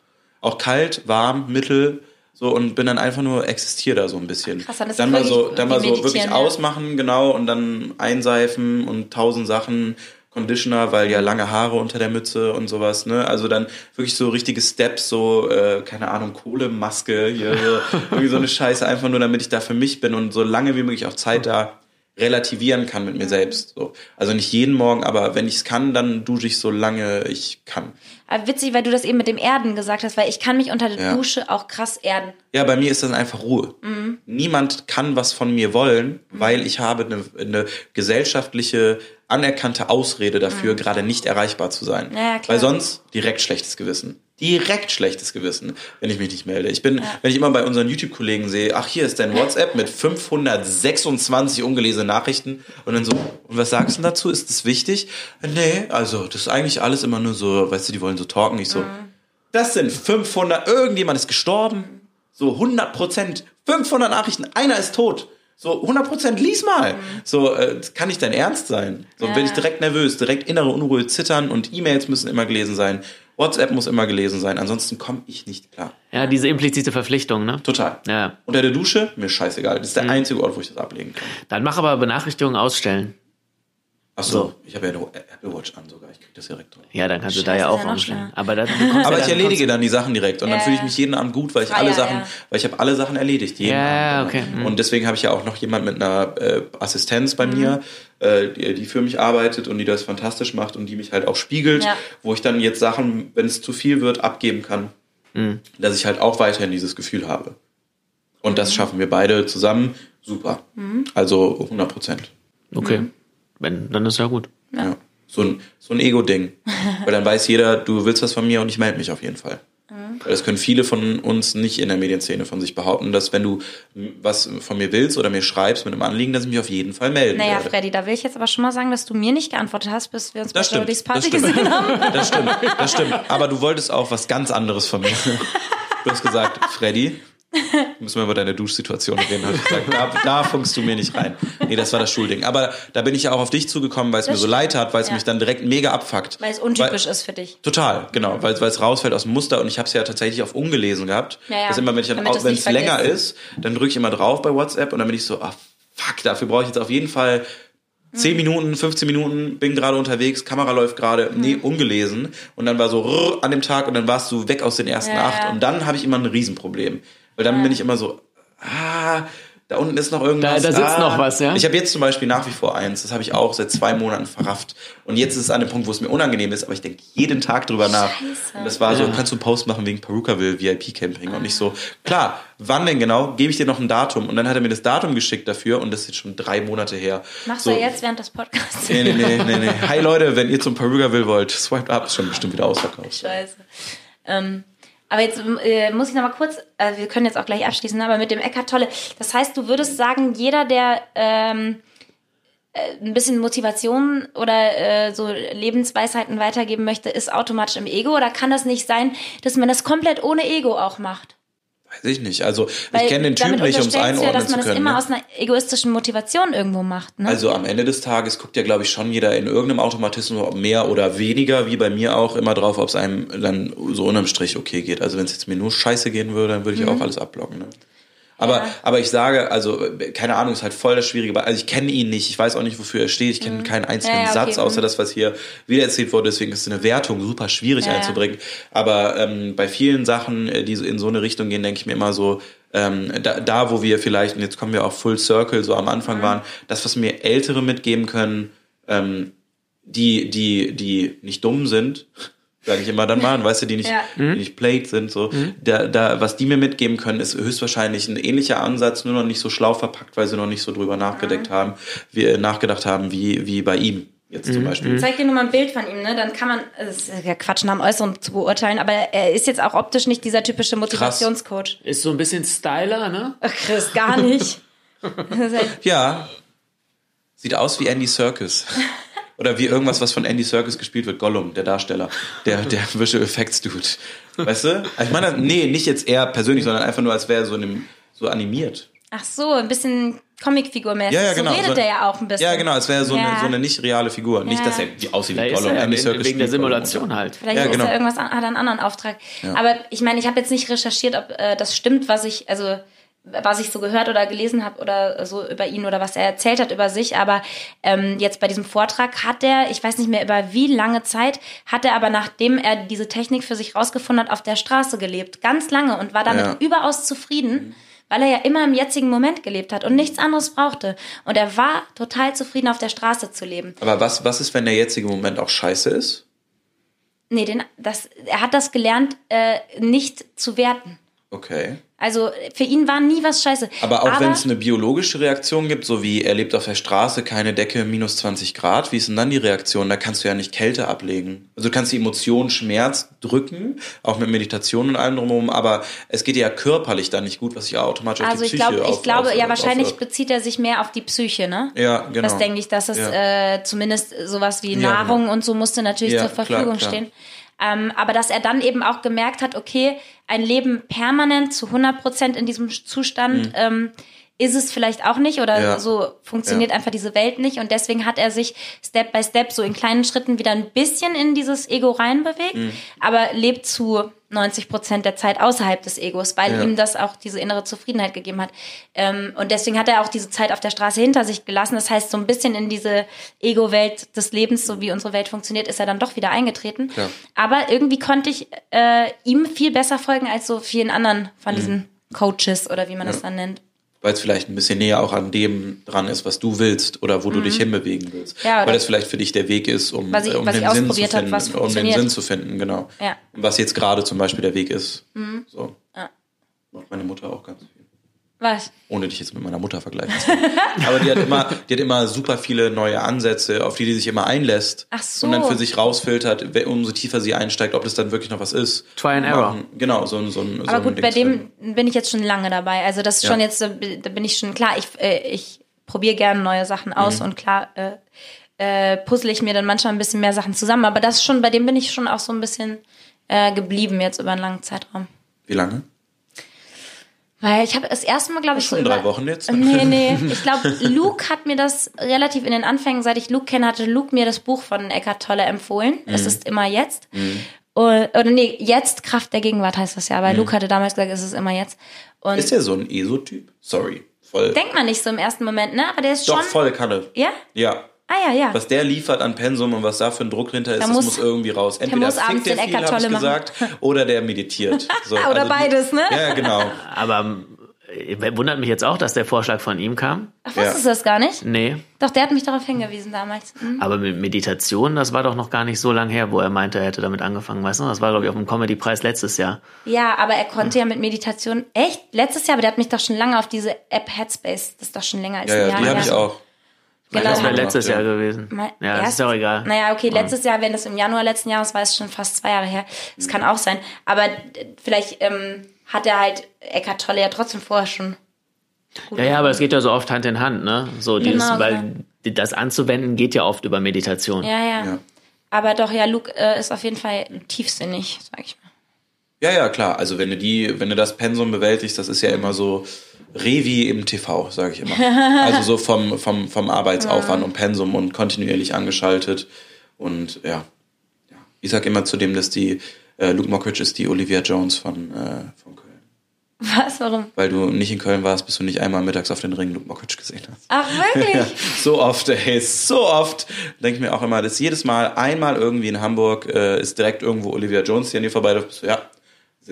Auch kalt, warm, mittel, so und bin dann einfach nur existier da so ein bisschen. Krass, dann ist dann das mal so, wirklich dann mal so wirklich ja. ausmachen, genau, und dann einseifen und tausend Sachen, Conditioner, weil ja lange Haare unter der Mütze und sowas, ne? Also dann wirklich so richtige Steps, so, äh, keine Ahnung, Kohlemaske, hier, so, irgendwie so eine Scheiße, einfach nur damit ich da für mich bin und so lange wie möglich auch Zeit da relativieren kann mit mir selbst. So. Also nicht jeden Morgen, aber wenn ich es kann, dann dusche ich so lange ich kann. Aber witzig, weil du das eben mit dem Erden gesagt hast, weil ich kann mich unter der Ja. Dusche auch krass erden. Ja, bei mir ist das einfach Ruhe. Mhm. Niemand kann was von mir wollen, weil ich habe eine, eine gesellschaftliche, anerkannte Ausrede dafür, gerade nicht erreichbar zu sein. Mhm. Ja, klar. weil sonst direkt schlechtes Gewissen. Direkt schlechtes Gewissen, wenn ich mich nicht melde. Ich bin, wenn ich immer bei unseren YouTube-Kollegen sehe, ach, hier ist dein WhatsApp mit 526 ungelesene Nachrichten und dann so, und was sagst du dazu? Ist das wichtig? Nee, also, das ist eigentlich alles immer nur so, weißt du, die wollen so talken, ich so, Mhm. das sind 500, irgendjemand ist gestorben, so 100 Prozent, 500 Nachrichten, einer ist tot. So 100 Prozent, lies mal. So, äh, kann nicht dein Ernst sein. So Ja. bin ich direkt nervös, direkt innere Unruhe, zittern und E-Mails müssen immer gelesen sein. WhatsApp muss immer gelesen sein, ansonsten komme ich nicht klar. Ja, diese implizite Verpflichtung, ne? Total. Ja. Unter der Dusche, mir scheißegal. Das ist Mhm. der einzige Ort, wo ich das ablegen kann. Dann mach aber Benachrichtigungen ausstellen. Ach so, ich habe ja eine Apple Watch an sogar. Ich krieg das direkt drauf. Ja, dann kannst du da Scheiße, ja auch umstellen. Aber, da, du kommst Aber ja ich dann erledige dann die Sachen direkt und dann Ja, fühle ich mich jeden Abend gut, weil ich Freier, alle Sachen, ja. weil ich habe alle Sachen erledigt. Jeden Ja, Abend. okay. Mhm. Und deswegen habe ich ja auch noch jemand mit einer äh, Assistenz bei mir, äh, die, die für mich arbeitet und die das fantastisch macht und die mich halt auch spiegelt, Ja. wo ich dann jetzt Sachen, wenn es zu viel wird, abgeben kann, Mhm. dass ich halt auch weiterhin dieses Gefühl habe. Und Mhm. das schaffen wir beide zusammen. Super. Also 100 Prozent. Okay. Wenn, dann ist ja gut. Ja. So ein, so ein Ego-Ding. Weil dann weiß jeder, du willst was von mir und ich melde mich auf jeden Fall. Mhm. Weil das können viele von uns nicht in der Medienszene von sich behaupten, dass wenn du was von mir willst oder mir schreibst mit einem Anliegen, dass ich mich auf jeden Fall melden Naja, werde. Freddy, da will ich jetzt aber schon mal sagen, dass du mir nicht geantwortet hast, bis wir uns Das bei stimmt, Jodys das Party stimmt. gesehen haben. Das stimmt, das stimmt. Aber du wolltest auch was ganz anderes von mir. Du hast gesagt, Freddy, müssen wir über deine Duschsituation reden, habe ich gesagt. Da, da funkst du mir nicht rein. Nee, das war das Schulding. Aber da bin ich ja auch auf dich zugekommen, weil es mir so leid hat, weil es Ja. mich dann direkt mega abfuckt. Weil es untypisch ist für dich. Total, genau, weil weil es rausfällt aus dem Muster und ich habe es ja tatsächlich auf ungelesen gehabt. Ja, ja. Dass immer, wenn ich dann, wenn es länger ist, dann drücke ich immer drauf bei WhatsApp und dann bin ich so, ah fuck, dafür brauche ich jetzt auf jeden Fall 10 Minuten, 15 Minuten, bin gerade unterwegs, Kamera läuft gerade, nee, Mhm. ungelesen. Und dann war so rrr, an dem Tag und dann warst du weg aus den ersten Ja, acht. Und dann habe ich immer ein Riesenproblem. Weil dann bin ich immer so, ah, da unten ist noch irgendwas. Da- da sitzt ah. noch was, ja? Ich habe jetzt zum Beispiel nach wie vor eins, das habe ich auch seit zwei Monaten verrafft. Und jetzt ist es an dem Punkt, wo es mir unangenehm ist, aber ich denke jeden Tag drüber nach. Scheiße. Und das war so, kannst du einen Post machen wegen Perukaville VIP-Camping und nicht so, klar, wann denn genau, gebe ich dir noch ein Datum. Und dann hat er mir das Datum geschickt dafür und das ist jetzt schon drei Monate her. Machst so, du jetzt während des Podcasts? Nee, nee, nee, nee, nee. Hi Leute, wenn ihr zum Perukaville wollt, swipe up, ist schon bestimmt wieder ausverkauft. Scheiße. Ähm, aber jetzt äh, muss ich noch mal kurz, äh, wir können jetzt auch gleich abschließen, aber mit dem Eckart Tolle. Das heißt, du würdest sagen, jeder, der ähm, äh, ein bisschen Motivation oder äh, so Lebensweisheiten weitergeben möchte, ist automatisch im Ego? Oder kann das nicht sein, dass man das komplett ohne Ego auch macht? Weiß ich nicht. Also, Weil ich kenne den Typ nicht, um es du ja, einordnen dass man das können. immer ne? aus einer egoistischen Motivation irgendwo macht. Ne? Also am Ende des Tages guckt ja, glaube ich, schon jeder in irgendeinem Automatismus, ob mehr oder weniger, wie bei mir auch, immer drauf, ob es einem dann so unterm Strich okay geht. Also wenn es jetzt mir nur scheiße gehen würde, dann würde ich auch alles abblocken. Ne? Aber, Ja. aber ich sage, also, keine Ahnung, ist halt voll das Schwierige. Also ich kenne ihn nicht, ich weiß auch nicht, wofür er steht, ich kenne keinen einzigen Ja, ja, okay, Satz, außer mhm. das, was hier wieder erzählt wurde. Deswegen ist eine Wertung super schwierig einzubringen. Aber ähm, bei vielen Sachen, äh, die in so eine Richtung gehen, denke ich mir immer so, ähm, da, da, wo wir vielleicht, und jetzt kommen wir auf Full Circle, so am Anfang Mhm. waren, das, was mir Ältere mitgeben können, ähm, die, die, die nicht dumm sind, sage ich immer dann mal, und weißt du, die nicht, Ja. die nicht played sind, so, da, da, was die mir mitgeben können, ist höchstwahrscheinlich ein ähnlicher Ansatz, nur noch nicht so schlau verpackt, weil sie noch nicht so drüber nachgedacht haben, wie, äh, nachgedacht haben, wie, wie bei ihm jetzt zum Beispiel. Ich zeig dir nur mal ein Bild von ihm, ne? Dann kann man, das ist ja Quatsch, nach dem Äußeren zu beurteilen, aber er ist jetzt auch optisch nicht dieser typische Motivationscoach. Ist so ein bisschen Styler, ne? Ach, Chris, gar nicht. Halt, Ja, sieht aus wie Andy Serkis. Oder wie irgendwas, was von Andy Serkis gespielt wird, Gollum, der Darsteller, der, der Visual Effects Dude. Weißt du? Also Ich meine, nee, nicht jetzt er persönlich, sondern einfach nur, als wäre er so, in einem- so animiert. ach so, ein bisschen Comicfigur-mäßig. Ja, ja, genau. So redet So- er ja auch ein bisschen. Ja, genau, als wäre er so, Ja. eine, so eine nicht reale Figur. Nicht, Ja. dass er wie aussieht wie ist Gollum. er Andy in, Serkis wegen der. Simulation halt. Vielleicht Ja, ist genau. er irgendwas, an- hat er einen anderen Auftrag. Aber ich meine, ich habe jetzt nicht recherchiert, ob äh, das stimmt, was ich, also was ich so gehört oder gelesen habe oder so über ihn oder was er erzählt hat über sich. Aber ähm, jetzt bei diesem Vortrag hat er, ich weiß nicht mehr über wie lange Zeit, hat er aber nachdem er diese Technik für sich rausgefunden hat, auf der Straße gelebt. Ganz lange und war damit Ja. überaus zufrieden. Weil er ja immer im jetzigen Moment gelebt hat und nichts anderes brauchte. Und er war total zufrieden, auf der Straße zu leben. Aber was, was ist, wenn der jetzige Moment auch scheiße ist? Nee, den, das, er hat das gelernt, äh, nicht zu werten. Okay. Also für ihn war nie was scheiße. Aber auch wenn es eine biologische Reaktion gibt, so wie er lebt auf der Straße, keine Decke, minus 20 Grad, wie ist denn dann die Reaktion? Da kannst du ja nicht Kälte ablegen. Also du kannst die Emotion Schmerz drücken, auch mit Meditation und allem drumherum, aber es geht ja körperlich dann nicht gut, was sich ja automatisch also auf ich die Psyche glaube, ich auf- glaube, auf- ja wahrscheinlich auf- bezieht er sich mehr auf die Psyche, ne? Ja, genau. Das denke ich, dass es Ja. äh, zumindest sowas wie Ja, Nahrung genau. und so musste natürlich Ja, zur Verfügung klar, klar. stehen. Ähm, aber dass er dann eben auch gemerkt hat, okay, ein Leben permanent zu 100 Prozent in diesem Zustand Mhm. ähm, ist es vielleicht auch nicht oder Ja. so funktioniert Ja. einfach diese Welt nicht und deswegen hat er sich Step by Step so in kleinen Schritten wieder ein bisschen in dieses Ego reinbewegt, Mhm. aber lebt zu 90 Prozent der Zeit außerhalb des Egos, weil Ja. ihm das auch diese innere Zufriedenheit gegeben hat. Ähm, und deswegen hat er auch diese Zeit auf der Straße hinter sich gelassen. Das heißt, so ein bisschen in diese Ego-Welt des Lebens, so wie unsere Welt funktioniert, ist er dann doch wieder eingetreten. Ja. Aber irgendwie konnte ich äh, ihm viel besser folgen als so vielen anderen von diesen Coaches oder wie man das dann nennt. Weil es vielleicht ein bisschen näher auch an dem dran ist, was du willst oder wo du dich hinbewegen willst. Mhm. Ja, Weil das vielleicht für dich der Weg ist, um, ich- um den Sinn zu finden, was um den. Sinn zu finden, genau. Ja. Und was jetzt gerade zum Beispiel der Weg ist. So. Ja. Macht meine Mutter auch ganz viel. Was? Ohne dich jetzt mit meiner Mutter vergleichen zu wollen. Aber die hat immer, die hat immer super viele neue Ansätze, auf die die sich immer einlässt. Ach so. Und dann für sich rausfiltert, umso tiefer sie einsteigt, ob das dann wirklich noch was ist. Try and error. Genau, so ein, so ein, so Aber ein gut, Ding bei dem bin ich jetzt schon lange dabei. Also das ist Ja. schon jetzt, da bin ich schon klar. Ich, äh, ich probiere gerne neue Sachen aus Mhm. und klar äh, äh, puzzle ich mir dann manchmal ein bisschen mehr Sachen zusammen. Aber das schon, bei dem bin ich schon auch so ein bisschen äh, geblieben jetzt über einen langen Zeitraum. Wie lange? Weil ich habe das erste Mal, glaube ich, Schon drei über- Wochen jetzt? Nee, nee. Ich glaube, Luke hat mir das relativ in den Anfängen, seit ich Luke kenne, hatte Luke mir das Buch von Eckhart Tolle empfohlen. Mhm. Es ist immer jetzt. Und, oder nee, jetzt Kraft der Gegenwart heißt das ja, weil Luke hatte damals gesagt, es ist immer jetzt. Und Mhm. Ist der so ein ESO-Typ? Sorry. Voll. denkt man nicht so im ersten Moment, ne? Aber der ist Doch, schon. volle Kanne. Ja? Ja. Ah ja, ja. Was der liefert an Pensum und was da für ein Druck hinter ist, Da das muss- muss irgendwie raus. Entweder muss abends fickt der den viel, Eckart hab ich Tolle machen. gesagt, oder der meditiert. So, Oder also beides, ne? Ja, genau. Aber äh, wundert mich jetzt auch, dass der Vorschlag von ihm kam. Ach, Ja. wusstest du das gar nicht? Nee. Doch, der hat mich darauf hingewiesen damals. Hm. Aber mit Meditation, das war doch noch gar nicht so lang her, wo er meinte, er hätte damit angefangen, weißt du? Das war, glaube ich, auf dem Comedy-Preis letztes Jahr. Ja, aber er konnte ja mit Meditation. Echt? Letztes Jahr, aber der hat mich doch schon lange auf diese App Headspace. Das ist doch schon länger als Ja, ein ja, Jahr die habe ich auch. Genau. Das wäre letztes ja. Jahr gewesen. Mal Ja, das erst- ist ja auch egal. Naja, okay, letztes Jahr, wenn das im Januar letzten Jahres war, ist schon fast zwei Jahre her. Das kann auch sein. Aber äh, vielleicht ähm, hat er halt Eckart Tolle ja trotzdem vorher schon. Ja, ja, aber es geht ja so oft Hand in Hand, ne? So dieses, Genau, weil das anzuwenden geht ja oft über Meditation. Ja, ja. Ja. Aber doch, ja, Luke äh, ist auf jeden Fall tiefsinnig, sag ich mal. Ja, ja, klar. Also wenn du die, wenn du das Pensum bewältigst, das ist ja immer so Revi im TV, sage ich immer. Also so vom, vom, vom Arbeitsaufwand und Pensum und kontinuierlich angeschaltet. Und ja, ja. ich sag immer zu dem, dass die äh, Luke Mockridge ist die Olivia Jones von, äh, von Köln. Was, warum? Weil du nicht in Köln warst, bis du nicht einmal mittags auf den Ring Luke Mockridge gesehen hast. Ach, wirklich? Ja, so oft, ey, so oft. Denke ich mir auch immer, dass jedes Mal, einmal irgendwie in Hamburg, äh, ist direkt irgendwo Olivia Jones, die an dir vorbeiläuft. Bist du, ja,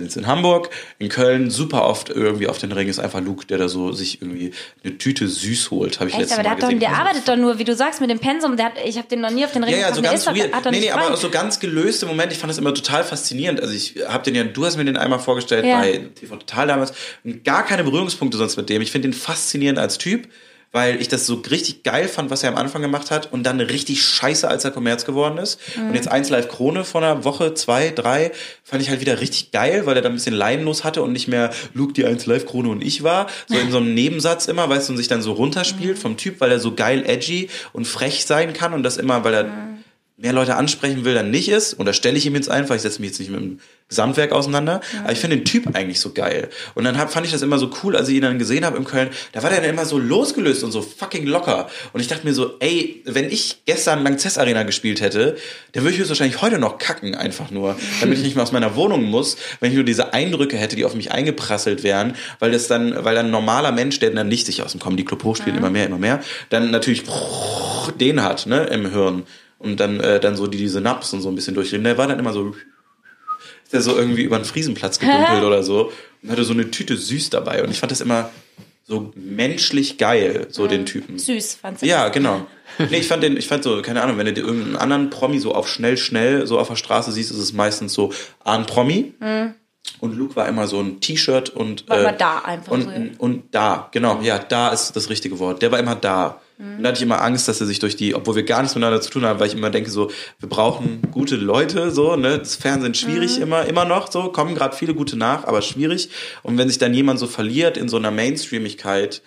jetzt in Hamburg. In Köln, super oft irgendwie auf den Ring ist einfach Luke, der da so sich irgendwie eine Tüte süß holt. Habe ich Echt, letztes Mal hat doch, gesehen. der arbeitet doch nur, wie du sagst, mit dem Pensum. Der hat, ich habe den noch nie auf den Ring Ja, ja, so ganz der weird. hat doch Nee, nee, aber so ganz gelöste Momente. Ich fand das immer total faszinierend. Also ich habe den ja, du hast mir den einmal vorgestellt Ja. bei TV Total damals. Und gar keine Berührungspunkte sonst mit dem. Ich finde den faszinierend als Typ, weil ich das so richtig geil fand, was er am Anfang gemacht hat und dann richtig scheiße, als er Kommerz geworden ist. Mhm. Und jetzt 1 Live Krone vor einer Woche, zwei, drei, fand ich halt wieder richtig geil, weil er da ein bisschen leinlos hatte und nicht mehr Luke die 1 Live Krone und ich war. So in so einem Nebensatz immer, weißt du, und sich dann so runterspielt Mhm. vom Typ, weil er so geil edgy und frech sein kann und das immer, weil er Mhm. Mehr Leute ansprechen will, dann nicht ist. Und da stelle ich ihm jetzt einfach, ich setze mich jetzt nicht mit dem Gesamtwerk auseinander. Aber ich finde den Typ eigentlich so geil. Und dann hab, fand ich das immer so cool, als ich ihn dann gesehen habe in Köln. Da war der dann immer so losgelöst und so fucking locker. Und ich dachte mir so, ey, wenn ich gestern Langzess Arena gespielt hätte, dann würde ich höchstwahrscheinlich heute noch kacken, einfach nur. Damit ich nicht mehr aus meiner Wohnung muss, wenn ich nur diese Eindrücke hätte, die auf mich eingeprasselt wären. Weil das dann, weil dann ein normaler Mensch, der dann nicht sich aus dem Comedy Club hochspielt, immer mehr, immer mehr, dann natürlich den hat, ne, im Hirn und dann, äh, dann so die, die Synapsen so ein bisschen durchleben. Der war dann immer so, ist der so irgendwie über den Friesenplatz gedümpelt oder so und hatte so eine Tüte süß dabei. Und ich fand das immer so menschlich geil, so den Typen. Süß, fandst du? Ja, genau. Nee, ich fand den, ich fand so, keine Ahnung, wenn du dir irgendeinen anderen Promi so auf schnell, schnell so auf der Straße siehst, ist es meistens so ein Promi. Und Luke war immer so ein T-Shirt und. War äh, immer da einfach Und, so, und da, genau, ja, da ist das richtige Wort. Der war immer da. Und da hatte ich immer Angst, dass er sich durch die, obwohl wir gar nichts miteinander zu tun haben, weil ich immer denke so, wir brauchen gute Leute, so, ne, das Fernsehen schwierig immer, immer noch, so, kommen gerade viele gute nach, aber schwierig. Und wenn sich dann jemand so verliert in so einer Mainstreamigkeit,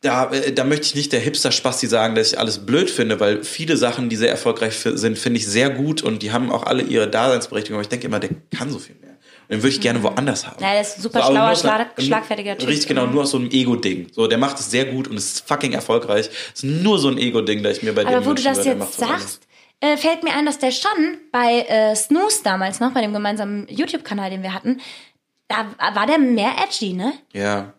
da, äh, da möchte ich nicht der Hipster-Spasti sagen, dass ich alles blöd finde, weil viele Sachen, die sehr erfolgreich sind, finde ich sehr gut und die haben auch alle ihre Daseinsberechtigung. Aber ich denke immer, der kann so viel mehr. Den würde ich gerne woanders haben. Ja, der ist ein super aber schlauer, schlag- schlagfertiger Typ. Richtig, genau, nur aus so einem Ego-Ding. So, der macht es sehr gut und ist fucking erfolgreich. ist nur so ein Ego-Ding, da ich mir bei dem Aber wo du das würde, jetzt sagst, äh, fällt mir ein, dass der schon bei äh, Snooze damals noch, bei dem gemeinsamen YouTube-Kanal, den wir hatten, da war der mehr edgy, ne? Ja.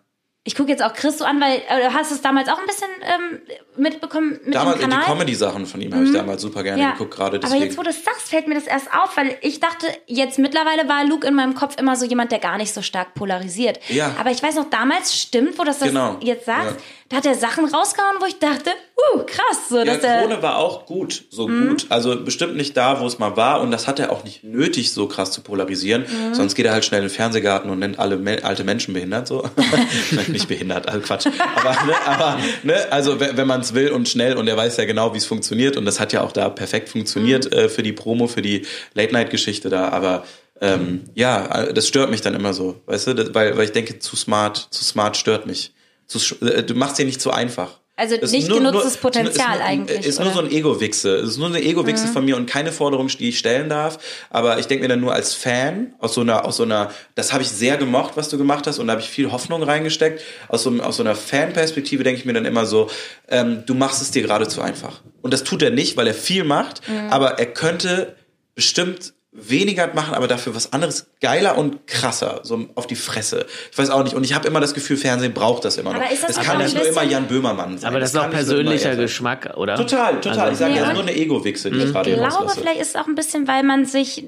Ich gucke jetzt auch Chris so an, weil äh, hast du es damals auch ein bisschen ähm, mitbekommen mit Damals, dem die Kanal? Comedy-Sachen von ihm habe ich damals super gerne ja. geguckt, gerade Aber jetzt, wo du es sagst, fällt mir das erst auf, weil ich dachte, jetzt mittlerweile war Luke in meinem Kopf immer so jemand, der gar nicht so stark polarisiert. Ja. Aber ich weiß noch, damals stimmt, wo das, das Genau. jetzt sagst, Ja. da hat er Sachen rausgehauen, wo ich dachte, uh, krass, so, Ja, dass er... Krone war auch gut, so Mhm. gut. Also bestimmt nicht da, wo es mal war. Und das hat er auch nicht nötig, so krass zu polarisieren. Mhm. Sonst geht er halt schnell in den Fernsehgarten und nennt alle Me alte Menschen behindert. So. nicht behindert, also Quatsch. Aber, ne, aber ne, also wenn, man es will und schnell und er weiß ja genau, wie es funktioniert. Und das hat ja auch da perfekt funktioniert Mhm. äh, für die Promo, für die Late-Night-Geschichte da. Aber ähm, ja, äh, das stört mich dann immer so, weißt du? Das, weil, weil ich denke, zu smart, zu smart stört mich. Zu, äh, du machst dir nicht zu einfach. Also ist nicht genutztes Potenzial ist nur, eigentlich, Ist nur oder? Mhm. so ein Ego-Wichse. Ist nur eine Ego-Wichse von mir und keine Forderung, die ich stellen darf. Aber ich denke mir dann nur als Fan, aus so einer, aus so einer, das habe ich sehr gemocht, was du gemacht hast und da habe ich viel Hoffnung reingesteckt. Aus so, aus so einer Fan-Perspektive denke ich mir dann immer so, ähm, du machst es dir gerade zu einfach. Und das tut er nicht, weil er viel macht, Mhm. aber er könnte bestimmt weniger machen, aber dafür was anderes geiler und krasser, so auf die Fresse. Ich weiß auch nicht. Und ich habe immer das Gefühl, Fernsehen braucht das immer noch. Aber ist das es auch kann nicht nur immer Jan Böhmermann sein. Aber das ist auch persönlicher er. Geschmack, oder? Total, total. Also- ich sage, Nee, das ist nur eine Ego-Wichse, die ich Ich gerade hier glaube, rauslasse. vielleicht ist es auch ein bisschen, weil man sich,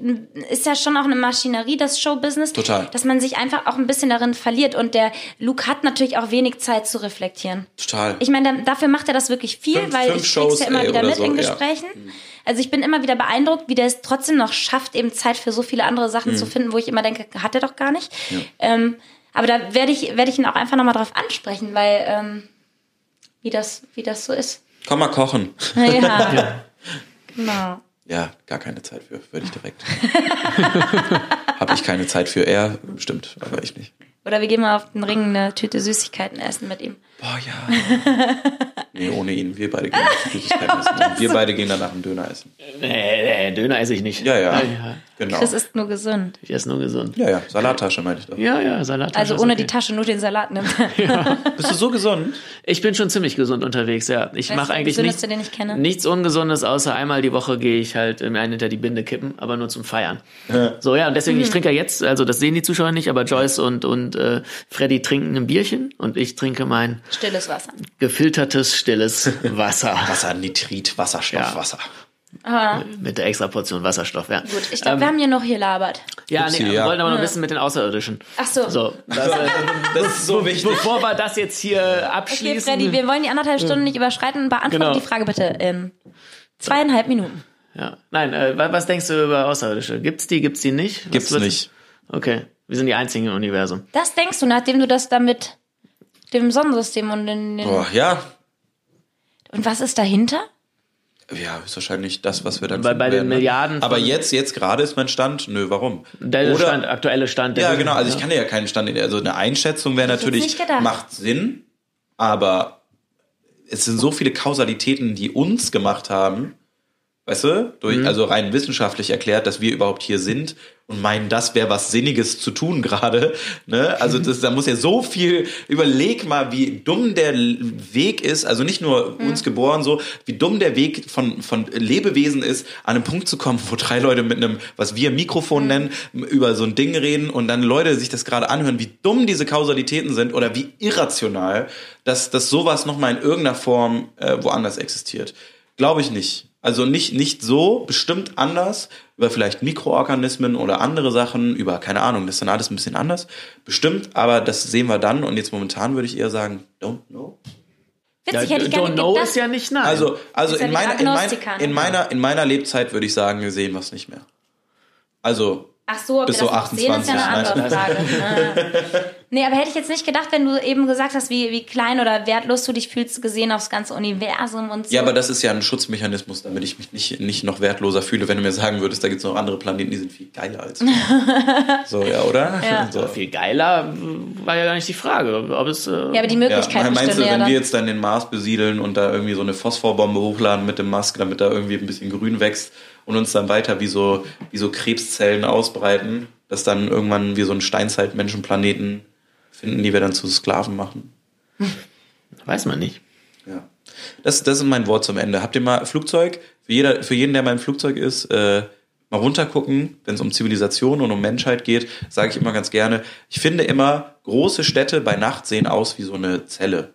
ist ja schon auch eine Maschinerie, das Showbusiness, Total. dass man sich einfach auch ein bisschen darin verliert. Und der Luke hat natürlich auch wenig Zeit zu reflektieren. Total. Ich meine, dann- dafür macht er das wirklich viel, Fünf- weil fünf ich Shows, ja immer ey, wieder mit so, in ja. Also ich bin immer wieder beeindruckt, wie der es trotzdem noch schafft, eben Zeit für so viele andere Sachen Mhm. zu finden, wo ich immer denke, hat er doch gar nicht. Ähm, aber da werde ich, werde ich ihn auch einfach nochmal drauf ansprechen, weil ähm, wie das, wie das so ist. Komm mal kochen. Ja. Genau. Ja, gar keine Zeit für, würde ich direkt. Habe ich keine Zeit für. Er bestimmt, aber ich nicht. Oder wir gehen mal auf den Ring eine Tüte Süßigkeiten essen mit ihm. Boah, ja. Nee, ohne ihn. Wir beide gehen Süßigkeiten essen. Und wir beide gehen danach einen Döner essen. Nee, nee, Döner esse ich nicht. Ja, ja. ja. Genau. Chris ist nur gesund. Ich esse nur gesund. Ja, ja. Salattasche meinte ich doch. Ja, ja, Salat. Also ohne okay. die Tasche nur den Salat nimmt. Bist du so gesund? Ich bin schon ziemlich gesund unterwegs, ja. Ich mache der eigentlich nichts, den ich kenne? nichts Ungesundes, außer einmal die Woche gehe ich halt mir einen hinter die Binde kippen, aber nur zum Feiern. So, ja, und deswegen, Mhm. ich trinke ja jetzt, also das sehen die Zuschauer nicht, aber Joyce und, und äh, Freddy trinken ein Bierchen und ich trinke mein Stilles Wasser. gefiltertes, stilles Wasser. Wasser, Nitrit, Wasserstoff, Ja. Wasser. Mit der extra Portion Wasserstoff, ja. Gut, ich glaube, wir haben hier noch hier labert. Ja, Upsi, nee, wir ja. wollten aber noch wissen mit den Außerirdischen. Ach so. So, das, äh, Das ist so wichtig. bevor wir das jetzt hier Okay, abschließen. Freddy, wir wollen die anderthalb Stunden nicht überschreiten. Beantworte Genau. die Frage bitte in zweieinhalb Minuten. Ja. Nein, äh, wa- was denkst du über Außerirdische? Gibt's die, gibt's die nicht? Was Gibt's nicht. Okay, wir sind die einzigen im Universum. Das denkst du, nachdem du das damit dem Sonnensystem und den, den Boah, ja. und was ist dahinter? Ja, ist wahrscheinlich das, was wir dann Weil finden bei den werden, ne? Milliarden Aber jetzt, jetzt gerade ist mein Stand, nö, warum? Der Oder- Stand, aktuelle Stand. Der Ja, genau. Also ich kann dir ja keinen Stand, also eine Einschätzung wäre natürlich, macht Sinn, aber es sind so viele Kausalitäten, die uns gemacht haben, weißt du, durch, Mhm. also rein wissenschaftlich erklärt, dass wir überhaupt hier sind und meinen, das wäre was Sinniges zu tun gerade. Ne? Also das, da muss ja so viel, überleg mal, wie dumm der Weg ist, also nicht nur Mhm. uns geboren so, wie dumm der Weg von, von Lebewesen ist, an einen Punkt zu kommen, wo drei Leute mit einem, was wir Mikrofon Mhm. nennen, über so ein Ding reden und dann Leute sich das gerade anhören, wie dumm diese Kausalitäten sind oder wie irrational, dass, dass sowas nochmal in irgendeiner Form äh, woanders existiert. Glaube ich nicht. Also nicht, nicht so, bestimmt anders, über vielleicht Mikroorganismen oder andere Sachen, über, keine Ahnung, das ist dann alles ein bisschen anders. Bestimmt, aber das sehen wir dann und jetzt momentan würde ich eher sagen, don't know. Witzig, Ja, hätte ich don't nicht know gedacht. ist ja nicht nein. Also, also ja in, nicht meiner, in, mein, Agnostiker, ne? in, meiner, in meiner Lebzeit würde ich sagen, wir sehen was nicht mehr. Also, Ach so, ob Bis wir so das noch sehen, ist ja eine 28, andere Frage. Ah. nee, aber hätte ich jetzt nicht gedacht, wenn du eben gesagt hast, wie, wie klein oder wertlos du dich fühlst, gesehen aufs ganze Universum und so. ja, aber das ist ja ein Schutzmechanismus, damit ich mich nicht, nicht noch wertloser fühle, wenn du mir sagen würdest, da gibt es noch andere Planeten, die sind viel geiler als wir. so, ja, oder? Ja. So. viel geiler war ja gar nicht die Frage. Ob es, äh, ja, aber die Möglichkeit Ja, meinst du, wenn dann. wir jetzt dann den Mars besiedeln und da irgendwie so eine Phosphorbombe hochladen mit dem Musk, damit da irgendwie ein bisschen grün wächst und uns dann weiter wie so, wie so Krebszellen ausbreiten, Dass dann irgendwann wir so einen Steinzeit-Menschenplaneten finden, die wir dann zu Sklaven machen. Weiß man nicht. Ja. Das, das ist mein Wort zum Ende. Habt ihr mal Flugzeug? Für, jeder, für jeden, der mal im Flugzeug ist, äh, mal runtergucken, wenn es um Zivilisation und um Menschheit geht, sage ich immer ganz gerne. Ich finde immer, große Städte bei Nacht sehen aus wie so eine Zelle.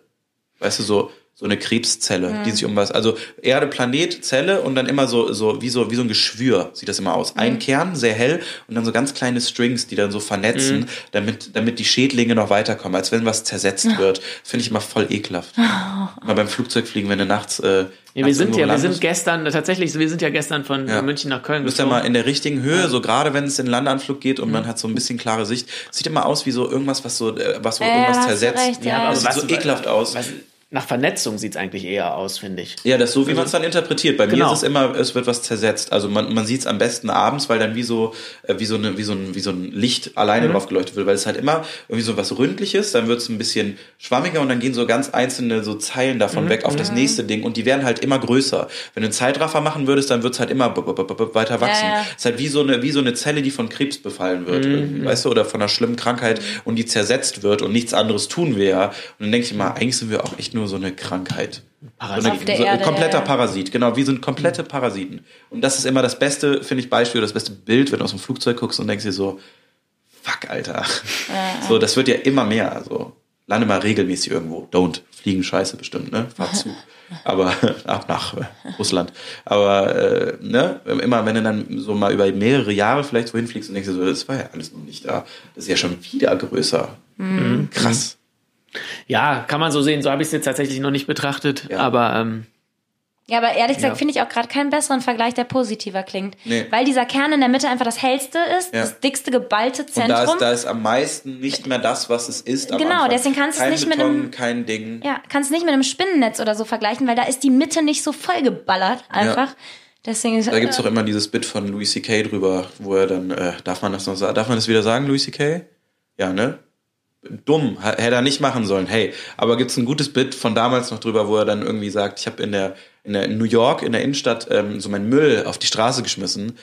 Weißt du, so, so eine Krebszelle, die sich um was, also Erde, Planet, Zelle und dann immer so, so, wie so, wie so ein Geschwür sieht das immer aus. Ein Kern, sehr hell und dann so ganz kleine Strings, die dann so vernetzen, damit, damit die Schädlinge noch weiterkommen, als wenn was zersetzt wird. Finde ich immer voll ekelhaft. Mal beim Flugzeugfliegen, wenn du nachts, äh, Ja, wir sind ja, wir sind gestern, tatsächlich, wir sind ja gestern von Ja. München nach Köln Du bist ja mal in der richtigen Höhe, so gerade wenn es in den Landeanflug geht und Mhm. man hat so ein bisschen klare Sicht. Sieht immer aus wie so irgendwas, was so, äh, was so Ja, irgendwas zersetzt. recht, ja. aber das sieht was- so ekelhaft aus. Was, nach Vernetzung sieht's eigentlich eher aus, finde ich. Ja, das ist so, wie man es dann interpretiert. Bei Genau. mir ist es immer, es wird was zersetzt. Also man, man sieht es am besten abends, weil dann wie so, äh, wie so, eine, wie so, ein, wie so ein Licht alleine drauf geleuchtet wird. Weil es halt immer irgendwie so was Ründliches, dann wird es ein bisschen schwammiger und dann gehen so ganz einzelne so Zeilen davon weg auf das nächste Ding und die werden halt immer größer. Wenn du einen Zeitraffer machen würdest, dann wird es halt immer weiter wachsen. Ja, ja. Es ist halt wie so, eine, wie so eine Zelle, die von Krebs befallen wird, irgendwie, weißt du, oder von einer schlimmen Krankheit und die zersetzt wird und nichts anderes tun wir ja. Und dann denke ich immer, eigentlich sind wir auch echt nur so eine Krankheit. So eine, Auf der so, Erde, kompletter. Parasit, genau. Wir sind komplette Parasiten. Und das ist immer das beste, finde ich, Beispiel, das beste Bild, wenn du aus dem Flugzeug guckst und denkst dir so, fuck, Alter. So, das wird ja immer mehr. Also, lande mal regelmäßig irgendwo. Don't. Fliegen scheiße bestimmt, ne? Fahr zu. Aber ab nach äh, Russland. Aber äh, ne, immer wenn du dann so mal über mehrere Jahre vielleicht so hinfliegst und denkst dir so, das war ja alles noch nicht da. Das ist ja schon wieder größer. Mhm. Krass. Ja, kann man so sehen. So habe ich es jetzt tatsächlich noch nicht betrachtet. Ja. Aber ähm, Ja, aber ehrlich gesagt Ja. finde ich auch gerade keinen besseren Vergleich, der positiver klingt. Nee. Weil dieser Kern in der Mitte einfach das hellste ist, Ja. das dickste geballte Und da Zentrum. ist, da ist am meisten nicht mehr das, was es ist. Am Genau, Anfang. deswegen kannst du es nicht mit Beton, einem- kein Ding. ja, kannst nicht mit einem Spinnennetz oder so vergleichen, weil da ist die Mitte nicht so vollgeballert einfach. Deswegen ist Da gibt's doch immer dieses Bit von Louis C.K. drüber, wo er dann, äh, darf man das noch sagen? Darf man das wieder sagen, Louis C.K.? Ja, ne? Dumm, hätte er nicht machen sollen. Hey, aber gibt's ein gutes Bit von damals noch drüber, wo er dann irgendwie sagt, ich habe in der, in der in New York, in der Innenstadt, ähm, so meinen Müll auf die Straße geschmissen.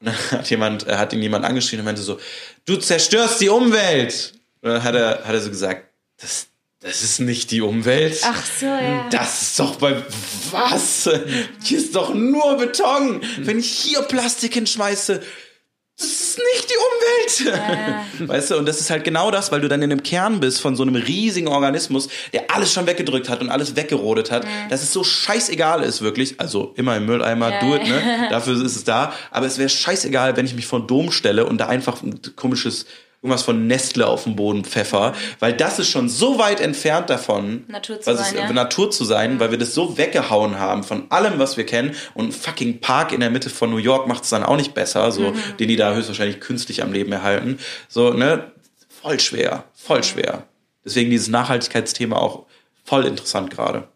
Und dann hat jemand, äh, hat ihn jemand angeschrien und meinte so, du zerstörst die Umwelt. Und dann hat er, hat er so gesagt, das, das ist nicht die Umwelt. Ach so, ja. Das ist doch bei was? Hier ist doch nur Beton. Wenn ich hier Plastik hinschmeiße, das ist nicht die Umwelt. Weißt du, und das ist halt genau das, weil du dann in einem Kern bist von so einem riesigen Organismus, der alles schon weggedrückt hat und alles weggerodet hat, dass es so scheißegal ist, wirklich. Also immer im Mülleimer, Ja. do it, ne? Dafür ist es da. Aber es wäre scheißegal, wenn ich mich vor den Dom stelle und da einfach ein komisches irgendwas von Nestle auf den Boden pfeffer, weil das ist schon so weit entfernt davon, Natur zu was sein, es, ja. Natur zu sein, weil wir das so weggehauen haben von allem, was wir kennen. Und ein fucking Park in der Mitte von New York macht es dann auch nicht besser, so, Mhm. den die da höchstwahrscheinlich künstlich am Leben erhalten. So, ne? Voll schwer, voll schwer. Deswegen dieses Nachhaltigkeitsthema auch voll interessant gerade.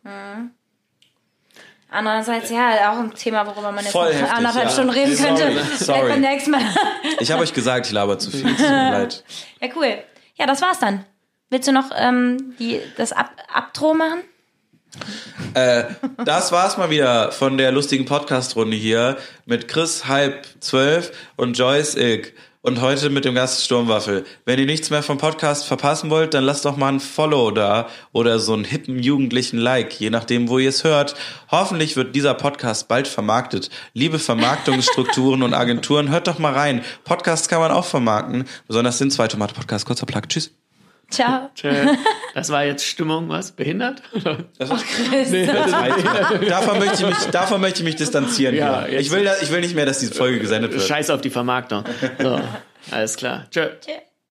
Andererseits, ja, auch ein Thema, worüber man jetzt Voll heftig, anderthalb ja. Stunden reden Sorry, könnte. Vielleicht sorry. beim nächsten Mal. Ich habe euch gesagt, ich laber zu viel. Tut mir leid. Ja, cool. Ja, das war's dann. Willst du noch ähm, die, das Ab Abtro machen? Das war's mal wieder von der lustigen Podcast-Runde hier mit Chris halb zwölf und Joyce Ick. Und heute mit dem Gast Sturmwaffel. Wenn ihr nichts mehr vom Podcast verpassen wollt, dann lasst doch mal ein Follow da oder so einen hippen jugendlichen Like, je nachdem, wo ihr es hört. Hoffentlich wird dieser Podcast bald vermarktet. Liebe Vermarktungsstrukturen und Agenturen, hört doch mal rein. Podcasts kann man auch vermarkten, besonders den Zwei Tomate Podcast. Kurzer Plug. Tschüss. Ciao. tschö. das war jetzt Stimmung, was? Behindert? Das war's. davon, möchte ich mich, davon möchte ich mich distanzieren. Ja, ich, will, ich will nicht mehr, dass diese Folge gesendet wird. Scheiß auf die Vermarktung. So, alles klar. Tschö. Tschö.